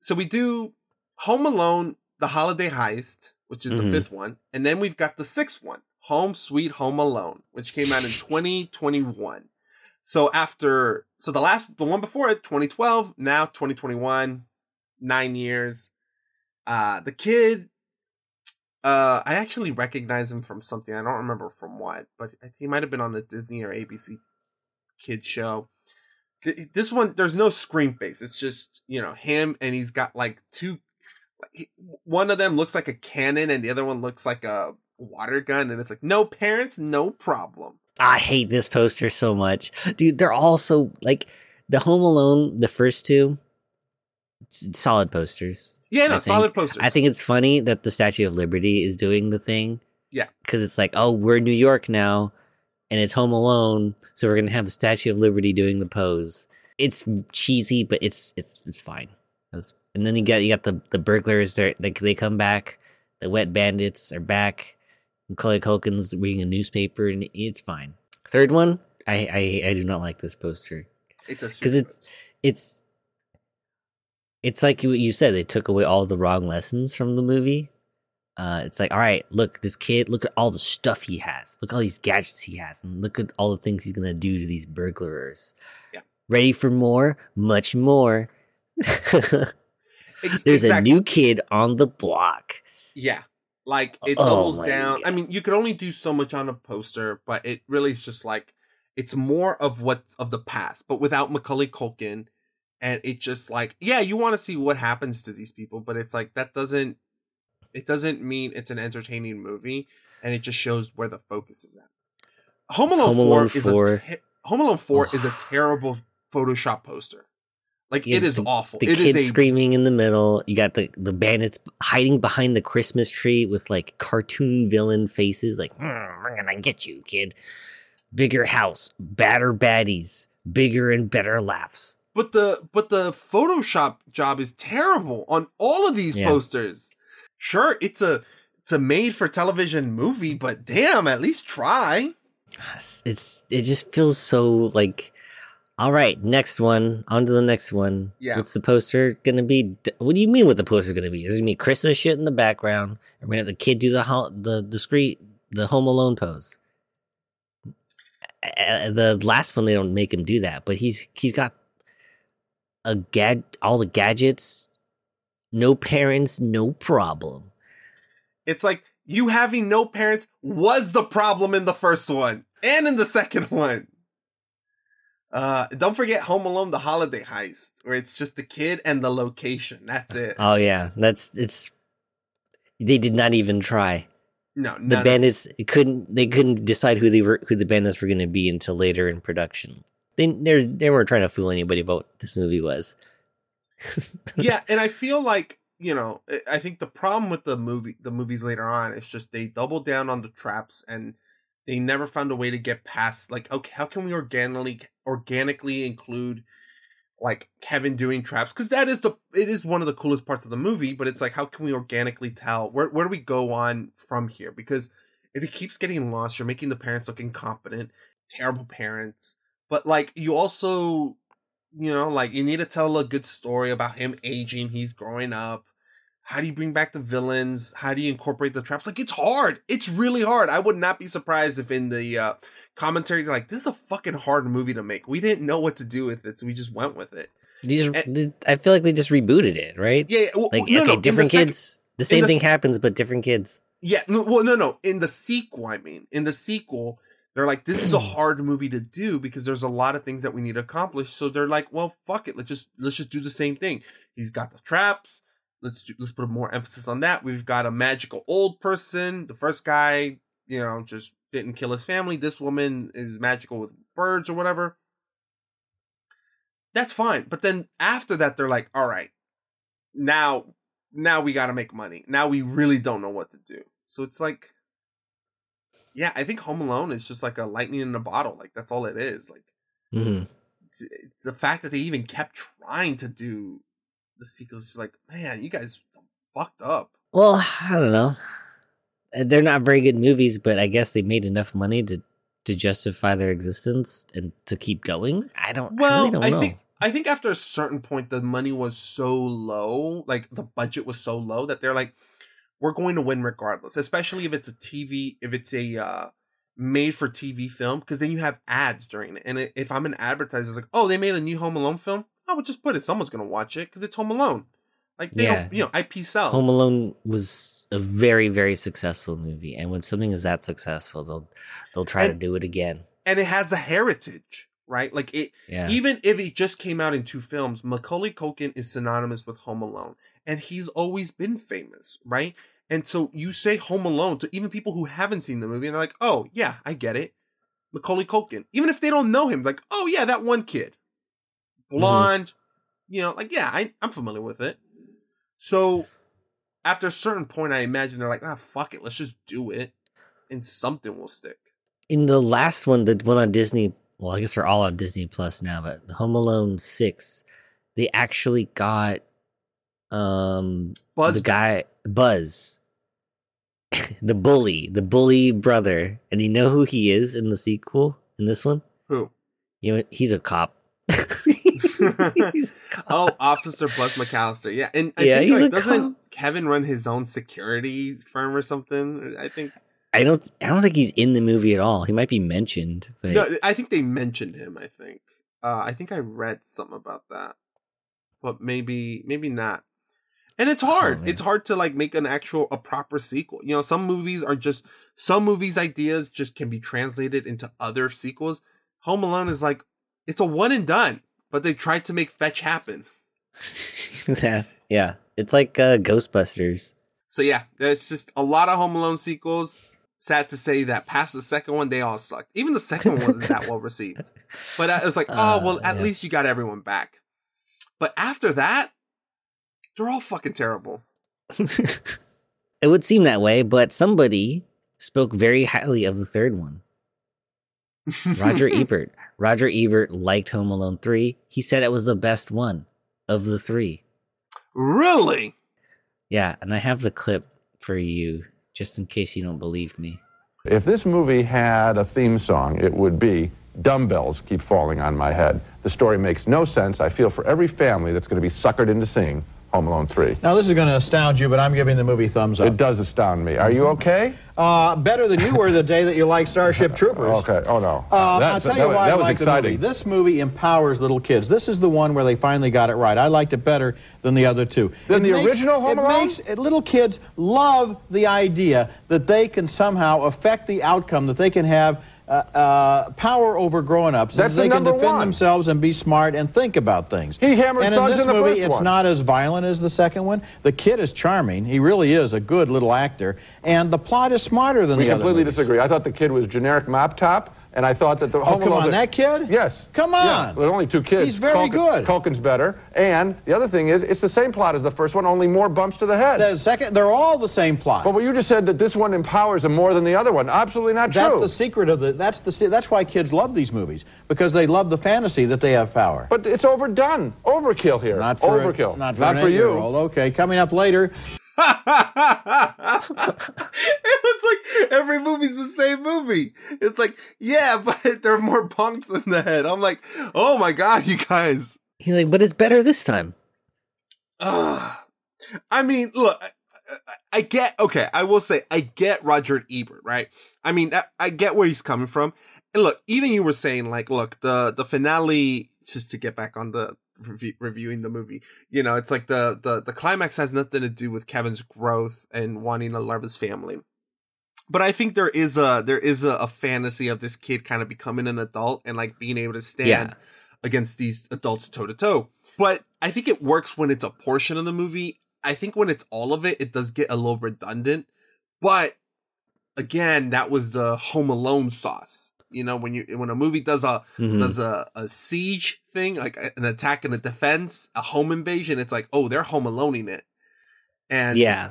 so we do Home Alone, the Holiday Heist, which is Mhm. the fifth one, and then we've got the sixth one, Home Sweet Home Alone, which came out in 2021. So after, so the last, the one before it, 2012, now 2021, nine years. Uh, the kid uh, I actually recognize him from something. I don't remember from what, but he might have been on a Disney or ABC kid show. Th- This one, there's no screen face. It's just you know him, and he's got like two. like, he- One of them looks like a cannon, and the other one looks like a water gun. And it's like, no parents, no problem. I hate this poster so much. Dude, they're all so like the Home Alone, the first two solid posters. Yeah, no, solid posters. I think it's funny that the Statue of Liberty is doing the thing. Yeah. Cuz it's like, "Oh, we're New York now and it's Home Alone, so we're going to have the Statue of Liberty doing the pose." It's cheesy, but it's it's it's fine. That's- And then you got you got the the burglars they they they come back. The wet bandits are back. Macaulay Culkin's reading a newspaper, and it's fine. Third one, I I, I do not like this poster It's because it's it's it's like you you said they took away all the wrong lessons from the movie. Uh, it's like, all right, look, this kid, look at all the stuff he has, look at all these gadgets he has, and look at all the things he's gonna do to these burglars. Yeah. Ready for more? Much more. There's exactly. a new kid on the block. Yeah. Like it Oh doubles down. I mean, you could only do so much on a poster, but it really is just like it's more of what of the past, but without Macaulay Culkin. And it just like, yeah, you want to see what happens to these people, but it's like that doesn't it doesn't mean it's an entertaining movie, and it just shows where the focus is at. Home Alone Home 4 Alone is a te- Home Alone 4 is a terrible Photoshop poster. Like Yeah, it is the, awful. The It is kids a screaming in the middle. You got the the bandits hiding behind the Christmas tree with like cartoon villain faces, like "Mm, "We're gonna get you, kid." Bigger house, badder baddies, bigger and better laughs. but the but the Photoshop job is terrible on all of these Yeah. posters. Sure, it's a it's a made for television movie, but damn, at least try. It's it just feels so like. All right, next one. On to the next one. Yeah. What's the poster gonna be? What do you mean? What the poster gonna be? There's gonna be Christmas shit in the background. and We're gonna have the kid do the ho- the discreet the Home Alone pose. Uh, the last one they don't make him do that, but he's he's got a gad all the gadgets. No parents, no problem. It's like you having no parents was the problem in the first one and in the second one. Uh, don't forget Home Alone: The Holiday Heist, where it's just the kid and the location. That's it. Oh yeah, that's it's. They did not even try. No, the none of- bandits couldn't. They couldn't decide who they were, who the bandits were going to be until later in production. They they they weren't trying to fool anybody about what this movie was. yeah, and I feel like you know, I- think the problem with the movie, the movies later on, is just they double down on the traps and they never found a way to get past. Like, okay, how can we organically organically include like Kevin doing traps? Because that is the it is one of the coolest parts of the movie. But it's like, how can we organically tell where where do we go on from here? Because if he keeps getting lost, you're making the parents look incompetent, terrible parents. But like, you also you know, like you need to tell a good story about him aging, he's growing up. How do you bring back the villains? How do you incorporate the traps? Like it's hard. It's really hard. I would not be surprised if in the uh, commentary like, "This is a fucking hard movie to make. We didn't know what to do with it, so we just went with it." These, they- I feel like they just rebooted it, right? Yeah, well, like no, okay, no, the different second- kids. The same the thing s- happens, but different kids. Yeah, no, well, no, no. In the sequel, I mean, in the sequel, they're like, "This is a hard movie to do because there's a lot of things that we need to accomplish." So they're like, "Well, fuck it. Let's just let's just do the same thing." He's got the traps. Let's do, let's put more emphasis on that. We've got a magical old person. The first guy, you know, just didn't kill his family. This woman is magical with birds or whatever. That's fine. But then after that, they're like, "All right, now now we got to make money. Now we really don't know what to do." So it's like yeah, I think Home Alone is just like a lightning in a bottle. Like that's all it is. Like hmm it's- it's the fact that they even kept trying to do the sequels is like, man, you guys fucked up. Well, I don't know. Uh, They're not very good movies, but I guess they made enough money to to justify their existence and to keep going. I don't. I Well, really don't I think I think after a certain point, the money was so low, like the budget was so low that they're like, we're going to win regardless. Especially if it's a TV, if it's a uh, made for TV film, because then you have ads during it. And if I'm an advertiser, it's like, oh, they made a new Home Alone film, I would just put it. Someone's gonna watch it because it's Home Alone. Like they Yeah. don't, you know, IP sells. Home Alone was a very very successful movie, and when something is that successful, they'll they'll try to do it again. and it has a heritage, right? Like it, Yeah. even if it just came out in two films, Macaulay Culkin is synonymous with Home Alone, and he's always been famous, right? And so you say Home Alone to even people who haven't seen the movie, and they're like, "Oh yeah, I get it." Macaulay Culkin, even if they don't know him, like, "Oh yeah, that one kid, blonde," you know, like, yeah, I, I'm familiar with it. So after a certain point, I imagine they're like, "Ah, fuck it, let's just do it, and something will stick." In the last one, the one on Disney, well, I guess they're all on Disney Plus now, but Home Alone six, they actually got um Buzz the guy Buzz, the bully, the bully brother, and you know who he is in the sequel in this one? Who? You know, he's a cop. oh, Officer Buzz McCallister. Yeah, and I Yeah, think he's like a doesn't Kevin run his own security firm or something? I think I don't, I don't think he's in the movie at all. He might be mentioned, but no, I think they mentioned him. I think. Uh, I think I read something about that, but maybe maybe not. And it's hard. man. it's hard to like make an actual a proper sequel. You know, some movies are just some movies ideas just can be translated into other sequels. Home Alone is like it's a one and done, but they tried to make fetch happen. yeah, yeah, it's like uh, Ghostbusters. So yeah, there's just a lot of Home Alone sequels. Sad to say that past the second one, they all sucked. Even the second one wasn't that well received. But uh, it was like, oh well, at yeah. least you got everyone back. But after that, they're all fucking terrible. It would seem that way, but somebody spoke very highly of the third one. Roger Ebert. Roger Ebert liked Home Alone 3. He said it was the best one of the three. Really? Yeah, and I have the clip for you just in case you don't believe me. If this movie had a theme song, it would be Dumbbells Keep Falling on My Head. The story makes no sense. I feel for every family that's going to be suckered into seeing Home Alone 3. Now, this is going to astound you, but I'm giving the movie thumbs up. It does astound me. Are you okay? Uh, better than you were the day that you liked Starship Troopers. Okay. Oh, no. Uh, That- I'll tell that you why that I was like the exciting. movie. This movie empowers little kids. This is the one where they finally got it right. I liked it better than the other two. Than It the original Home it Alone? Makes, it- little kids love the idea that they can somehow affect the outcome, that they can have uh, uh, power over grown-ups. That's they the can defend one. themselves and be smart and think about things. He hammers and in this in the movie, it's one. not as violent as the second one. The kid is charming. He really is a good little actor. And the plot is smarter than We the other We completely disagree. I thought the kid was generic mop top, and I thought that the Oh, Home come Alone- on, that kid? Yes. Come Yeah, on. there are only two kids. He's very Culkin- good. Culkin's better, and the other thing is, it's the same plot as the first one, only more bumps to the head. The second, they're all the same plot. But what you just said that this one empowers him more than the other one. Absolutely not That's true. That's the secret of the. That's the. That's why kids love these movies because they love the fantasy that they have power. But it's overdone. Overkill here. Not for Overkill. Not for, Not for you. Okay, coming up later. it was like every movie's the same movie. It's like, yeah, but there are more punks in the head. I'm like, oh my god, you guys. He's like, but it's better this time. Ugh. I mean, look, I, I- I get okay. I will say I get Roger Ebert, right? I mean, I, I get where he's coming from. And look, even you were saying like, look, the the finale. Just to get back on the review, reviewing the movie, you know, it's like the the the climax has nothing to do with Kevin's growth and wanting to love his family. But I think there is a there is a, a fantasy of this kid kind of becoming an adult and like being able to stand Yeah. against these adults toe to toe. But I think it works when it's a portion of the movie. I think when it's all of it, it does get a little redundant. But again, that was the Home Alone sauce. You know, when you when a movie does a Mhm. does a, a siege thing, like an attack and a defense, a home invasion, it's like, oh, they're home aloneing it. And Yeah.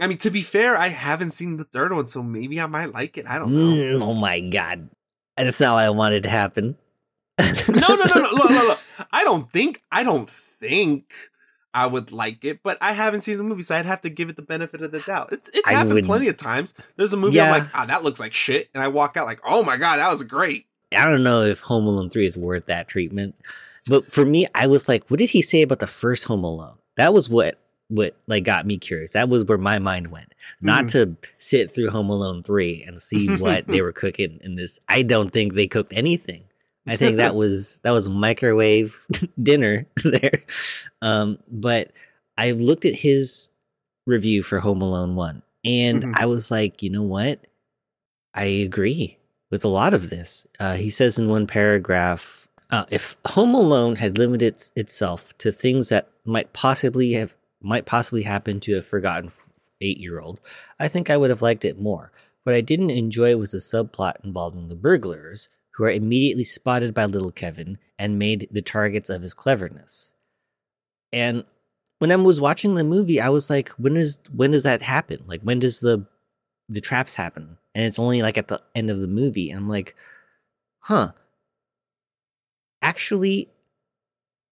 I mean, to be fair, I haven't seen the third one, so maybe I might like it. I don't know. Mm, oh my god. That's not what I wanted to happen. no, no, no, no. Look, look, look. I don't think, I don't think I would like it, but I haven't seen the movie, so I'd have to give it the benefit of the doubt. It's it's I happened would- plenty of times. There's a movie I'm like, ah, that looks like shit, and I walk out like, oh my god, that was great. I don't know if Home Alone 3 is worth that treatment. But for me, I was like, what did he say about the first Home Alone? That was what what like got me curious. That was where my mind went. Not Mhm. to sit through Home Alone 3 and see what they were cooking in this. I don't think they cooked anything. I think that was that was microwave dinner there. Um, but I looked at his review for Home Alone 1 and Mhm. I was like, you know what? I agree with a lot of this. Uh, he says in one paragraph uh, if Home Alone had limited its- itself to things that might possibly have might possibly happen to a forgotten eight year old, I think I would have liked it more. What I didn't enjoy was the subplot involving the burglars, who are immediately spotted by little Kevin and made the targets of his cleverness. And when I was watching the movie, I was like, when is when does that happen? Like when does the the traps happen? And it's only like at the end of the movie. And I'm like, huh. Actually,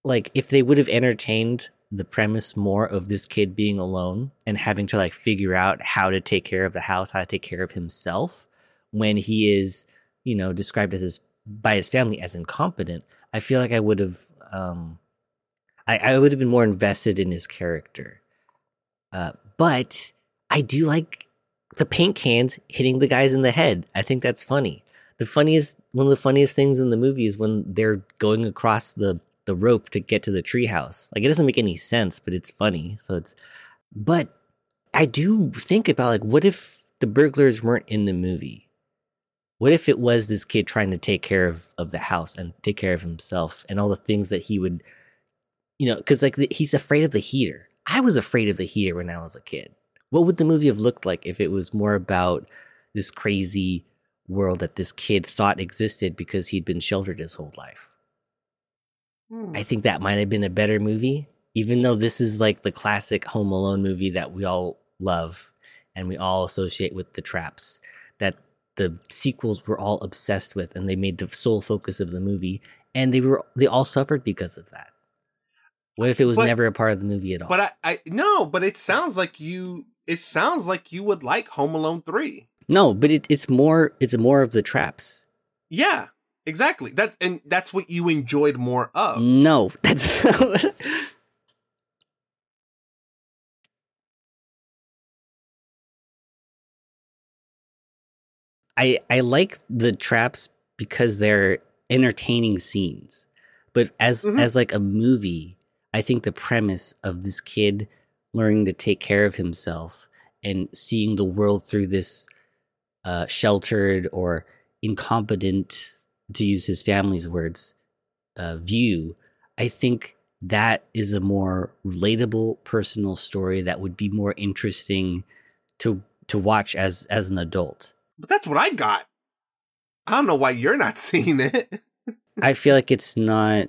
like if they would have entertained the premise more of this kid being alone and having to like figure out how to take care of the house, how to take care of himself when he is, you know, described as his by his family as incompetent, I feel like I would have um I, I would have been more invested in his character. Uh, but I do like the paint cans hitting the guys in the head. I think that's funny. The funniest, one of the funniest things in the movie is when they're going across the the rope to get to the treehouse. Like it doesn't make any sense, but it's funny. So it's, but I do think about like, what if the burglars weren't in the movie? What if it was this kid trying to take care of, of the house and take care of himself and all the things that he would, you know, because like the, he's afraid of the heater. I was afraid of the heater when I was a kid. What would the movie have looked like if it was more about this crazy world that this kid thought existed because he'd been sheltered his whole life? I hmm. think that might have been a better movie, even though this is like the classic Home Alone movie that we all love and we all associate with the traps that the sequels were all obsessed with and they made the sole focus of the movie and they were they all suffered because of that. What if it was But- never a part of the movie at all? But I, I no, but it sounds like you. It sounds like you would like Home Alone three. no, but it, it's more it's more of the traps. Yeah, exactly. That and that's what you enjoyed more of. No, that's I I like the traps because they're entertaining scenes. But as Mhm. as like a movie, I think the premise of this kid learning to take care of himself and seeing the world through this uh sheltered or incompetent, to use his family's words, uh, view, I think that is a more relatable personal story that would be more interesting to to watch as as an adult. But that's what I got. I don't know why you're not seeing it. I feel like it's not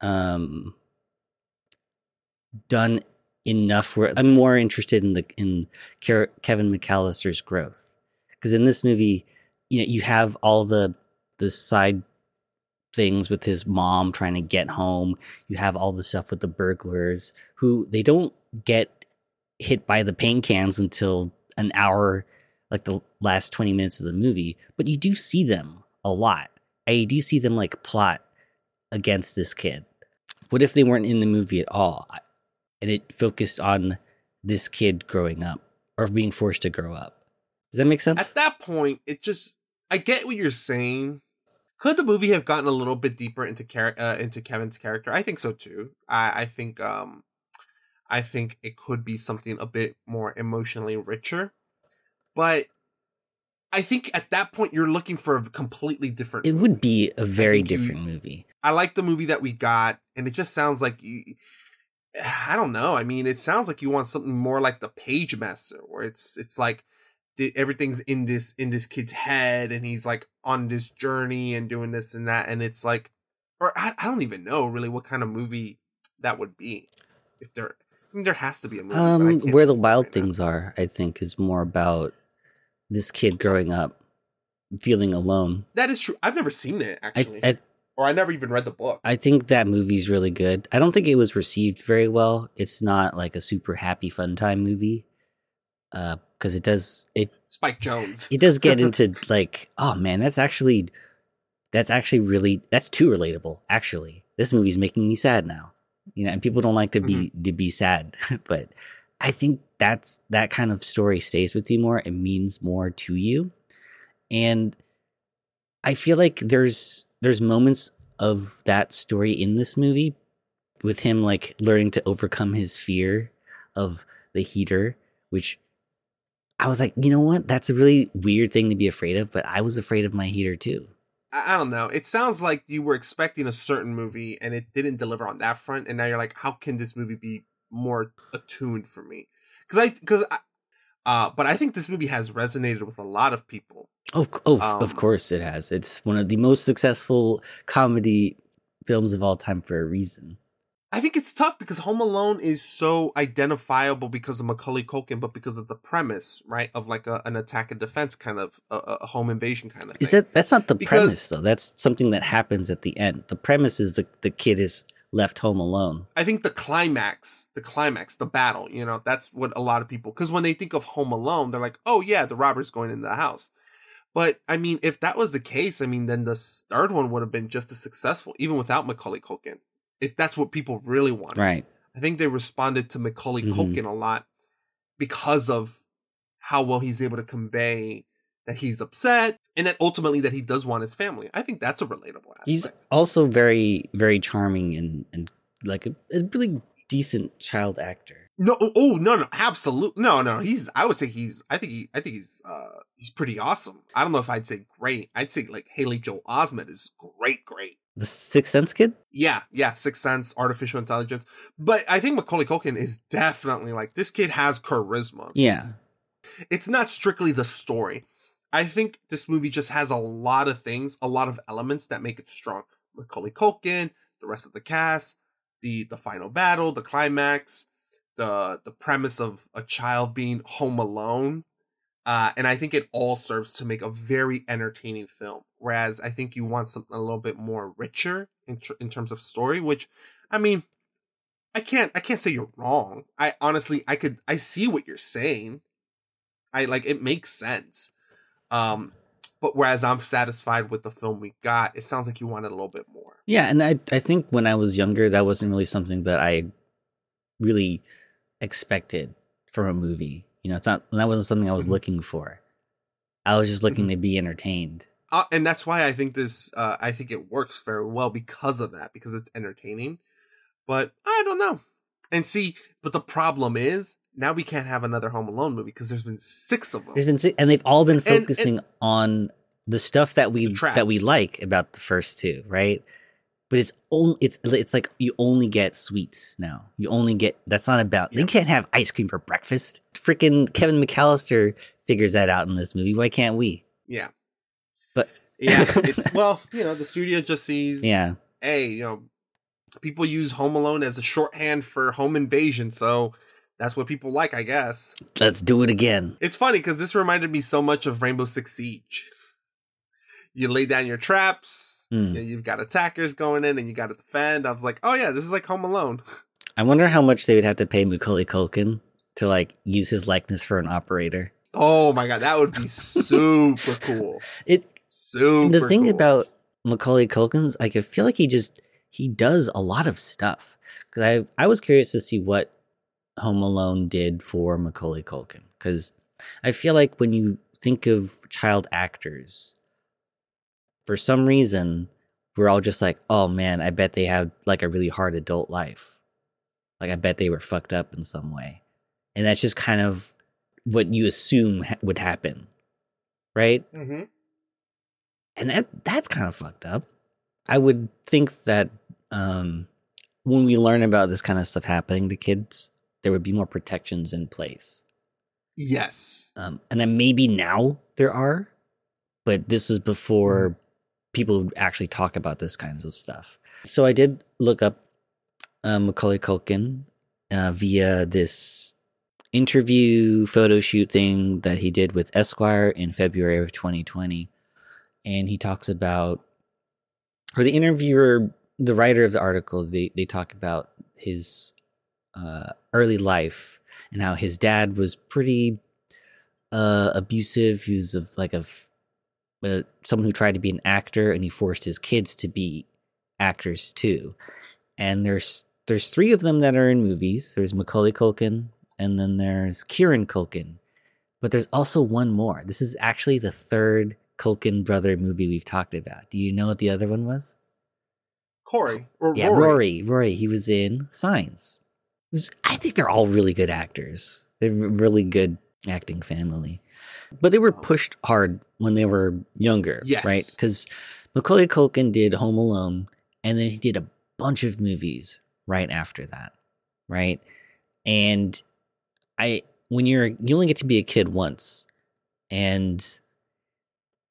um done enough where I'm more interested in the in Kevin McCallister's growth because in this movie, you know, you have all the the side things with his mom trying to get home. You have all the stuff with the burglars who they don't get hit by the paint cans until an hour, like the last 20 minutes of the movie, but you do see them a lot. I do see them like plot against this kid. What if they weren't in the movie at all? And it focused on this kid growing up or being forced to grow up. Does that make sense? At that point, it just I get what you're saying. Could the movie have gotten a little bit deeper into char- uh, into Kevin's character? I think so too. I, I think um I think it could be something a bit more emotionally richer. But I think at that point you're looking for a completely different It would be a very think you- different movie. I like the movie that we got, and it just sounds like you. I don't know. I mean, it sounds like you want something more like the Pagemaster, where it's it's like the, everything's in this in this kid's head, and he's like on this journey and doing this and that, and it's like, or I, I don't even know really what kind of movie that would be. If there, I mean, there has to be a movie. Um, where the wild things are, I think, is more about this kid growing up, feeling alone. that is true. I've never seen it actually, I or I never even read the book. I think that movie's really good. I don't think it was received very well. It's not like a super happy fun time movie. Uh, because it does it Spike Jonze. it does get into like, oh man, that's actually that's actually really that's too relatable. Actually, this movie's making me sad now. You know, and people don't like to be to be sad, but I think that's that kind of story stays with you more. It means more to you, and I feel like there's there's moments of that story in this movie with him like learning to overcome his fear of the heater, which I was like, you know what? That's a really weird thing to be afraid of, but I was afraid of my heater too. I, don't know. It sounds like you were expecting a certain movie and it didn't deliver on that front, and now you're like, how can this movie be more attuned for me? Because I because uh, but I think this movie has resonated with a lot of people. Oh, oh of Um, course it has. It's one of the most successful comedy films of all time for a reason. I think it's tough because Home Alone is so identifiable because of Macaulay Culkin, but because of the premise, right, of like a, an attack and defense kind of a, a home invasion kind of thing. Is that that's not the Because- premise though? That's something that happens at the end. The premise is the the kid is left home alone. I think the climax, the climax, the battle, you know, that's what a lot of people, because when they think of Home Alone, they're like, oh, yeah, the robber's going into the house. But I mean, if that was the case, I mean, then the third one would have been just as successful, even without Macaulay Culkin, if that's what people really wanted. Right. I think they responded to Macaulay Mhm. Culkin a lot because of how well he's able to convey that he's upset and that ultimately that he does want his family. I think that's a relatable aspect. He's also very very charming and and like a, a really decent child actor. No, oh no, no, absolutely, no, no. He's, I would say he's, I think he, I think he's, uh, he's pretty awesome. I don't know if I'd say great. I'd say like Haley Joel Osment is great, great. The Sixth Sense kid. Yeah, yeah, Sixth Sense, artificial intelligence. But I think Macaulay Culkin is definitely like this kid has charisma. Yeah. It's not strictly the story. I think this movie just has a lot of things, a lot of elements that make it strong. Macaulay Culkin, the rest of the cast, the the final battle, the climax, the the premise of a child being home alone. Uh, and I think it all serves to make a very entertaining film. Whereas I think you want something a little bit more richer in tr- in terms of story. Which, I mean, I can't I can't say you're wrong. I honestly I could I see what you're saying. I like it makes sense. Um, but whereas I'm satisfied with the film we got, it sounds like you wanted a little bit more. Yeah, and I I think when I was younger, that wasn't really something that I really expected from a movie. You know, it's not that wasn't something I was looking for. I was just looking to be entertained. uh, and that's why I think this. Uh, I think it works very well because of that, because it's entertaining. But I don't know. And see, but the problem is now we can't have another Home Alone movie because there's been six of them. There's been si- and they've all been And- and- focusing on the stuff that we that we like about the first two, right? But it's only it's it's like you only get sweets now. You only get that's not about they can't have ice cream for breakfast. Freaking Kevin McCallister figures that out in this movie. Why can't we? Yeah. But Yeah. It's well, you know, the studio just sees Yeah. Hey, you know, people use Home Alone as a shorthand for home invasion, so that's what people like, I guess. Let's do it again. It's funny because this reminded me so much of Rainbow Six Siege. You lay down your traps, Hmm. you you've got attackers going in, and you got to defend. I was like, oh yeah, this is like Home Alone. I wonder how much they would have to pay Macaulay Culkin to like use his likeness for an operator. Oh my god, that would be super cool. It super. the thing cool. about Macaulay Culkin's like I feel like he just he does a lot of stuff. Cuz I I was curious to see what Home Alone did for Macaulay Culkin cuz I feel like when you think of child actors for some reason we're all just like, "Oh man, I bet they have like a really hard adult life." Like I bet they were fucked up in some way. And that's just kind of what you assume ha- would happen. Right? Mm-hmm. and that that's kind of fucked up. I would think that um, when we learn about this kind of stuff happening to kids, there would be more protections in place. Yes. Um, and then maybe now there are, but this was before people actually talk about this kinds of stuff. So I did look up uh, Macaulay Culkin uh, via this interview photo shoot thing that he did with Esquire in February of 2020. And he talks about, or the interviewer, the writer of the article, they, they talk about his uh, early life and how his dad was pretty uh, abusive. He was of like a uh, someone who tried to be an actor, and he forced his kids to be actors too. And there's there's three of them that are in movies. There's Macaulay Culkin, and then there's Kieran Culkin. But there's also one more. This is actually the third Culkin brother movie we've talked about. Do you know what the other one was? Corey or yeah, Rory. Rory. Rory. He was in Signs. Who's- I think they're all really good actors. They're a really good acting family. But they were pushed hard when they were younger, Yes. right? Because Macaulay Culkin did Home Alone, and then he did a bunch of movies right after that, right? And I, when you're, you only get to be a kid once, and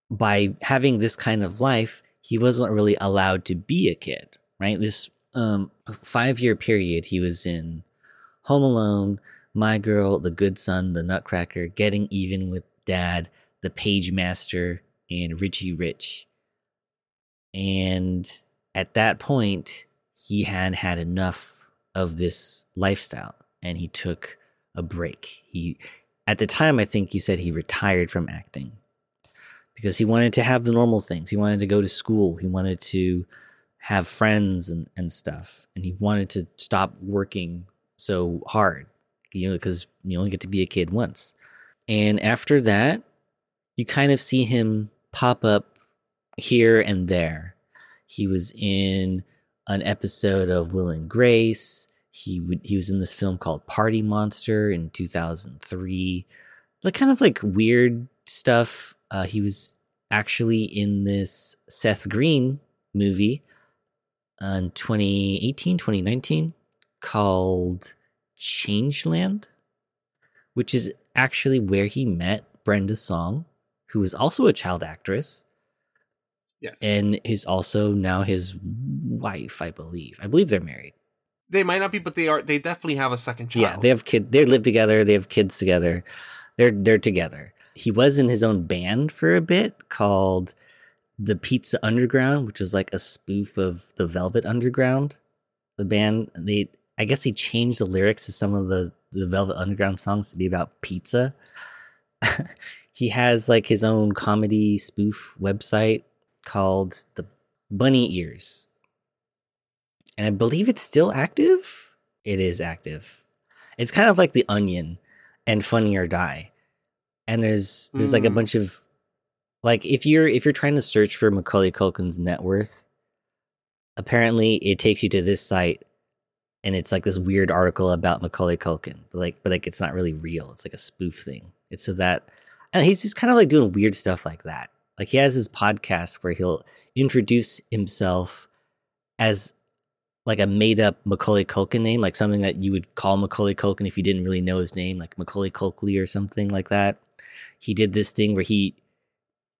by having this kind of life, he wasn't really allowed to be a kid, right? This um, five year period, he was in Home Alone, My Girl, The Good Son, The Nutcracker, Getting Even with Dad, The Pagemaster, and Richie Rich. And at that point, he had had enough of this lifestyle and he took a break. He, at the time, I think he said he retired from acting because he wanted to have the normal things. He wanted to go to school. He wanted to have friends and, and stuff. And he wanted to stop working so hard, you know, because you only get to be a kid once. And after that, you kind of see him pop up here and there. He was in an episode of Will and Grace. He he was in this film called Party Monster in 2003. Like kind of like weird stuff. Uh, he was actually in this Seth Green movie uh, in 2018, 2019 called Changeland, which is actually where he met Brenda Song, who is also a child actress Yes. and is also now his wife, I believe. I believe they're married. They might not be, but they are. They definitely have a second child. Yeah, they have kid. They live together. They have kids together. They're they're together. He was in his own band for a bit called the Pizza Underground, which is like a spoof of the Velvet Underground. The band they I guess he changed the lyrics to some of the the Velvet Underground songs to be about pizza. he has like his own comedy spoof website called the Bunny Ears. And I believe it's still active. It is active. It's kind of like the Onion and Funny or Die. And there's there's like a Mm. bunch of like if you're if you're trying to search for Macaulay Culkin's net worth, apparently it takes you to this site and it's like this weird article about Macaulay Culkin. But like but like it's not really real. It's like a spoof thing. It's so that and he's just kind of like doing weird stuff like that. Like he has his podcast where he'll introduce himself as like a made up Macaulay Culkin name, like something that you would call Macaulay Culkin if you didn't really know his name, like Macaulay Culkley or something like that. He did this thing where he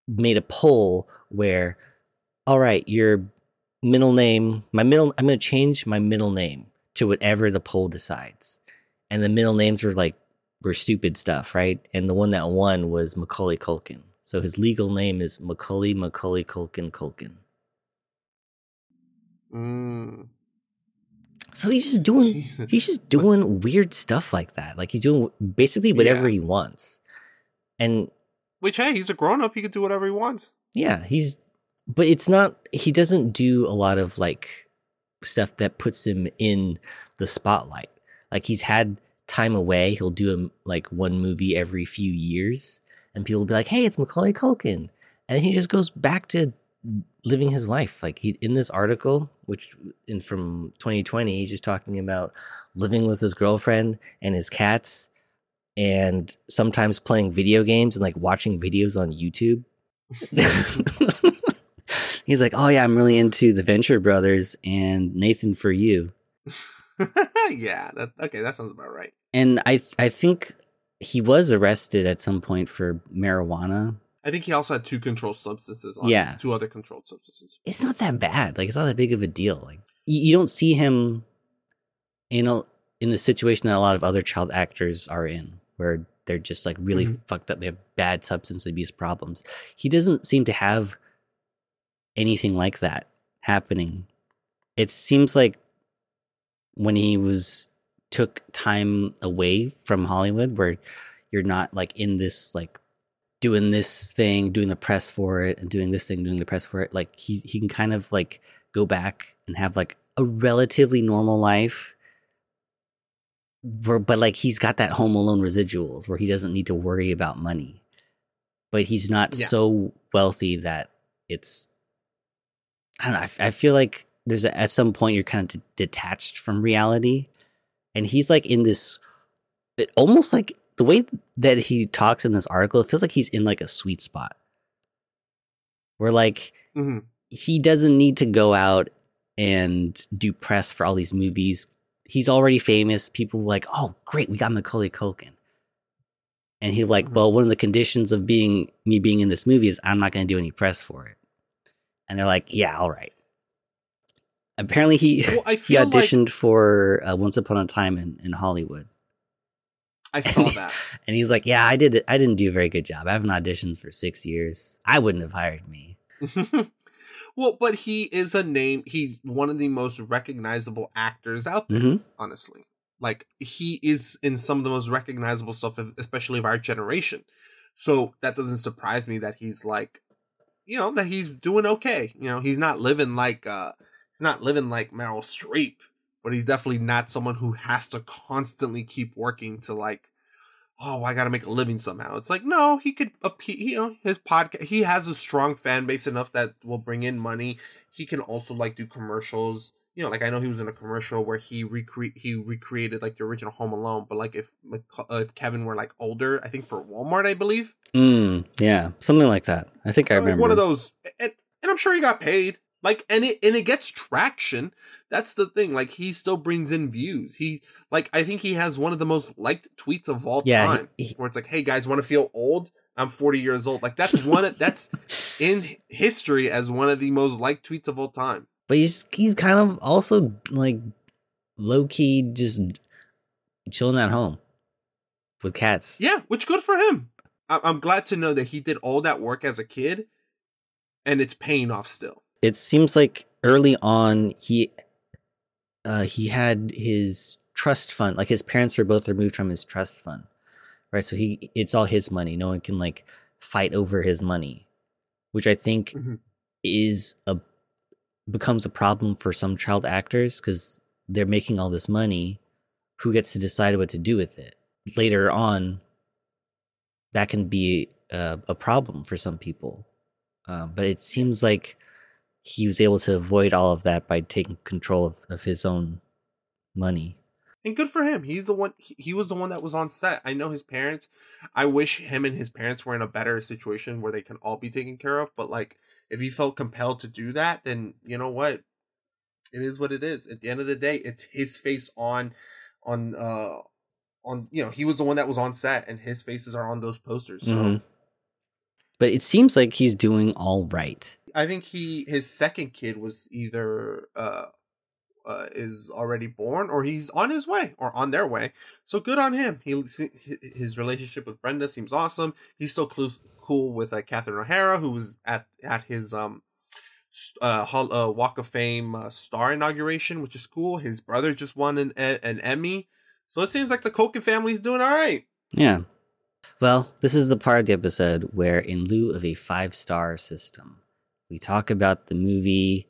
made a poll where, all right, your middle name, my middle, I'm going to change my middle name to whatever the poll decides. And the middle names were like, were stupid stuff, right? And the one that won was Macaulay Culkin. So his legal name is Macaulay Macaulay Culkin Culkin. Mm. So he's just doing he's just doing weird stuff like that. Like he's doing basically whatever Yeah. he wants. And Which hey, he's a grown up. He can do whatever he wants. yeah, he's but it's not he doesn't do a lot of like stuff that puts him in the spotlight. Like he's had time away, he'll do a, like one movie every few years and people will be like, "Hey, it's Macaulay Culkin." And he just goes back to living his life. Like he in this article, which in from 2020, he's just talking about living with his girlfriend and his cats, and sometimes playing video games and like watching videos on YouTube. he's like, "Oh yeah, I'm really into the Venture Brothers and Nathan for You." yeah. That, okay, that sounds about right. And I I think he was arrested at some point for marijuana. I think he also had two controlled substances on Yeah. two other controlled substances. it's not that bad. Like it's not that big of a deal. Like you, you don't see him in a in the situation that a lot of other child actors are in, where they're just like really Mhm. fucked up. They have bad substance abuse problems. He doesn't seem to have anything like that happening. It seems like when he was took time away from Hollywood, where you're not like in this like doing this thing, doing the press for it, and doing this thing, doing the press for it. Like he he can kind of like go back and have like a relatively normal life. Where, but like he's got that home alone residuals where he doesn't need to worry about money. But he's not Yeah. so wealthy that it's I don't know. I, I feel like there's a, at some point you're kind of d- detached from reality, and he's like in this, it almost like the way that he talks in this article. It feels like he's in like a sweet spot, where like Mhm. he doesn't need to go out and do press for all these movies. He's already famous. People were like, "Oh, great, we got Macaulay Culkin." And he's like, "Well, one of the conditions of being me being in this movie is I'm not going to do any press for it." And they're like, "Yeah, all right." Apparently, he Well, he feel like- auditioned for uh, Once Upon a Time in, in Hollywood, I saw that. and he's like, "Yeah, I did. it. I didn't do a very good job. I haven't auditioned for six years. I wouldn't have hired me." well, but he is a name. He's one of the most recognizable actors out there. Mhm. Honestly, like he is in some of the most recognizable stuff, especially of our generation. So that doesn't surprise me that he's like, you know, that he's doing okay. You know, he's not living like uh he's not living like Meryl Streep, but he's definitely not someone who has to constantly keep working to like oh, I got to make a living somehow. It's like, no, he could, you know, his podcast, he has a strong fan base enough that will bring in money. He can also like do commercials. You know, like I know he was in a commercial where he recre- he recreated like the original Home Alone, but like if uh, if Kevin were like older, I think for Walmart, I believe, Mm, yeah, something like that. I think I like, remember one of those, and, and I'm sure he got paid. Like, and it and it gets traction. That's the thing. Like, he still brings in views. He like I think he has one of the most liked tweets of all Yeah, time, where it's like, "Hey guys, want to feel old? I'm 40 years old." Like that's one. of- that's in history as one of the most liked tweets of all time. But he's he's kind of also like low key just chilling at home with cats. Yeah, which good for him. I- I'm glad to know that he did all that work as a kid, and it's paying off still. It seems like early on he uh he had his trust fund, like his parents were both removed from his trust fund. Right? So he it's all his money. No one can like fight over his money, which I think Mhm. is a becomes a problem for some child actors cuz they're making all this money. Who gets to decide what to do with it? Later on that can be a, a problem for some people. Um, but it seems like he was able to avoid all of that by taking control of, of his own money. And good for him. He's the one. He was the one that was on set. I know his parents. I wish him and his parents were in a better situation where they can all be taken care of. But like, if he felt compelled to do that, then you know what? It is what it is. At the end of the day, it's his face on, on, uh, on. You know, he was the one that was on set, and his faces are on those posters. So. Mhm. But it seems like he's doing all right. I think he his second kid was either uh, uh is already born or he's on his way or on their way. So good on him. He his relationship with Brenda seems awesome. He's still clu- cool with uh, Catherine O'Hara, who was at at his um uh, hall, uh Walk of Fame uh, star inauguration, which is cool. His brother just won an an Emmy, so it seems like the Culkin family's doing all right. Yeah. Well, this is the part of the episode where, in lieu of a five star system, we talk about the movie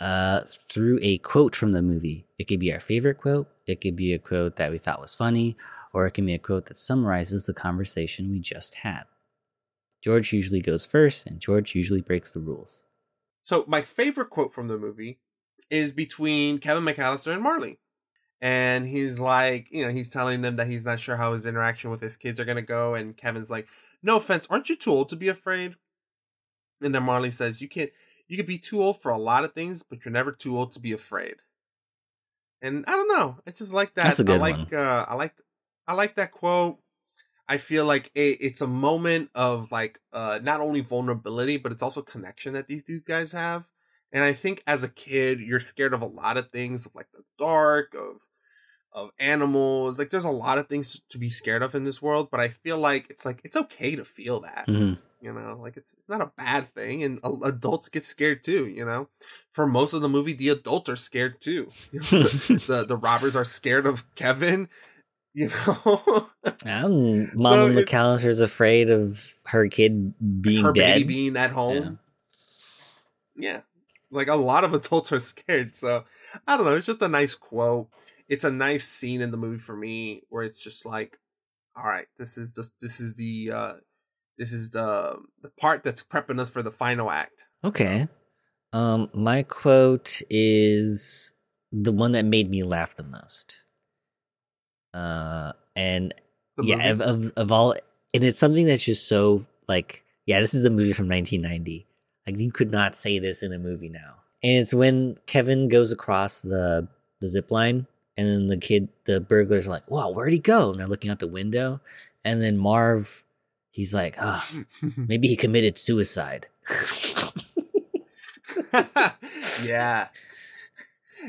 uh, through a quote from the movie. It could be our favorite quote, it could be a quote that we thought was funny, or it can be a quote that summarizes the conversation we just had. George usually goes first, and George usually breaks the rules. So my favorite quote from the movie is between Kevin McCallister and Marley. And he's like, you know, he's telling them that he's not sure how his interaction with his kids are gonna go. And Kevin's like, No offense, aren't you too old to be afraid? And then Marley says, You can't you could be too old for a lot of things, but you're never too old to be afraid. And I don't know. I just like that. That's a good I like one. uh I like I like that quote. I feel like it, it's a moment of like uh not only vulnerability, but it's also connection that these two guys have. And I think as a kid, you're scared of a lot of things, of like the dark, of of animals. Like there's a lot of things to be scared of in this world, but I feel like it's like it's okay to feel that. Mhm. You know, like it's it's not a bad thing, and a- adults get scared too. You know, for most of the movie, the adults are scared too. The, the the robbers are scared of Kevin. You know, Um, Mama it's- McCallister's afraid of her kid being her dead. baby being at home. Yeah. Like a lot of adults are scared. So I don't know. It's just a nice quote. It's a nice scene in the movie for me where it's just like, all right, this is the this is the uh this is the the part that's prepping us for the final act. Okay. Um, my quote is the one that made me laugh the most. Uh, and The yeah, of, of of all, and it's something that's just so like, yeah, this is a movie from 1990. Like you could not say this in a movie now. And it's when Kevin goes across the the zip line, and then the kid, the burglars are like, "Wow, where'd he go?" And they're looking out the window, and then Marv, he's like, "Ah, maybe he committed suicide." yeah.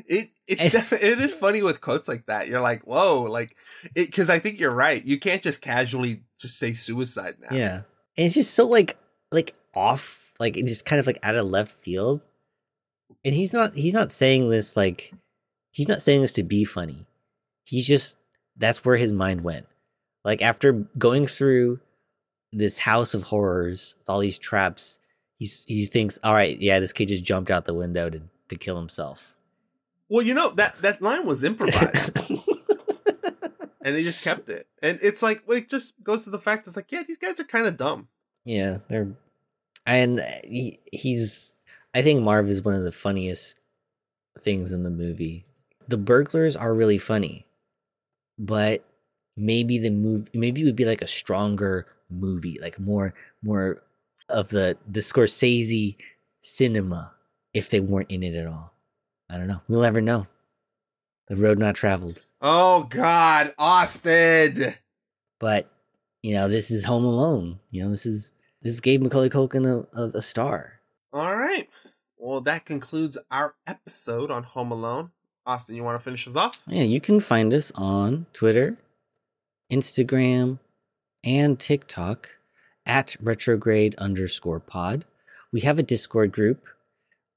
It it's def- it is funny with quotes like that. You're like, whoa, like it because I think you're right. You can't just casually just say suicide now. Yeah. And it's just so like like off, like it just kind of like out of left field. And he's not he's not saying this like he's not saying this to be funny. He's just that's where his mind went. Like after going through this house of horrors with all these traps, he's he thinks, all right, yeah, this kid just jumped out the window to to kill himself. Well, you know that that line was improvised, and they just kept it. And it's like, it just goes to the fact it's like, yeah, these guys are kind of dumb. Yeah, they're and he, he's I think Marv is one of the funniest things in the movie. The burglars are really funny, but maybe the move maybe it would be like a stronger movie, like more more of the the Scorsese cinema if they weren't in it at all. I don't know. We'll never know. The road not traveled. Oh God, Austin. But you know, this is Home Alone. You know, this is this gave Macaulay Culkin a, a, a star. All right. Well, that concludes our episode on Home Alone. Austin, you want to finish us off? Yeah, you can find us on Twitter, Instagram, and TikTok at retrograde underscore pod. We have a Discord group,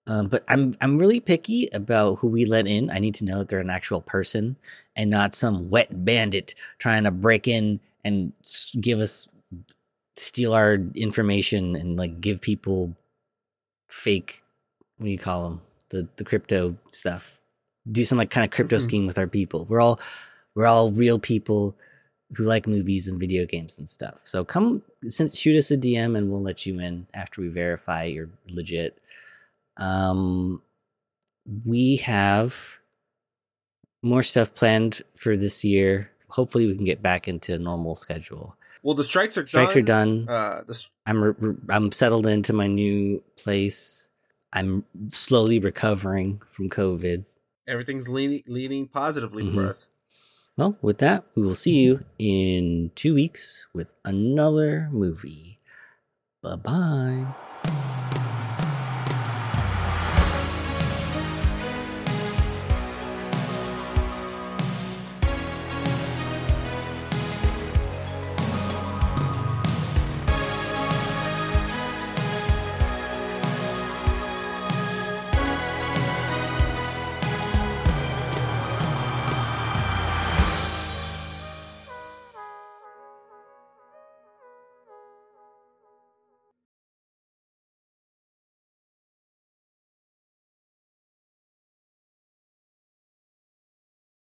um, but I'm I'm really picky about who we let in. I need to know that they're an actual person and not some wet bandit trying to break in and give us steal our information and like give people fake what do you call them the the crypto stuff. Do some like kind of crypto Mhm. scheme with our people. We're all we're all real people who like movies and video games and stuff. So come send, shoot us a dm and we'll let you in after we verify you're legit um we have more stuff planned for this year. Hopefully, we can get back into a normal schedule. Well, the strikes are Strikes done. are done. Uh, the, I'm re- re- I'm settled into my new place. I'm slowly recovering from COVID. everything's leaning leaning positively for Mhm. us. Well, with that, we will see you in two weeks with another movie. Bye bye.